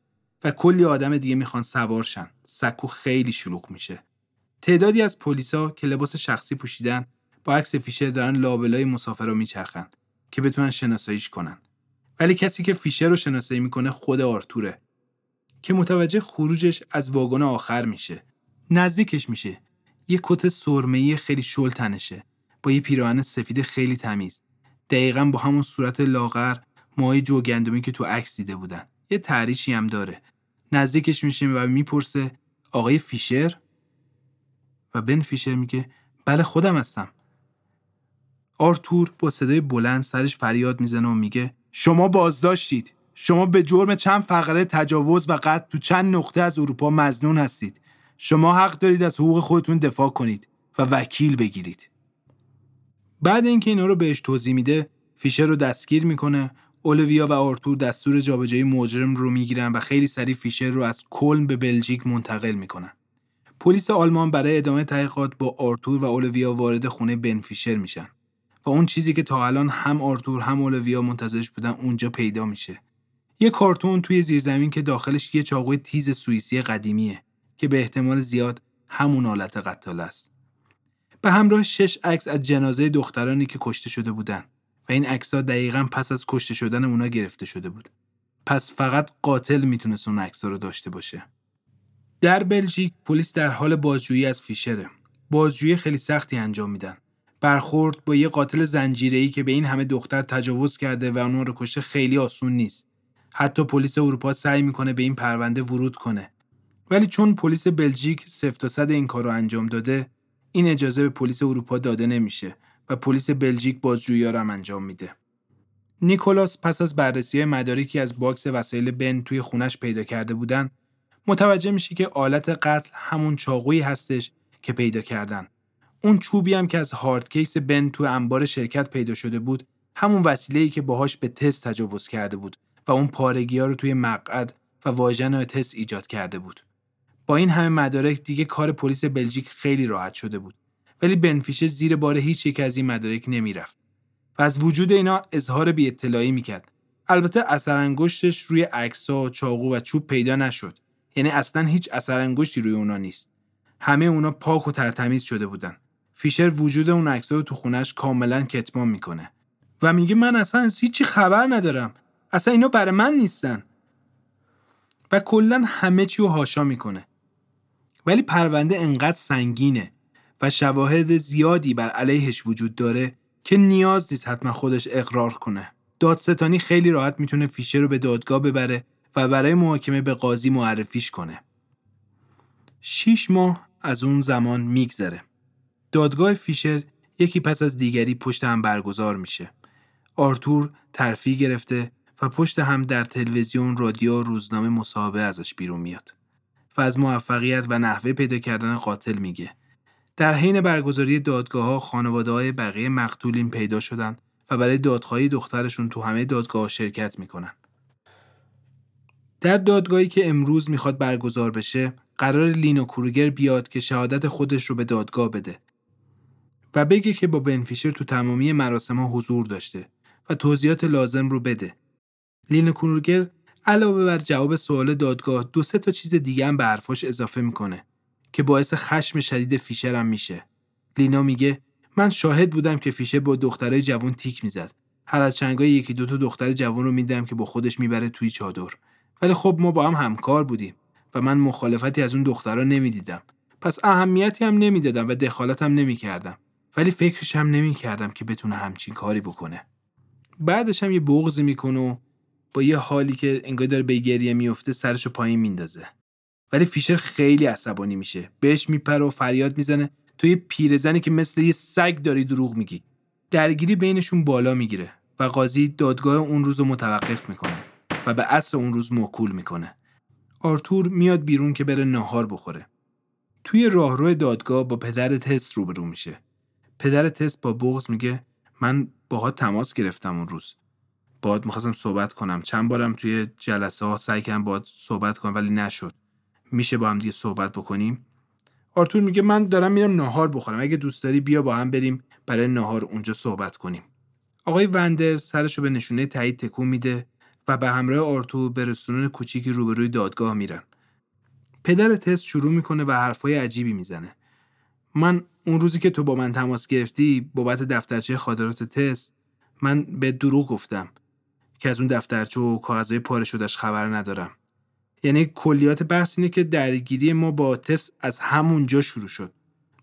و کلی آدم دیگه می‌خوان سوار شن. سکو خیلی شلوغ میشه. تعدادی از پلیسا که لباس شخصی پوشیدن با عکس فیشر دارن لابلای مسافرا میچرخن که بتونن شناساییش کنن. ولی کسی که فیشر رو شناسایی می‌کنه خود آرتوره که متوجه خروجش از واگن آخر میشه. نزدیکش میشه. یه کت سرمه‌ای خیلی شل تنشه با یه پیراهن سفید خیلی تمیز. دقیقا با همون صورت لاغر ماهی جوگندمی که تو عکس دیده بودن. یه تعریشی هم داره. نزدیکش میشه و می‌پرسه آقای فیشر و بن فیشر میگه بله خودم هستم. آرتور با صدای بلند سرش فریاد می‌زنه و میگه شما بازداشتید. شما به جرم چند فقره تجاوز و قتل تو چند نقطه از اروپا مزنون هستید. شما حق دارید از حقوق خودتون دفاع کنید و وکیل بگیرید. بعد اینکه اینا رو بهش توضیح میده، فیشر رو دستگیر می‌کنه. اولویا و آرتور دستور جابجایی مجرم رو می‌گیرن و خیلی سریع فیشر رو از کلن به بلژیک منتقل می‌کنن. پلیس آلمان برای ادامه تحقیقات با آرتور و اولویا وارد خونه بن فیشر میشن. و اون چیزی که تا الان هم آرتور هم اولویا منتظرش بودن اونجا پیدا میشه. یه کارتون توی زیرزمین که داخلش یه چاقوی تیز سوئیسی قدیمیه که به احتمال زیاد همون حالت قتال است. به همراه شش عکس از جنازه دخترانی که کشته شده بودن و این عکس‌ها دقیقا پس از کشته شدن اونا گرفته شده بود. پس فقط قاتل می‌تونست اون عکس‌ها رو داشته باشه. در بلژیک پلیس در حال بازجویی از فیشره. بازجویی خیلی سختی انجام میدن. برخورد با یه قاتل زنجیره‌ای که به این همه دختر تجاوز کرده و اونها رو کشته خیلی آسون نیست. حتی پلیس اروپا سعی می‌کنه به این پرونده ورود کنه. ولی چون پلیس بلژیک سفت و سخت این کار رو انجام داده، این اجازه به پلیس اروپا داده نمیشه و پلیس بلژیک بازجویی هم انجام میده. نیکولاس پس از بررسی مدارکی از box وسایل بن توی خونش پیدا کرده بودن، متوجه میشه که آلت قتل همون چاقویی هستش که پیدا کردن. اون چوبی هم که از hard case بن تو انبار شرکت پیدا شده بود، همون وسیله‌ای که باهاش به تست تجاوز کرده بود و اون پارگی رو توی مقعد و واژن تست ایجاد کرده بود. با این همه مدارک دیگه کار پلیس بلژیک خیلی راحت شده بود. ولی بنفیشه زیر بار هیچ یک از این مدارک نمی‌رفت و از وجود اینا اظهار بی اطلاعی می‌کرد. البته اثر انگشتش روی عکس‌ها، چاقو و چوب پیدا نشد. یعنی اصلا هیچ اثر انگشتی روی اونا نیست. همه اونا پاک و ترتمیز شده بودن. فیشر وجود اون عکس‌ها رو تو خونش کاملا کتمان می‌کنه و میگه من اصلا از هیچی خبر ندارم. اصلا اینا برای من نیستن. و کلا همه چی رو هاشا می‌کنه. ولی پرونده انقدر سنگینه و شواهد زیادی بر علیهش وجود داره که نیاز نیست حتما خودش اقرار کنه. دادستانی خیلی راحت می‌تونه فیشر رو به دادگاه ببره و برای محاکمه به قاضی معرفیش کنه. شیش ماه از اون زمان میگذره. دادگاه فیشر یکی پس از دیگری پشت هم برگزار میشه. آرتور ترفی گرفته و پشت هم در تلویزیون، رادیو روزنامه مصاحبه ازش بیرون میاد. و از موفقیت و نحوه پیدا کردن قاتل میگه. در حین برگزاری دادگاه ها های بقیه مقتولین پیدا شدن و برای دادخواهی دخترشون تو همه دادگاه شرکت می‌کنن. در دادگاهی که امروز می‌خواد برگزار بشه قرار لینو کروگر بیاد که شهادت خودش رو به دادگاه بده و بگه که با بنفیشر تو تمامی مراسم ها حضور داشته و توضیحات لازم رو بده. لینو کروگر علاوه بر جواب سوال دادگاه دو سه تا چیز دیگه هم به حرفاش اضافه می‌کنه که باعث خشم شدید فیشر هم میشه. لینا میگه من شاهد بودم که فیشر با دخترای جوان تیک می‌زد. هر از چنگای یکی دو تا دختر جوان رو میدم که با خودش می‌بره توی چادر. ولی خب ما با هم همکار بودیم و من مخالفتی از اون دخترها نمی‌دیدم. پس اهمیتی هم نمی‌دادم و دخالتم نمی‌کردم. ولی فکرش هم نمی‌کردم که بتونه همچین کاری بکنه. بعدش هم یه بغضی می‌کنه و با یه حالی که انگار داره به گریه میفته سرشو پایین میندازه. ولی فیشر خیلی عصبانی میشه. بهش میپره و فریاد می‌زنه تو پیرزنی که مثل یه سگ داری دروغ میگی. درگیری بینشون بالا می‌گیره و قاضی دادگاه اون روز متوقف می‌کنه. و به عصر اون روز موکول می‌کنه. آرتور میاد بیرون که بره ناهار بخوره. توی راهرو دادگاه با پدر تست روبرو میشه. پدر تست با بغض میگه من باها تماس گرفتم اون روز. باهات می‌خواستم صحبت کنم. چند بارم توی جلسه ها سعی کردم باهات صحبت کنم ولی نشد. میشه با هم دیگه صحبت بکنیم؟ آرتور میگه من دارم میرم ناهار بخورم. اگه دوست داری بیا با هم بریم برای ناهار اونجا صحبت کنیم. آقای وندر سرشو به نشونه تایید تکون میده و به همراه آرتور به رستوران کوچیکی روبروی دادگاه میرن. پدر تست شروع می‌کنه و حرفای عجیبی می‌زنه. من اون روزی که تو با من تماس گرفتی بابت دفترچه خاطرات تست من به دروغ گفتم که از اون دفترچه و کاغذهای پاره شدهش خبر ندارم. یعنی کلیات بحث اینه که درگیری ما با تست از همونجا شروع شد.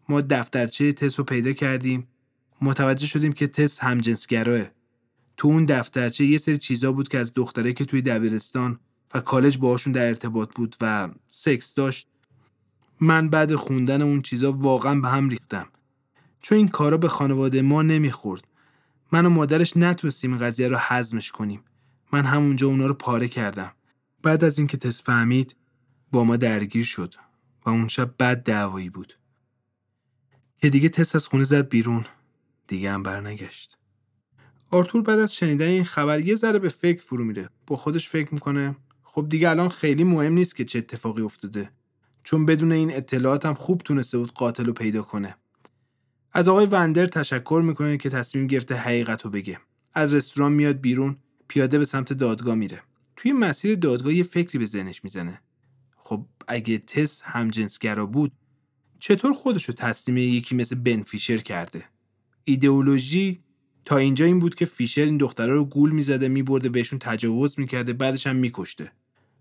ما دفترچه تست رو پیدا کردیم. متوجه شدیم که تست همجنسگراه تو اون دفترچه یه سری چیزا بود که از دختره که توی دبیرستان و کالج باهاشون در ارتباط بود و سکس داشت. من بعد خوندن اون چیزا واقعا به هم ریختم. چون این کارا به خانواده ما نمی‌خورد. من و مادرش نتونستیم این قضیه رو حزمش کنیم. من همونجا اونا رو پاره کردم. بعد از اینکه تست فهمید با ما درگیر شد و اون شب بد دعوایی بود. که دیگه تست از خونه زد بیرون دیگه هم برنگشت. آرتور بعد از شنیدن این خبر یه ذره به فکر فرو میره. با خودش فکر می‌کنه خب دیگه الان خیلی مهم نیست که چه اتفاقی افتاده. چون بدون این اطلاعات هم خوب تونسته بود قاتل رو پیدا کنه. از آقای وندر تشکر می‌کنه که تصمیم گرفته حقیقت رو بگه. از رستوران میاد بیرون پیاده به سمت دادگاه میره. توی مسیر دادگاه یه فکری به ذهنش می‌زنه. خب اگه تس همجنسگرا بود چطور خودش رو تسلیم یکی مثل بن فیشر کرده؟ ایدئولوژی تا اینجا این بود که فیشر این دخترها رو گول می‌زده میبرده بهشون تجاوز می‌کرده بعدش هم میکشته.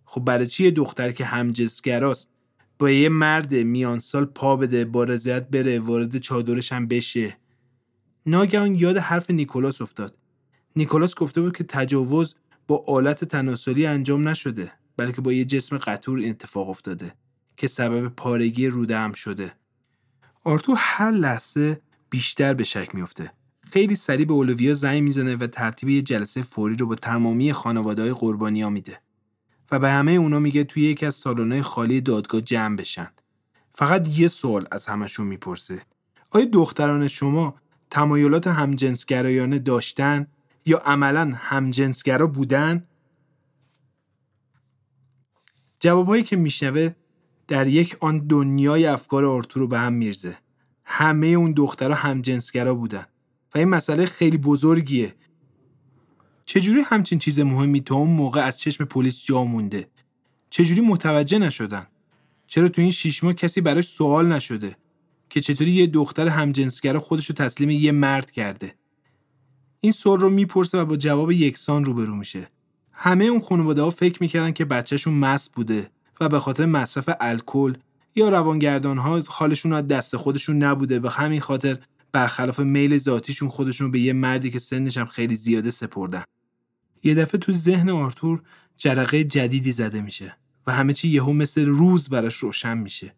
خب برای چی دختر که همجنسگراست با یه مرد میان سال پا بده با رضایت بره وارد چادرش هم بشه؟ ناگهان یاد حرف نیکولاس افتاد. نیکولاس گفته بود که تجاوز با آلت تناسلی انجام نشده بلکه با یه جسم قطور اتفاق افتاده که سبب پارگی روده هم شده آرتور هر لحظه بیشتر به شک میفته خیلی سریع به اولویا زنگ می‌زنه و ترتیب یه جلسه فوری رو با تمامی خانواده های قربانی ها میده و به همه اونا میگه توی یکی از سالن‌های خالی دادگاه جمع بشن. فقط یه سوال از همشون می‌پرسه. آیا دختران شما تمایلات همجنسگرایانه داشتن یا عملا همجنسگرا بودن؟ جوابهایی که میشنوه در یک آن دنیای افکار آرتور رو به هم میرزه. همه اون دخترها همجنسگرا بودن. و این مسئله خیلی بزرگیه چجوری همچین چیز مهمی تا اون موقع از چشم پلیس جا مونده چجوری متوجه نشدن چرا تو این شیش ماه کسی براش سوال نشده که چطوری یه دختر همجنسگر خودش رو تسلیم یه مرد کرده این سوال رو می‌پرسه و با جواب یکسان روبرو میشه. همه اون خانواده ها فکر می‌کردن که بچهشون مست بوده و به خاطر مصرف الکل یا روانگردان ها حالشون از دست خودشون نبوده. به همین خاطر برخلاف میل ذاتیشون خودشون به یه مردی که سنش هم خیلی زیاده سپردن. یه دفعه تو ذهن آرتور جرقه جدیدی زده میشه و همه چی یهو مثل روز براش روشن میشه.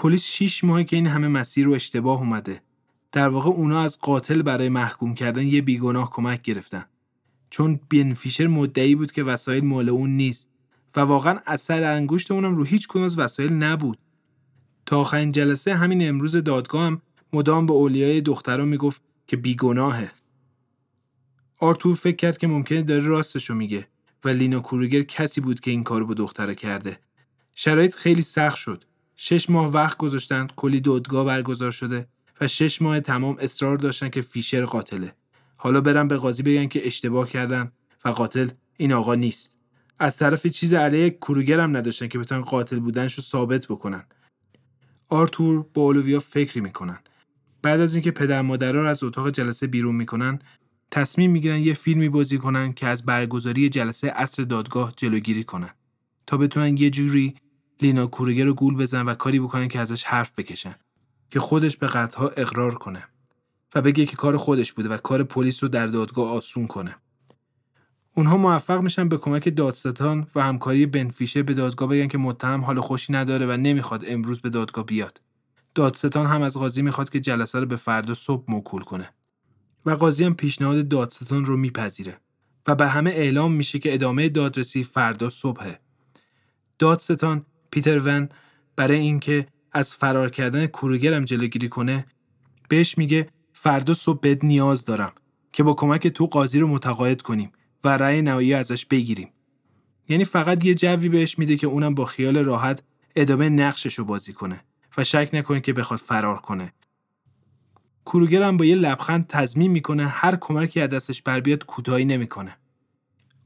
پلیس 6 ماه که این همه مسیر رو اشتباه اومده. در واقع اونا از قاتل برای محکوم کردن یه بیگناه کمک گرفتن. چون بین فیشر مدعی بود که وسایل مال اون نیست و واقعا اثر انگشت اونم رو هیچ کدوم از وسایل نبود. تا آخرین جلسه همین امروز دادگاه هم مدام به اولیای دخترها می‌گفت که بیگناهه. آرتور فکر کرد که ممکنه داره راستشو میگه و لینا کروگر کسی بود که این کارو با دختره کرده. شرایط خیلی سخت شد. شش ماه وقت گذاشتند کلی دادگاه برگزار شده و شش ماه تمام اصرار داشتن که فیشر قاتله. حالا برن به قاضی بگن که اشتباه کردن و قاتل این آقا نیست. از طرف چیز علیه کروگر هم نداشتن که بتونن قاتل بودنش رو ثابت بکنن. آرتور با اولویا فکری می‌کنن. بعد از اینکه پدر مادرها رو از اتاق جلسه بیرون می‌کنن تصمیم می‌گیرن یه فیلمی بازی کنن که از برگزاری جلسه عصر دادگاه جلوگیری کنن تا بتونن یه جوری لینا کورگر رو گول بزن و کاری بکنن که ازش حرف بکشن که خودش به قتلها اقرار کنه و بگه که کار خودش بوده و کار پلیس رو در دادگاه آسون کنه. اونها موفق میشن به کمک دادستان و همکاری بنفیشه به دادگاه بگن که متهم حال خوشی نداره و نمی‌خواد امروز به دادگاه بیاد. دادستان هم از قاضی می‌خواد که جلسه رو به فردا صبح موکول کنه. و قاضی هم پیشنهاد دادستان رو میپذیره و به همه اعلام میشه که ادامه دادرسی فردا صبحه. دادستان پیتر ون برای اینکه از فرار کردن کروگرم جلوگیری کنه بهش میگه فردا صبح بد نیاز دارم که با کمک تو قاضی رو متقاعد کنیم و رأی نهایی ازش بگیریم. یعنی فقط یه جوی بهش میده که اونم با خیال راحت ادامه نقشش رو بازی کنه و شک نکنه که بخواد فرار کنه. کروگر هم با یه لبخند تضمین می‌کنه هر کمکی از دستش بر بیاد کوتاهی نمی‌کنه.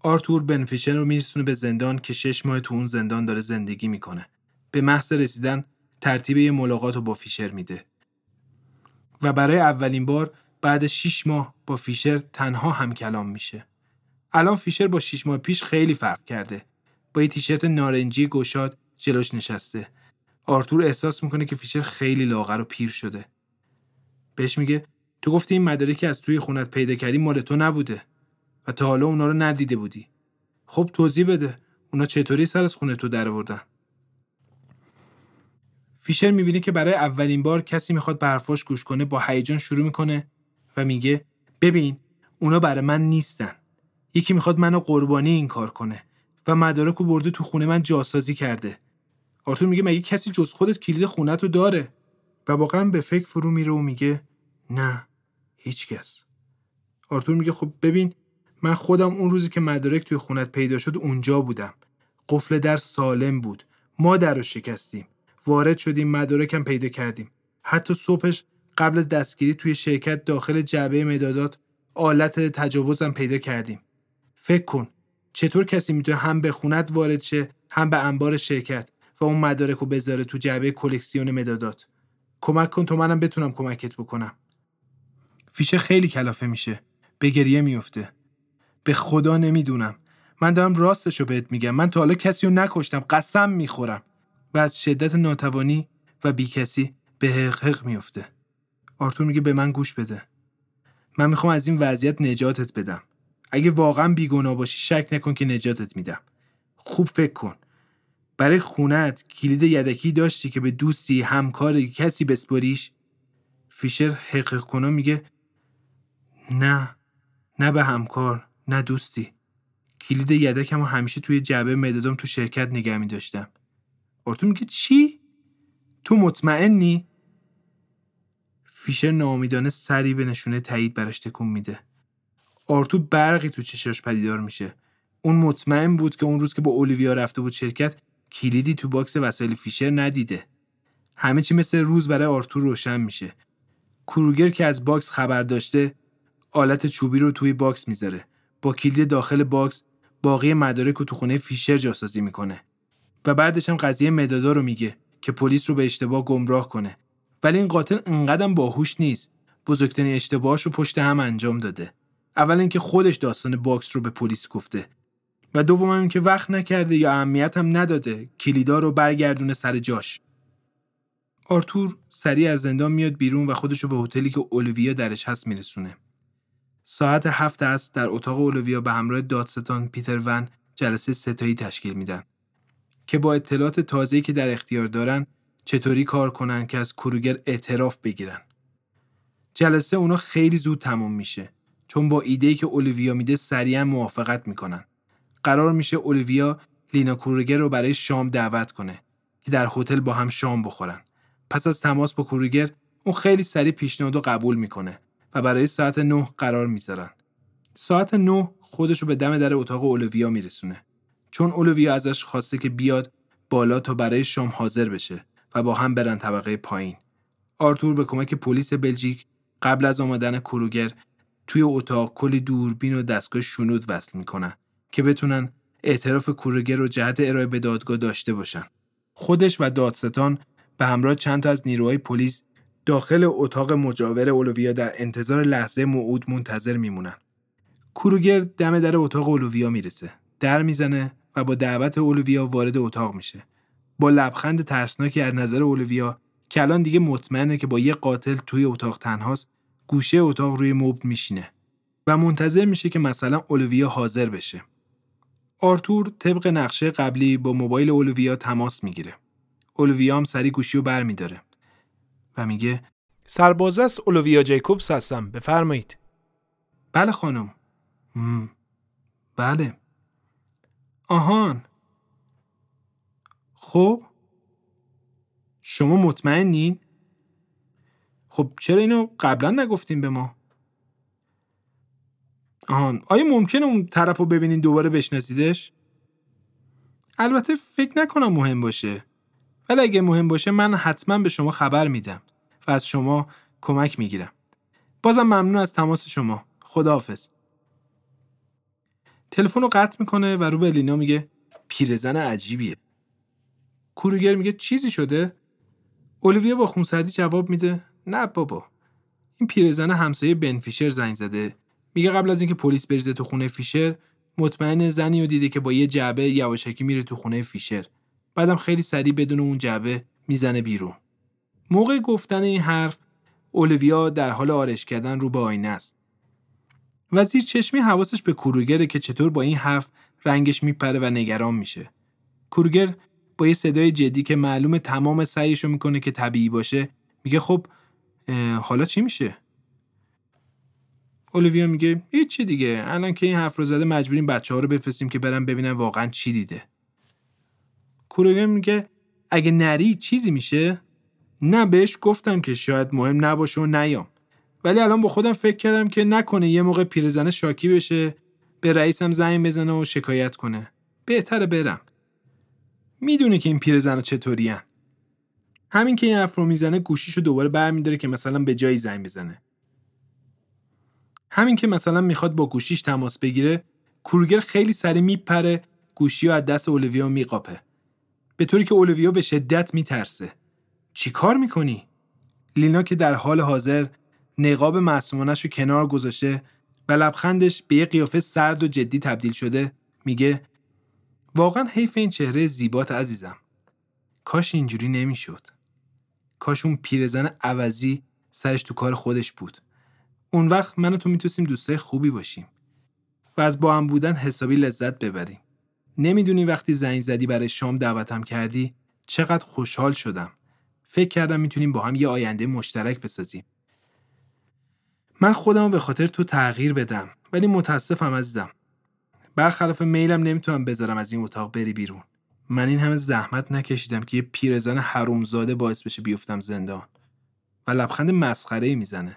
آرتور بنفیشن رو میرسونه به زندان که شش ماه تو اون زندان داره زندگی می‌کنه. به محض رسیدن ترتیب یه ملاقات رو با فیشر میده. و برای اولین بار بعد 6 ماه با فیشر تنها هم کلام میشه. الان فیشر با 6 ماه پیش خیلی فرق کرده. با یه تیشرت نارنجی گشاد جلوش نشسته. آرتور احساس می‌کنه که فیشر خیلی لاغر و پیر شده. بهش میگه تو گفتی این مدارکی از توی خونت پیدا کردی مال تو نبوده. و تا حالا اونا رو ندیده بودی. خب توضیح بده. اونا چطوری سر از خونه تو در آوردن فیشر می‌بینه که برای اولین بار کسی می‌خواد به حرفاش گوش کنه با هیجان شروع می‌کنه و میگه ببین اونا برای من نیستن. یکی می‌خواد منو قربانی این کار کنه و مدارک رو برده تو خونه من جاسازی کرده. آرتور میگه مگه کسی جز خودت کلید خونت رو داره؟ و واقعا به فکر فرو میره و میگه نه هیچکس آرتور میگه خب ببین من خودم اون روزی که مدارک توی خونت پیدا شد اونجا بودم. قفل در سالم بود. ما در رو شکستیم. وارد شدیم مدارکم پیدا کردیم. حتی صبحش قبل دستگیری توی شرکت داخل جعبه مدادات آلت تجاوزم پیدا کردیم. فکر کن چطور کسی می‌تونه هم به خونت وارد شه هم به انبار شرکت و اون مدارک رو بذاره تو جعبه کلکسیون مدادات؟ کمک کن تو منم بتونم کمکت بکنم. فیشه خیلی کلافه میشه. به گریه میفته به خدا نمی‌دونم. من دارم راستش رو بهت میگم. من تا حالا کسی رو نکشتم. قسم می‌خورم. و از شدت ناتوانی و بیکسی به حق میفته آرتور میگه به من گوش بده. من می‌خوام از این وضعیت نجاتت بدم. اگه واقعا بیگناه باشی شک نکن که نجاتت میدم. خوب فکر کن. برای خونت کلید یدکی داشتی که به دوستی همکاری کسی بسپریش؟ فیشر حقیق کنه میگه نه نه به همکار. نه دوستی. کلید یدکم رو همیشه توی جعبه مدادم تو شرکت نگه می داشتم آرتور میگه چی؟ تو مطمئنی؟ فیشر ناامیدانه سری به نشونه تایید براش تکون میده. آرتور برقی تو چشاش پدیدار میشه. اون مطمئن بود که اون روز که با اولیویا رفته بود شرکت کلیدی تو box وسایل فیشر ندیده. همه چی مثل روز برای آرتور روشن میشه. کروگر که از box خبر داشته آلت چوبی رو توی box می‌ذاره. با کلید داخل box باقی مدارک رو تو خونه فیشر جاسازی می‌کنه. و بعدش هم قضیه مدادا رو میگه که پلیس رو به اشتباه گمراه کنه. ولی این قاتل انقدرم باهوش نیست. بزرگترین اشتباهش رو پشت هم انجام داده. اول اینکه خودش داستان box رو به پلیس گفته. و دوم هم که وقت نکرده یا اهمیت هم نداده کلیدا رو برگردونه سر جاش. آرتور سریع از زندان میاد بیرون و خودش رو به هتلی که اولیویا درش هست میرسونه. ساعت هفت است در اتاق اولویا به همراه دادستان پیتر ون جلسه ستایی تشکیل میدن که با اطلاعات تازه‌ای که در اختیار دارن چطوری کار کنن که از کروگر اعتراف بگیرن. جلسه اونا خیلی زود تموم میشه چون با ایده که اولیویا میده سریعا موافقت می‌کنن. قرار میشه اولیویا لینا کروگر رو برای شام دعوت کنه که در هتل با هم شام بخورن. پس از تماس با کروگر اون خیلی سریع پیشنهاد قبول می‌کنه و برای ساعت 9 قرار می‌ذارن. ساعت 9 خودش رو به دم در اتاق اولویا میرسونه. چون اولویا ازش خواسته که بیاد بالا تا برای شام حاضر بشه و با هم برن طبقه پایین. آرتور به کمک پلیس بلژیک قبل از آمدن کروگر توی اتاق کلی دوربین و دستگاه شنود وصل می‌کنن که بتونن اعتراف کروگر رو جهت ارائه به دادگاه داشته باشن. خودش و دادستان به همراه چند تا از نیروهای پلیس داخل اتاق مجاور اولویا در انتظار لحظه موعود منتظر میمونن. کروگر دم در اتاق اولویا می‌رسه. در می‌زنه و با دعوت اولویا وارد اتاق میشه. با لبخند ترسناکی از نظر اولویا که الان دیگه مطمئنه که با یه قاتل توی اتاق تنهاست گوشه اتاق روی مبل میشینه و منتظر میشه که مثلا اولویا حاضر بشه. آرتور طبق نقشه قبلی با موبایل اولویا تماس می‌گیره. اولویا هم سری گوشی رو برمیداره و میگه سرباز است اولویا جیکوبس هستم بفرمایید. بله خانم. بله. آهان. خب؟ شما مطمئنین؟ خب چرا اینو قبلا نگفتیم به ما؟ آهان آیا ممکنه اون طرف رو ببینین دوباره بشناسیدش؟ البته فکر نکنم مهم باشه. ولی اگه مهم باشه من حتما به شما خبر میدم و از شما کمک می‌گیرم. بازم ممنون از تماس شما. خداحافظ. تلفن رو قطع می‌کنه و رو به لینا میگه پیرزن عجیبیه. کروگر میگه چیزی شده؟ اولیویا با خونسردی جواب میده نه بابا. این پیرزن همسایه بن فیشر زنگ زده. میگه قبل از اینکه پلیس بریزه تو خونه فیشر مطمئن زنی رو دیده که با یه جعبه یواشکی میره تو خونه فیشر. بعدم خیلی سریع بدون اون جعبه می‌زنه بیرون. موقع گفتن این حرف اولویا در حال آرش کردن رو به آینه است. وزیر چشمی حواسش به کروگره که چطور با این حرف رنگش میپره و نگران میشه. کروگر با یه صدای جدی که معلوم تمام سعیشو می‌کنه که طبیعی باشه میگه خب حالا چی میشه؟ اولویا میگه هیچی دیگه الان که این حرف رو زده مجبوریم بچه ها رو بفرستیم که برن ببینن واقعا چی دیده. کروگر میگه اگه نری چیزی میشه؟ نه بهش گفتم که شاید مهم نباشه و نیام. ولی الان با خودم فکر کردم که نکنه یه موقع پیرزنه شاکی بشه به رئیسم زنگ بزنه و شکایت کنه. بهتره برم. می‌دونه که این پیرزنا چطورین همین که این حرف رو می‌زنه گوشیشو دوباره برمیداره که مثلا به جایی زنگ بزنه. همین که مثلا می‌خواد با گوشیش تماس بگیره کروگر خیلی سری میپره گوشی از دست اولویا میقاپه. به طوری که اولویا به شدت میترسه. چی کار می‌کنی؟ لینا که در حال حاضر نقاب معصومانش رو کنار گذاشته و لبخندش به یه قیافه سرد و جدی تبدیل شده میگه واقعا حیف این چهره زیبات عزیزم. کاش اینجوری نمی‌شد. کاش اون پیرزن عوضی سرش تو کار خودش بود. اون وقت من و تو می‌تونستیم دوستای خوبی باشیم و از با هم بودن حسابی لذت ببریم. نمی‌دونی وقتی زنگ زدی برای شام دعوتم کردی چقدر خوشحال شدم. فکر کردم می‌تونیم با هم یه آینده مشترک بسازیم. من خودم به خاطر تو تغییر بدم ولی متاسفم عزیزم. برخلاف میلم نمی‌تونم بذارم از این اتاق بری بیرون. من این همه زحمت نکشیدم که یه پیرزن حرومزاده باعث بشه بیفتم زندان. و لبخند مسخره می‌زنه.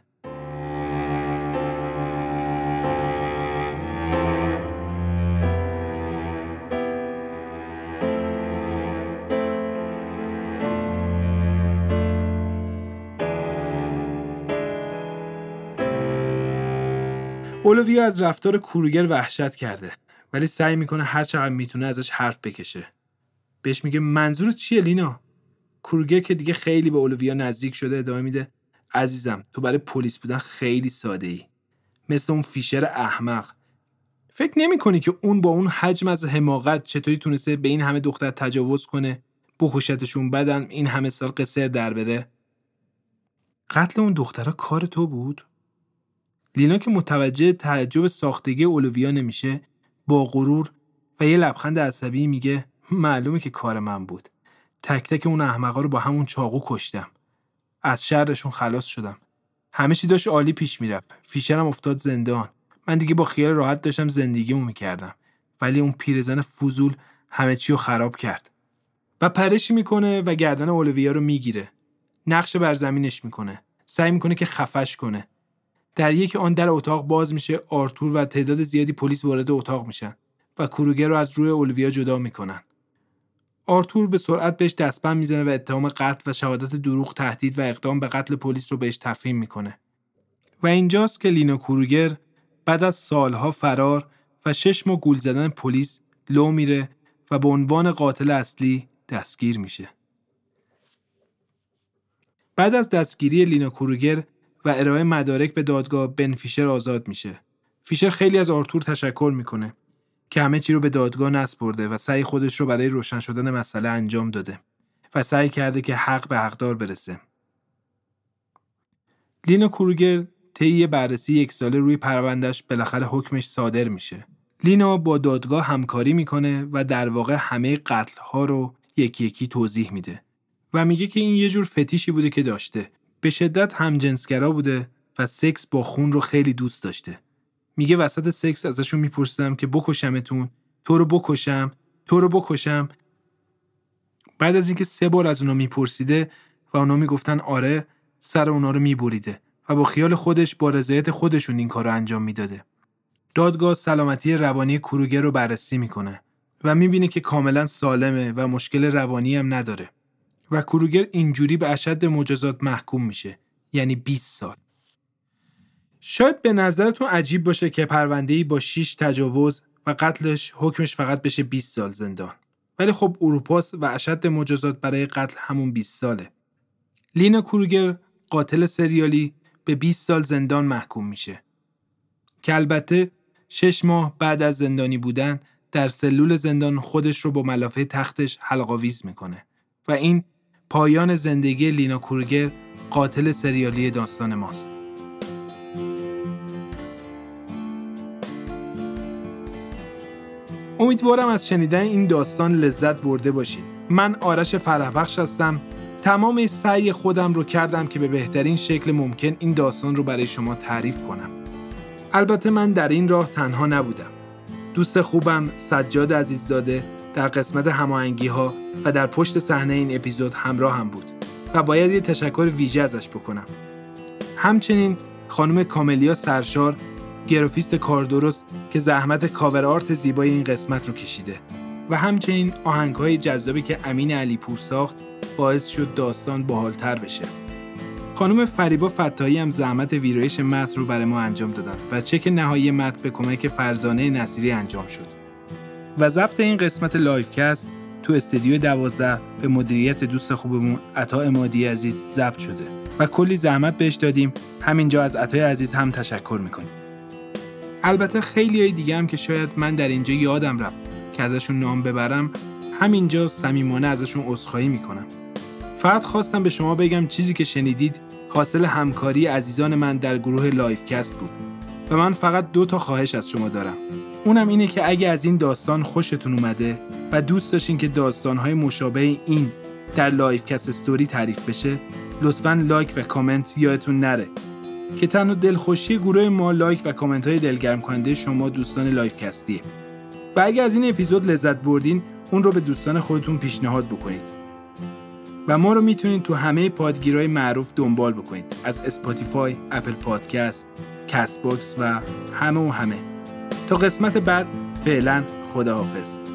اولویا از رفتار کروگر وحشت کرده ولی سعی می‌کنه هر چقدر می‌تونه ازش حرف بکشه. بهش میگه منظور چیه لینا؟ کروگر که دیگه خیلی به اولویا نزدیک شده ادامه میده عزیزم تو برای پلیس بودن خیلی ساده ای مثل اون فیشر احمق. فکر نمی کنی که اون با اون حجم از حماقت چطوری تونسته به این همه دختر تجاوز کنه؟ بخوشتشون بدن این همه سال قصر در بره. قتل اون دخترها کار تو بود؟ لینا که متوجه تعجب ساختگی اولویا نمیشه با غرور و یه لبخند عصبی میگه معلومه که کار من بود. تک تک اون احمقا رو با همون چاقو کشتم. از شرشون خلاص شدم. همه چی داشت عالی پیش می‌رفت. فیشرم افتاد زندان. من دیگه با خیال راحت داشتم زندگیمو می‌کردم. ولی اون پیرزن فوزول همه چی رو خراب کرد. و پرشی می‌کنه و گردن اولویا رو می‌گیره. نقش بر زمینش می‌کنه. سعی می‌کنه که خفش کنه. در یک آن در اتاق باز میشه آرتور و تعداد زیادی پلیس وارد اتاق میشن و کروگر رو از روی اولویا جدا می‌کنن آرتور به سرعت بهش دستبند می‌زنه و اتهام قتل و شهادت دروغ تهدید و اقدام به قتل پلیس رو بهش تفهیم می‌کنه و اینجاست که لینا کروگر بعد از سالها فرار و شش ماه گول زدن پلیس لو میره و به عنوان قاتل اصلی دستگیر میشه. بعد از دستگیری لینا کروگر و ارائه مدارک به دادگاه بن فیشر آزاد میشه. فیشر خیلی از آرتور تشکر می‌کنه که همه چی رو به دادگاه نسپرده و سعی خودش رو برای روشن شدن مسئله انجام داده و سعی کرده که حق به حقدار برسه. لینا کروگر طی بررسی یک ساله روی پروندهش بالاخره حکمش صادر میشه. لینا با دادگاه همکاری می‌کنه و در واقع همه قتل ها رو یکی یکی توضیح میده و میگه که این یه جور فتیشی بوده که داشته. به شدت همجنسگرا بوده و سکس با خون رو خیلی دوست داشته. میگه وسط سکس ازشون میپرسیدم که بکشمتون، تو رو بکشم، تو رو بکشم. بعد از اینکه سه بار از اونا میپرسیده و اونا می‌گفتن آره، سر اونا رو میبریده و با خیال خودش با رضایت خودشون این کار انجام می‌داده. دادگاه سلامتی روانی کروگر رو بررسی می‌کنه و می‌بینه که کاملا سالمه و مشکل روانی هم نداره و کروگر اینجوری به اشد مجازات محکوم میشه یعنی 20 سال. شاید به نظرتون عجیب باشه که پرونده‌ای با 6 تجاوز و قتلش حکمش فقط بشه 20 سال زندان. ولی خب اروپاست و اشد مجازات برای قتل همون 20 ساله. لینا کروگر قاتل سریالی به 20 سال زندان محکوم میشه. که البته شش ماه بعد از زندانی بودن در سلول زندان خودش رو با ملافه تختش حلقاویز می‌کنه و این پایان زندگی لینا کورگر قاتل سریالی داستان ماست. امیدوارم از شنیدن این داستان لذت برده باشید. من آرش فرهبخش هستم. تمام سعی خودم رو کردم که به بهترین شکل ممکن این داستان رو برای شما تعریف کنم. البته من در این راه تنها نبودم. دوست خوبم سجاد عزیززاده در قسمت هماهنگی ها و در پشت صحنه این اپیزود همراه هم بود و باید یه تشکر ویژه ازش بکنم. همچنین خانم کاملیا سرشار گرافیست کار درست که زحمت cover art زیبای این قسمت رو کشیده و همچنین آهنگ های جذابی که امین علی پور ساخت باعث شد داستان باحالتر بشه. خانم فریبا فتایی هم زحمت ویرایش متن رو برای ما انجام دادن و چک نهایی متن به کمک فرزانه نصیری انجام شد. و ضبط این قسمت لایفکست تو استدیو دوازده به مدیریت دوست خوبمون عطا امادی عزیز ضبط شده. و کلی زحمت بهش دادیم. همینجا از عطای عزیز هم تشکر می‌کنیم. البته خیلی های دیگه هم که شاید من در اینجا یادم رفت که ازشون نام ببرم همینجا صمیمانه ازشون عذرخواهی می‌کنم. فقط خواستم به شما بگم چیزی که شنیدید حاصل همکاری عزیزان من در گروه لایفکست بود. و من فقط دو تا خواهش از شما دارم. اونم اینه که اگه از این داستان خوشتون اومده و دوست داشتین که داستانهای مشابه این در لایفکست استوری تعریف بشه لطفا like و کامنت یادتون نره. که تنها دلخوشی گروه ما like و کامنت های دلگرم کننده شما دوستان لایفکستیه و اگه از این اپیزود لذت بردین اون رو به دوستان خودتون پیشنهاد بکنید. و ما رو می‌تونید تو همه پادگیرهای معروف دنبال بکنید. از اسپاتیفای، اپل پادکست، کست باکس و همه و همه. تا قسمت بعد فعلا خداحافظ.